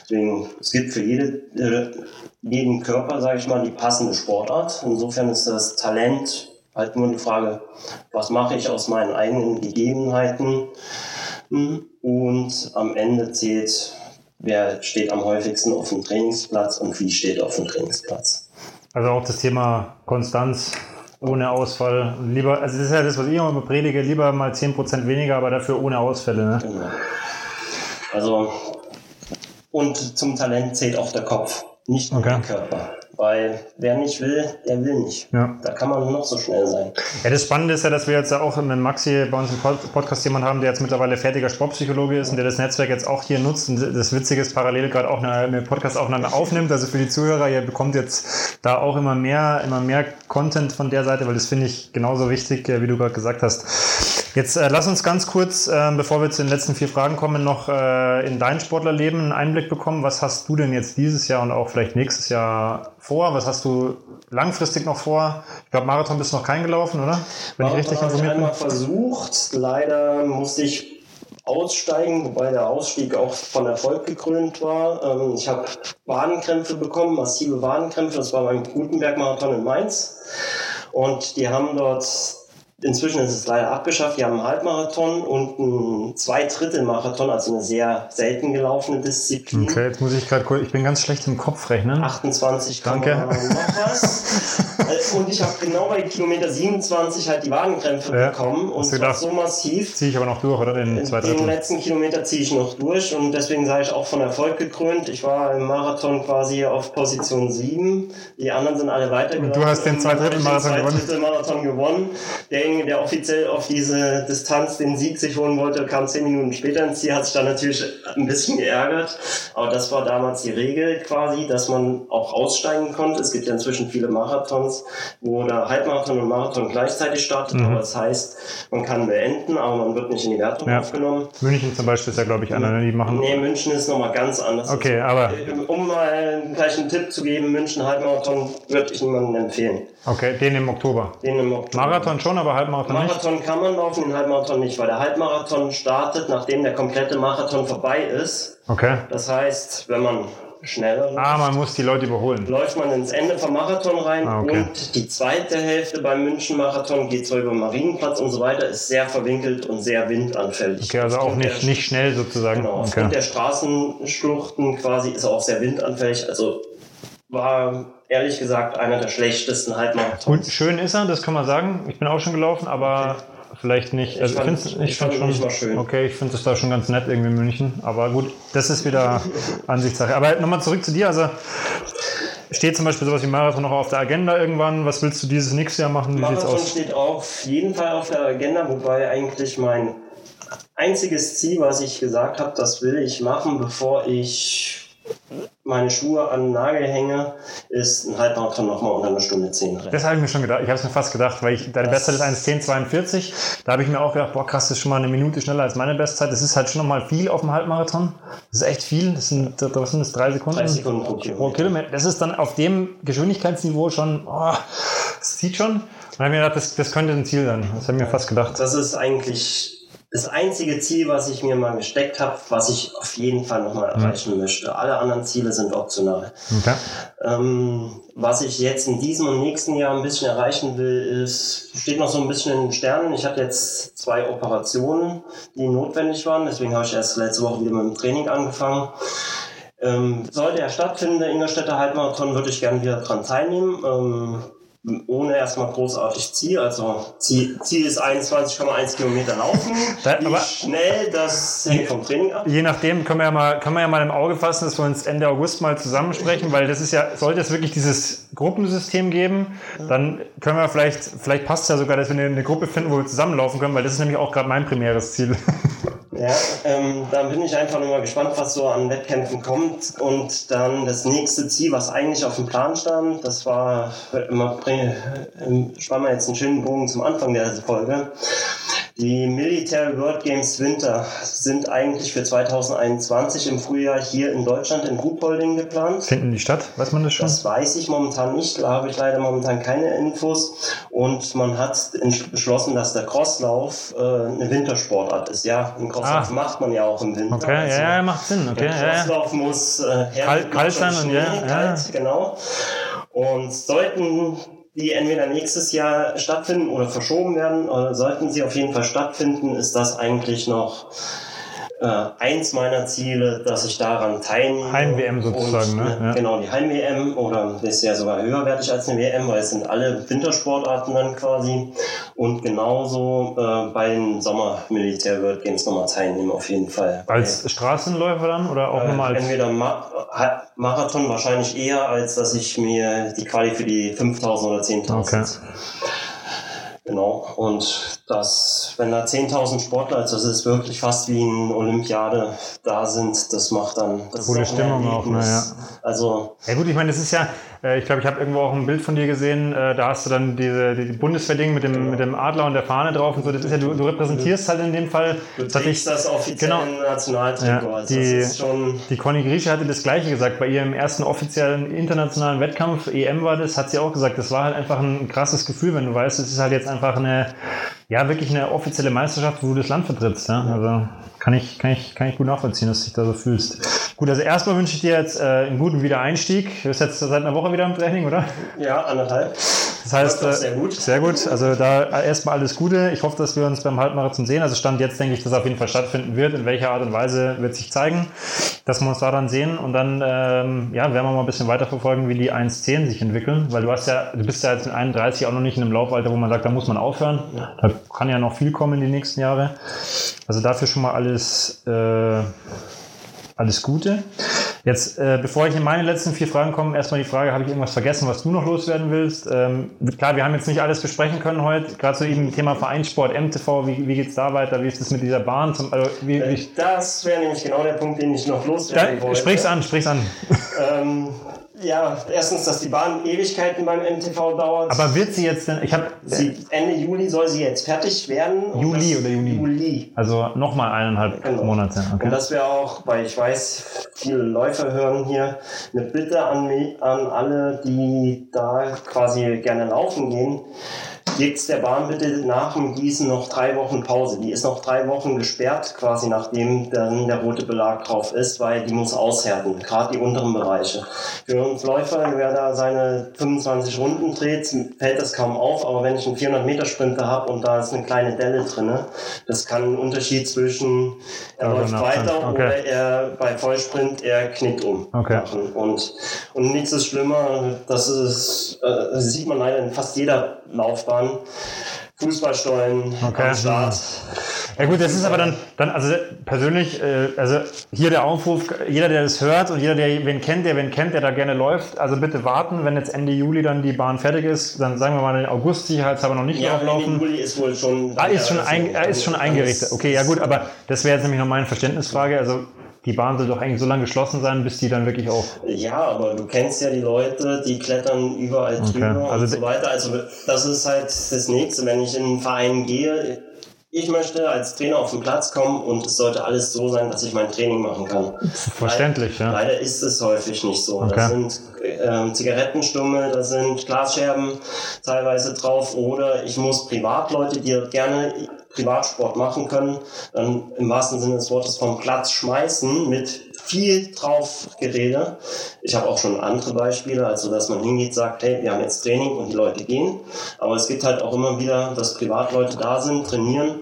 Deswegen, es gibt für jede, äh, jeden Körper, sage ich mal, die passende Sportart. Insofern ist das Talent halt nur die Frage, was mache ich aus meinen eigenen Gegebenheiten? Hm, Und am Ende zählt, wer steht am häufigsten auf dem Trainingsplatz und wie steht auf dem Trainingsplatz. Also auch das Thema Konstanz ohne Ausfall. Lieber, also das ist ja das, was ich immer predige, lieber mal 10% weniger, aber dafür ohne Ausfälle. Ne? Genau. Also, und zum Talent zählt auch der Kopf, nicht nur Okay. der Körper. Weil wer nicht will, der will nicht. Ja. Da kann man noch so schnell sein. Ja, das Spannende ist ja, dass wir jetzt auch mit Maxi bei uns im Pod- Podcast jemanden haben, der jetzt mittlerweile fertiger Sportpsychologe ist und der das Netzwerk jetzt auch hier nutzt. Und das Witzige ist, parallel gerade auch eine, eine Podcast-Aufnahme aufnimmt. Also für die Zuhörer, ihr bekommt jetzt da auch immer mehr, immer mehr Content von der Seite, weil das finde ich genauso wichtig, äh, wie du gerade gesagt hast. Jetzt äh, lass uns ganz kurz, äh, bevor wir zu den letzten vier Fragen kommen, noch äh, in dein Sportlerleben einen Einblick bekommen. Was hast du denn jetzt dieses Jahr und auch vielleicht nächstes Jahr vor? Was hast du langfristig noch vor? Ich glaube, Marathon bist du noch kein gelaufen, oder? Wenn ich richtig Marathon habe ich informiert bin. einmal versucht. Leider musste ich aussteigen, wobei der Ausstieg auch von Erfolg gekrönt war. Ähm, ich habe Wadenkrämpfe bekommen, massive Wadenkrämpfe. Das war beim Gutenberg-Marathon in Mainz. Und die haben dort, inzwischen ist es leider abgeschafft, die haben einen Halbmarathon und einen Zweidrittelmarathon, also eine sehr selten gelaufene Disziplin. Okay, jetzt muss ich gerade kurz, ich bin ganz schlecht im Kopf rechnen. 28 Danke. Noch was. [LAUGHS] Äh, und ich habe genau bei Kilometer 27 halt die Wadenkrämpfe Ja, bekommen und zwar so massiv. Ziehe ich aber noch durch, oder? Den zwei Den letzten Kilometer ziehe ich noch durch und deswegen sage ich auch von Erfolg gekrönt. Ich war im Marathon quasi auf Position 7. Die anderen sind alle weitergelaufen. Und du hast den Zweidrittelmarathon gewonnen. Zweidrittelmarathon gewonnen. Derjenige, der offiziell auf diese Distanz den Sieg sich holen wollte, kam zehn Minuten später ins Ziel, hat sich dann natürlich ein bisschen geärgert. Aber das war damals die Regel quasi, dass man auch aussteigen konnte. Es gibt ja inzwischen viele Marathons, wo der Halbmarathon und Marathon gleichzeitig startet. Aber das heißt, man kann beenden, aber man wird nicht in die Wertung Mhm. Ja. aufgenommen. München zum Beispiel ist ja, glaube ich, einer, ne? die machen. Nee, München ist nochmal ganz anders. Okay, aber Um mal gleich einen Tipp zu geben, München Halbmarathon würde ich niemandem empfehlen. Okay, den im Oktober. Den im Oktober. Marathon schon, aber Halbmarathon nicht. Marathon kann man laufen, den Halbmarathon nicht, weil der Halbmarathon startet, nachdem der komplette Marathon vorbei ist. Okay. Das heißt, wenn man schneller Ah, man muss die Leute überholen. läuft man ins Ende vom Marathon rein Ah, okay. und die zweite Hälfte beim München-Marathon geht zwar über Marienplatz und so weiter, ist sehr verwinkelt und sehr windanfällig. Okay, also auch nicht, nicht schnell sozusagen. Genau, aufgrund Okay. der Straßenschluchten quasi ist er auch sehr windanfällig. Also war ehrlich gesagt einer der schlechtesten Gut, Halbmarathons. schön ist er, das kann man sagen. Ich bin auch schon gelaufen, aber vielleicht nicht. Also ich, fand- find's- ich fand schon, mal schön. Okay, ich finde es da schon ganz nett irgendwie in München. Aber gut, das ist wieder [LAUGHS] Ansichtssache. Aber nochmal zurück zu dir. Also steht zum Beispiel sowas wie Marathon noch auf der Agenda irgendwann. Was willst du dieses nächste Jahr machen? Wie Marathon aus? steht auf jeden Fall auf der Agenda, wobei eigentlich mein einziges Ziel, was ich gesagt habe, das will ich machen, bevor ich meine Schuhe an den Nagel hänge, ist ein Halbmarathon nochmal unter einer Stunde 10 rennen. Das habe ich mir schon gedacht. Ich habe es mir fast gedacht, weil ich, deine Das- Bestzeit ist 1,10,42. Da habe ich mir auch gedacht, boah, krass, das ist schon mal eine Minute schneller als meine Bestzeit. Das ist halt schon nochmal viel auf dem Halbmarathon. Das ist echt viel. Das sind, was sind das, drei Sekunden? Drei Sekunden pro Pro Kilometer. Kilometer. Das ist dann auf dem Geschwindigkeitsniveau schon, oh, das zieht schon. Und dann habe ich mir gedacht, das, das könnte ein Ziel sein. Das habe ich mir fast gedacht. Das ist eigentlich das einzige Ziel, was ich mir mal gesteckt habe, was ich auf jeden Fall nochmal Mhm. erreichen möchte. Alle anderen Ziele sind optional. Okay. Ähm, was ich jetzt in diesem und nächsten Jahr ein bisschen erreichen will, ist, steht noch so ein bisschen in den Sternen. Ich hatte jetzt zwei Operationen, die notwendig waren. Deswegen habe ich erst letzte Woche wieder mit dem Training angefangen. Ähm, sollte er stattfinden, der Ingolstädter Halbmarathon, würde ich gerne wieder dran teilnehmen. Ähm, ohne erstmal großartig Ziel. Also Ziel, Ziel ist 21,1 Kilometer laufen. Da- Wie aber- schnell, das hängt vom Training ab. Je nachdem können wir ja mal, können wir ja mal im Auge fassen, dass wir uns Ende August mal zusammensprechen, weil das ist ja, sollte es wirklich dieses Gruppensystem geben, dann können wir vielleicht, vielleicht passt es ja sogar, dass wir eine, eine Gruppe finden, wo wir zusammenlaufen können, weil das ist nämlich auch gerade mein primäres Ziel. [LAUGHS] Ja, ähm, dann bin ich einfach nur mal gespannt, was so an Wettkämpfen kommt. Und dann das nächste Ziel, was eigentlich auf dem Plan stand, das war immer, ähm, spannen wir jetzt einen schönen Bogen zum Anfang der Folge. Die Military World Games Winter sind eigentlich für 2021 im Frühjahr hier in Deutschland in Ruhpolding geplant. Finden die statt? Weiß man das schon? Das weiß ich momentan nicht, da habe ich leider momentan keine Infos. Und man hat beschlossen, dass der Crosslauf äh, eine Wintersportart ist. Ja, einen Crosslauf ah. macht man ja auch im Winter. Okay, also ja, ja, macht Sinn. Okay, der Crosslauf ja, ja. muss äh, kalt, kalt sein und ja, kalt, ja. genau. Und sollten die entweder nächstes Jahr stattfinden oder verschoben werden, oder sollten sie auf jeden Fall stattfinden, ist das eigentlich noch äh, eins meiner Ziele, dass ich daran teilnehme. Heim-WM sozusagen, und, ne? Ja. Genau, die Heim-WM oder ist ja sogar höherwertig als eine WM, weil es sind alle Wintersportarten dann quasi. Und genauso äh, bei den Sommer-Militär World Games nochmal teilnehmen, auf jeden Fall. Als Straßenläufer dann oder auch äh, nochmal. Entweder Ma Marathon wahrscheinlich eher, als dass ich mir die Quali für die 5000 oder 10.000 okay. Genau. Und das, wenn da 10.000 Sportler, also das ist wirklich fast wie eine Olympiade da sind, das macht dann das coole Stimmung auch. Ne, ja. Also ja gut, ich meine, das ist ja, äh, ich glaube, ich habe irgendwo auch ein Bild von dir gesehen. Äh, da hast du dann diese die Bundeswehrding mit dem genau. mit dem Adler und der Fahne drauf und so. Das ist ja, du, du repräsentierst halt in dem Fall. Du trägst das offizielle genau, Nationaltrikot. Ja, also die, die Conny Grieche hatte das Gleiche gesagt bei ihrem ersten offiziellen internationalen Wettkampf. EM war das, hat sie auch gesagt. Das war halt einfach ein krasses Gefühl, wenn du weißt, es ist halt jetzt einfach eine ja, wirklich eine offizielle Meisterschaft, wo du das Land vertrittst. Ja? Also kann ich, kann, ich, kann ich gut nachvollziehen, dass du dich da so fühlst. Gut, also erstmal wünsche ich dir jetzt äh, einen guten Wiedereinstieg. Du bist jetzt seit einer Woche wieder im Training, oder? Ja, anderthalb. Das heißt, das sehr gut. Sehr gut. Also da erstmal alles Gute. Ich hoffe, dass wir uns beim Halbmarathon sehen. Also Stand jetzt denke ich, dass es auf jeden Fall stattfinden wird. In welcher Art und Weise wird sich zeigen, dass wir uns da dann sehen. Und dann ähm, ja, werden wir mal ein bisschen weiter verfolgen, wie die 1.10 sich entwickeln. Weil du hast ja, du bist ja jetzt mit 31 auch noch nicht in einem Laufalter, wo man sagt, da muss man aufhören. Da kann ja noch viel kommen in die nächsten Jahre. Also dafür schon mal alles, äh, alles Gute. Jetzt, äh, bevor ich in meine letzten vier Fragen komme, erstmal die Frage, habe ich irgendwas vergessen, was du noch loswerden willst? Ähm, klar, wir haben jetzt nicht alles besprechen können heute, gerade zu so eben Thema Vereinssport, MTV, wie, wie geht es da weiter? Wie ist es mit dieser Bahn? Zum, also, wie, wie das wäre nämlich genau der Punkt, den ich noch loswerden wollte. Sprich's an, sprich's an. Ähm, ja, erstens, dass die Bahn Ewigkeiten beim MTV dauert. Aber wird sie jetzt denn, ich habe... Ende Juli soll sie jetzt fertig werden. Juli oder Juni? Juli. Also nochmal eineinhalb genau. Monate. Okay. Und das wäre auch, weil ich weiß, viele Läufer hören hier, eine Bitte an, an alle, die da quasi gerne laufen gehen Gebt der Bahn bitte nach dem Gießen noch drei Wochen Pause. Die ist noch drei Wochen gesperrt, quasi nachdem dann der rote Belag drauf ist, weil die muss aushärten, gerade die unteren Bereiche. Für uns Läufer, wer da seine 25 Runden dreht, fällt das kaum auf, aber wenn ich einen 400 Meter Sprinter habe und da ist eine kleine Delle drin, das kann einen Unterschied zwischen, er läuft weiter okay. oder er bei Vollsprint, er knickt um okay. Und, und nichts ist schlimmer, das ist, äh, das sieht man leider in fast jeder Laufbahn. Fußballstollen okay. am Start. Ja gut, das ist aber dann, dann also persönlich, äh, also hier der Aufruf, jeder, der das hört und jeder, der wen kennt, der wen kennt, der da gerne läuft, also bitte warten, wenn jetzt Ende Juli dann die Bahn fertig ist, dann sagen wir mal den August sicherheitshalber noch nicht ja, auflaufen. Ende Juli ist wohl schon... Da ist schon, ein, ist schon eingerichtet. Okay, ja gut, aber das wäre jetzt nämlich noch meine Verständnisfrage, also die Bahn soll doch eigentlich so lange geschlossen sein, bis die dann wirklich auch. Ja, aber du kennst ja die Leute, die klettern überall okay. drüber also und so weiter. Also das ist halt das Nächste. Wenn ich in einen Verein gehe, ich möchte als Trainer auf den Platz kommen und es sollte alles so sein, dass ich mein Training machen kann. Verständlich, leider, ja. Leider ist es häufig nicht so. Okay. Da sind äh, Zigarettenstummel, da sind Glasscherben teilweise drauf oder ich muss Privatleute, die gerne Privatsport machen können, dann im wahrsten Sinne des Wortes vom Platz schmeißen mit viel drauf Gerede. Ich habe auch schon andere Beispiele, also dass man hingeht, sagt, hey, wir haben jetzt Training und die Leute gehen. Aber es gibt halt auch immer wieder, dass Privatleute da sind, trainieren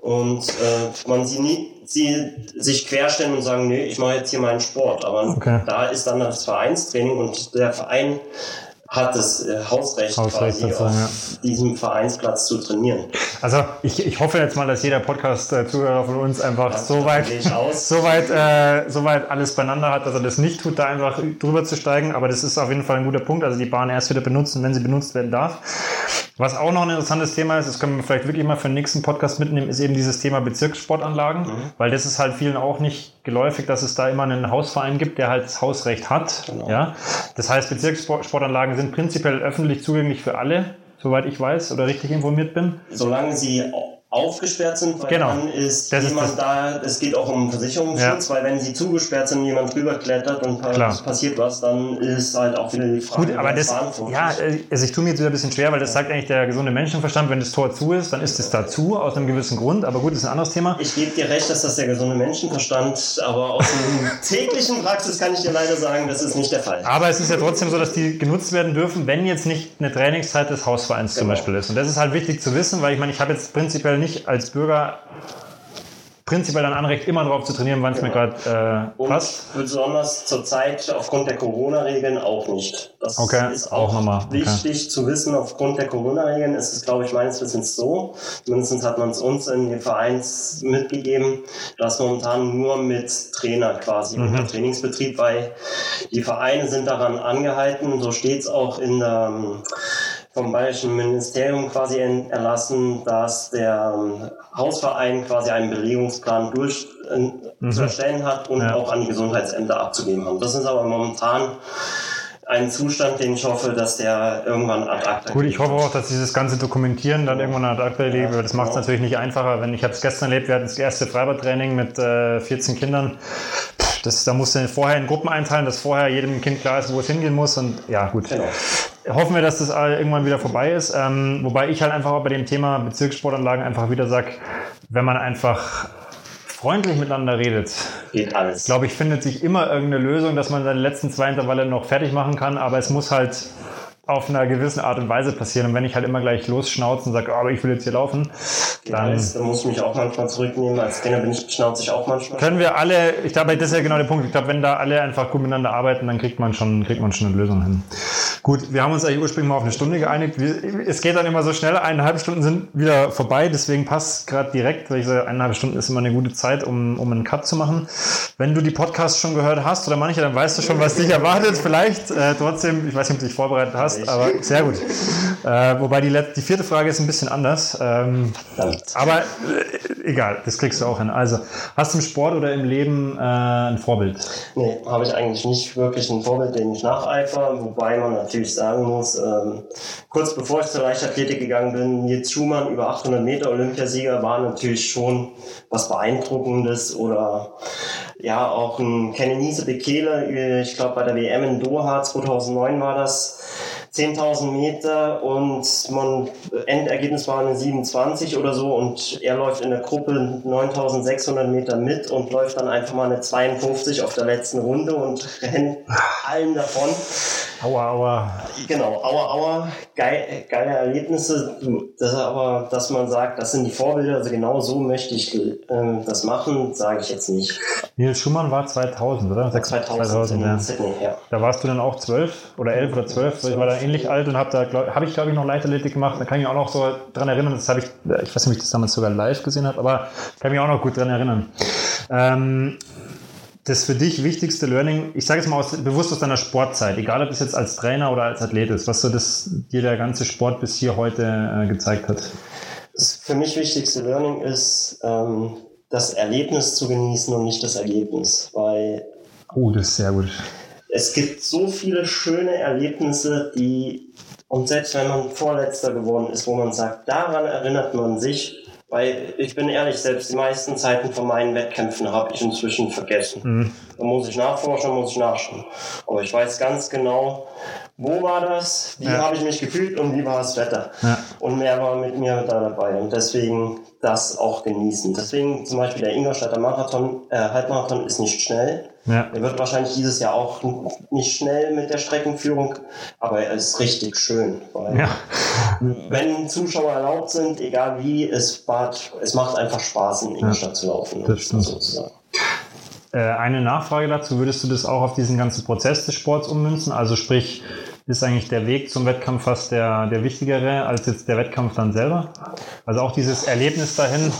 und äh, man sie nie sie sich querstellen und sagen, nee, ich mache jetzt hier meinen Sport. Aber okay. da ist dann das Vereinstraining und der Verein hat das äh, Hausrecht, Hausrecht quasi auf ja. diesem Vereinsplatz zu trainieren. Also ich, ich hoffe jetzt mal, dass jeder Podcast-Zuhörer von uns einfach das so weit, [LAUGHS] so, weit, äh, so weit alles beieinander hat, dass er das nicht tut, da einfach drüber zu steigen. Aber das ist auf jeden Fall ein guter Punkt. Also die Bahn erst wieder benutzen, wenn sie benutzt werden darf. Was auch noch ein interessantes Thema ist, das können wir vielleicht wirklich mal für den nächsten Podcast mitnehmen, ist eben dieses Thema Bezirkssportanlagen, mhm. weil das ist halt vielen auch nicht geläufig, dass es da immer einen Hausverein gibt, der halt das Hausrecht hat. Genau. Ja? Das heißt, Bezirkssportanlagen sind prinzipiell öffentlich zugänglich für alle, soweit ich weiß oder richtig informiert bin. Solange sie aufgesperrt sind, weil Genau. dann ist Das ist jemand das- da, es geht auch um Versicherungsschutz, weil wenn sie zugesperrt sind jemand drüber klettert und Klar. passiert was, dann ist halt auch wieder die Frage, Gut, aber das, ja, ist. äh, also ich tue mir jetzt wieder ein bisschen schwer, weil das sagt eigentlich der gesunde Menschenverstand, wenn das Tor zu ist, dann ist es da zu, aus einem gewissen Grund, aber gut, das ist ein anderes Thema. Ich gebe dir recht, dass das der gesunde Menschenverstand, aber aus dem [LAUGHS] täglichen Praxis kann ich dir leider sagen, das ist nicht der Fall. Aber es ist ja trotzdem so, dass die genutzt werden dürfen, wenn jetzt nicht eine Trainingszeit des Hausvereins zum Genau. Beispiel ist. Und das ist halt wichtig zu wissen, weil ich meine, ich habe jetzt prinzipiell nicht als Bürger prinzipiell ein Anrecht, immer drauf zu trainieren, wann es mir Genau. gerade äh, passt. besonders zurzeit aufgrund der Corona-Regeln auch nicht. Das Okay, ist auch auch, nochmal, okay. wichtig zu wissen. Aufgrund der Corona-Regeln ist es, glaube ich, meines Wissens so. Zumindest hat man es uns in den Vereins mitgegeben, dass momentan nur mit Trainer quasi Mhm. unter Trainingsbetrieb, weil die Vereine sind daran angehalten, so steht es auch in der ähm, vom Bayerischen Ministerium quasi erlassen, dass der ähm, Hausverein quasi einen Belegungsplan durch, äh, zu erstellen hat und Mhm. Ja. auch an die Gesundheitsämter abzugeben haben. Das ist aber momentan ein Zustand, den ich hoffe, dass der irgendwann ad acta Gut, ich hoffe auch, dass dieses ganze Dokumentieren dann irgendwann ad acta liegt, weil das macht es genau. natürlich nicht einfacher. Wenn ich habe es gestern erlebt, wir hatten das erste Freibadtraining mit äh, 14 Kindern. Pff, Das, da musst du vorher in Gruppen einteilen, dass vorher jedem Kind klar ist, wo es hingehen muss. Und ja, gut. Genau. Hoffen wir, dass das irgendwann wieder vorbei ist. Ähm, wobei ich halt einfach auch bei dem Thema Bezirkssportanlagen einfach wieder sage, wenn man einfach freundlich miteinander redet, Geht alles. glaube ich, findet sich immer irgendeine Lösung, dass man seine letzten zwei Intervalle noch fertig machen kann, aber es muss halt auf einer gewissen Art und Weise passieren. Und wenn ich halt immer gleich losschnauze und sage, oh, aber ich will jetzt hier laufen, dann. Da muss ich mich auch manchmal zurücknehmen. Als Trainer bin ich schnauze ich auch manchmal. können wir alle, ich glaube, das ist ja genau der Punkt. Ich glaube, wenn da alle einfach gut miteinander arbeiten, dann kriegt man schon, kriegt man schon eine Lösung hin. Gut, wir haben uns eigentlich ursprünglich mal auf eine Stunde geeinigt. Es geht dann immer so schnell, eineinhalb Stunden sind wieder vorbei, deswegen passt gerade direkt, weil ich sage, eineinhalb Stunden ist immer eine gute Zeit, um, um einen Cut zu machen. Wenn du die Podcasts schon gehört hast oder manche, dann weißt du schon, was dich erwartet. Vielleicht äh, trotzdem, ich weiß nicht, ob du dich vorbereitet hast, Ich. aber sehr gut. Äh, wobei die, letzte, die vierte Frage ist ein bisschen anders. Ähm, aber äh, egal, das kriegst du auch hin. Also, hast du im Sport oder im Leben äh, ein Vorbild? Nee, habe ich eigentlich nicht wirklich ein Vorbild, dem ich nacheifer, wobei man natürlich sagen muss, ähm, kurz bevor ich zur Leichtathletik gegangen bin, Nils Schumann, über 800 Meter Olympiasieger, war natürlich schon was Beeindruckendes oder ja, auch ein Kenenise Bekele, ich glaube bei der WM in Doha 2009 war das, 10.000 Meter und man, Endergebnis war eine 27 oder so und er läuft in der Gruppe 9.600 Meter mit und läuft dann einfach mal eine 52 auf der letzten Runde und rennt allen davon. Aua, aua. Genau, aua, aua, geil, geile Erlebnisse, das aber, dass man sagt, das sind die Vorbilder, also genau so möchte ich ähm, das machen, sage ich jetzt nicht. Nils Schumann war 2000, oder? 2000 in ja. Sydney, ja. Da warst du dann auch zwölf oder elf oder zwölf. Ich war da ähnlich alt und habe da, habe ich glaube ich noch Leichtathletik gemacht. Da kann ich mich auch noch so dran erinnern. Das habe ich, ich weiß nicht, ob ich das damals sogar live gesehen habe, aber kann mich auch noch gut dran erinnern. Ähm, das für dich wichtigste Learning, ich sage jetzt mal aus, bewusst aus deiner Sportzeit, egal ob das jetzt als Trainer oder als Athlet ist, was so das dir der ganze Sport bis hier heute äh, gezeigt hat. Das für mich wichtigste Learning ist, ähm, das Erlebnis zu genießen und nicht das Ergebnis, weil Oh, das ist sehr gut. es gibt so viele schöne Erlebnisse, die, und selbst wenn man Vorletzter geworden ist, wo man sagt, daran erinnert man sich, weil ich bin ehrlich, selbst die meisten Zeiten von meinen Wettkämpfen habe ich inzwischen vergessen. Mhm. Da muss ich nachforschen, muss ich nachschauen. Aber ich weiß ganz genau, wo war das, wie Ja. habe ich mich gefühlt und wie war das Wetter. Ja. Und mehr war mit mir da dabei. Und deswegen das auch genießen. Deswegen zum Beispiel der Ingolstädter Marathon, äh, Halbmarathon ist nicht schnell. Ja. Er wird wahrscheinlich dieses Jahr auch nicht schnell mit der Streckenführung, aber er ist richtig schön. Weil Ja. Wenn Zuschauer erlaubt sind, egal wie, es, macht, es macht einfach Spaß, in Ingolstadt zu laufen. Das stimmt. Sozusagen. Äh, eine Nachfrage dazu, würdest du das auch auf diesen ganzen Prozess des Sports ummünzen? Also sprich, ist eigentlich der Weg zum Wettkampf fast der, der wichtigere als jetzt der Wettkampf dann selber? Also auch dieses Erlebnis dahin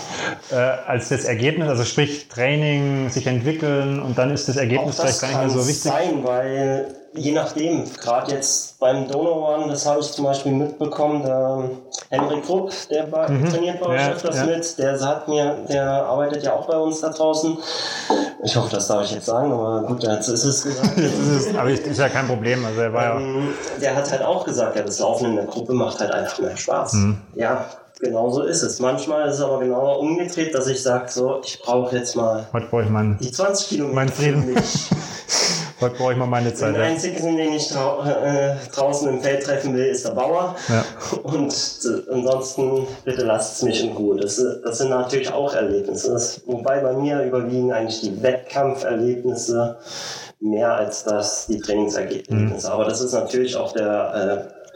äh, als das Ergebnis, also sprich Training, sich entwickeln und dann ist das Ergebnis das vielleicht gar nicht mehr so wichtig. sein, weil je nachdem, gerade jetzt beim Donauan, das habe ich zum Beispiel mitbekommen, der Henrik Krupp, der bei, trainiert bei euch Mhm. Ja, öfters ja. mit, der sagt mir, der arbeitet ja auch bei uns da draußen. Ich hoffe, das darf ich jetzt sagen, aber gut, jetzt ist es gesagt. [LAUGHS] Das ist, aber ist ja kein Problem. Also er war ja. Ähm, der hat halt auch gesagt, ja, das Laufen in der Gruppe macht halt einfach mehr Spaß. Mhm. Ja, Genau so ist es. Manchmal ist es aber genau umgedreht, dass ich sage, so, ich brauche jetzt mal Heute brauche ich meinen, die 20 Kilometer Mein Frieden. [LAUGHS] heute brauche ich mal meine Zeit. Den Ja. einzigen, den ich drau äh, draußen im Feld treffen will, ist der Bauer. Ja. Und äh, ansonsten, bitte lasst es mich in Ruhe. Das, äh, das sind natürlich auch Erlebnisse. Das, wobei bei mir überwiegen eigentlich die Wettkampferlebnisse mehr als das die Trainingsergebnisse. Aber das ist natürlich auch der äh,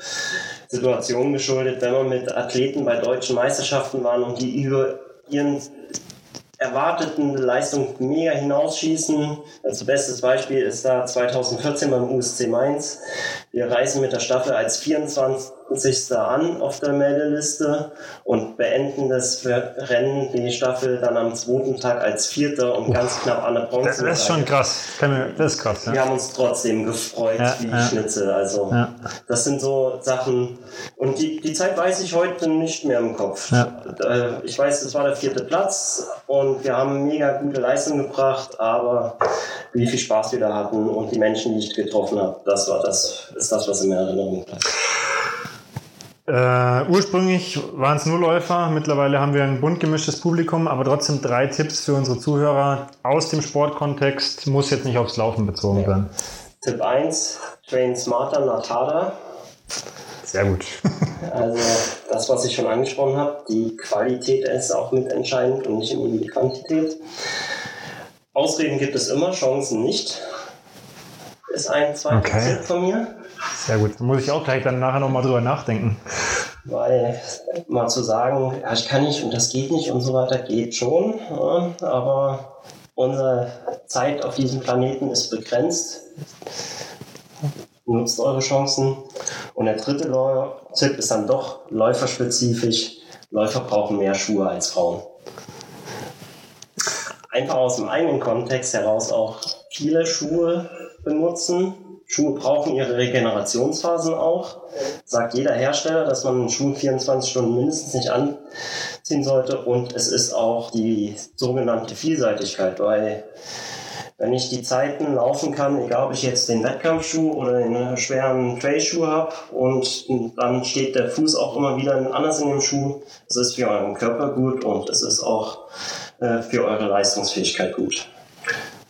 Situation geschuldet, wenn man mit Athleten bei deutschen Meisterschaften waren und die über ihren erwarteten Leistung mega hinausschießen. Also bestes Beispiel ist da 2014 beim USC Mainz. Wir reisen mit der Staffel als 24. an auf der Meldeliste und beenden das Rennen, die Staffel dann am zweiten Tag als Vierter und ganz knapp an der Bronze. Das, das ist schon krass. Das ist krass. Wir Ja. haben uns trotzdem gefreut Ja, wie ja. Schnitzel. Also Ja. das sind so Sachen. Und die, die Zeit weiß ich heute nicht mehr im Kopf. Äh, Ich weiß, es war der vierte Platz und wir haben mega gute Leistung gebracht, aber wie viel Spaß wir da hatten und die Menschen, die ich getroffen habe, das war das, ist das, was in Erinnerung bleibt. Äh, ursprünglich waren es nur Läufer, mittlerweile haben wir ein bunt gemischtes Publikum, aber trotzdem drei Tipps für unsere Zuhörer aus dem Sportkontext, muss jetzt nicht aufs Laufen bezogen sein. Tipp 1, Train Smarter, not harder. Sehr gut. [LAUGHS] Also das, was ich schon angesprochen habe, die Qualität ist auch mitentscheidend und nicht immer die Quantität. Ausreden gibt es immer, Chancen nicht. Ist ein zweiter Okay. Tipp von mir, Sehr gut. Da muss ich auch gleich dann nachher nochmal drüber nachdenken. weil mal zu sagen, ja, ich kann nicht und das geht nicht und so weiter, geht schon, aber unsere Zeit auf diesem Planeten ist begrenzt. Nutzt eure Chancen. Und der dritte Tipp ist dann doch läuferspezifisch. Läufer brauchen mehr Schuhe als Frauen. Einfach aus dem eigenen Kontext heraus auch viele Schuhe benutzen. Schuhe brauchen ihre Regenerationsphasen auch. Sagt jeder Hersteller, dass man einen Schuh 24 Stunden mindestens nicht anziehen sollte. Und es ist auch die sogenannte Vielseitigkeit, weil wenn ich die Zeiten laufen kann, egal ob ich jetzt den Wettkampfschuh oder den schweren Trailschuh habe und dann steht der Fuß auch immer wieder anders in dem Schuh, es ist für euren Körper gut und es ist auch äh, für eure Leistungsfähigkeit gut.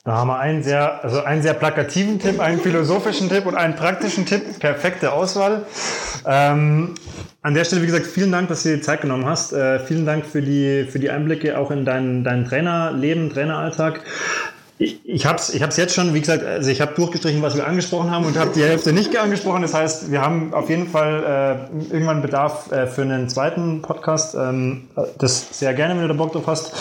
Da haben wir einen sehr, also einen sehr plakativen Tipp, einen philosophischen Tipp und einen praktischen Tipp. Perfekte Auswahl. Ähm, an der Stelle, wie gesagt, vielen Dank, dass du dir Zeit genommen hast. Äh, vielen Dank für die, für die Einblicke auch in dein, dein Trainerleben, Traineralltag. Ich, ich habe es ich hab's jetzt schon, wie gesagt, also ich habe durchgestrichen, was wir angesprochen haben und habe die Hälfte nicht angesprochen. Das heißt, wir haben auf jeden Fall äh, irgendwann Bedarf äh, für einen zweiten Podcast. Ähm, das sehr gerne, wenn du da Bock drauf hast.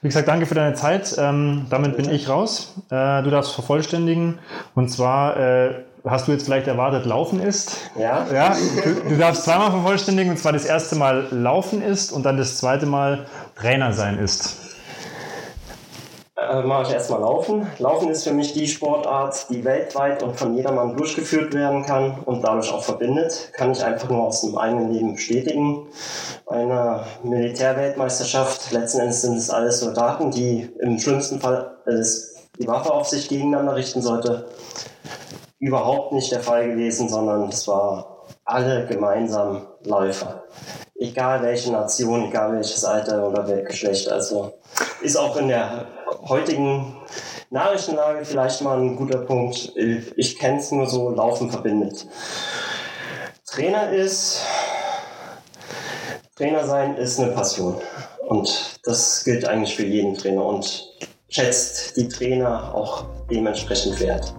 Wie gesagt, danke für deine Zeit. Ähm, damit bin ich raus. Äh, du darfst vervollständigen. Und zwar äh, hast du jetzt vielleicht erwartet, Laufen ist. Ja? Ja, du, du darfst zweimal vervollständigen. Und zwar das erste Mal Laufen ist und dann das zweite Mal Trainer sein ist. Äh, mache ich erstmal Laufen. Laufen ist für mich die Sportart, die weltweit und von jedermann durchgeführt werden kann und dadurch auch verbindet. Kann ich einfach nur aus dem eigenen Leben bestätigen. Bei einer Militärweltmeisterschaft, letzten Endes sind es alles Soldaten, die im schlimmsten Fall die Waffe auf sich gegeneinander richten sollte. Überhaupt nicht der Fall gewesen, sondern es war alle gemeinsam Läufer. Egal welche Nation, egal welches Alter oder welches Geschlecht. Also ist auch in der heutigen Nachrichtenlage vielleicht mal ein guter Punkt. Ich kenne es nur so, Laufen verbindet. Trainer ist, Trainer sein ist eine Passion. Und das gilt eigentlich für jeden Trainer und schätzt die Trainer auch dementsprechend wert.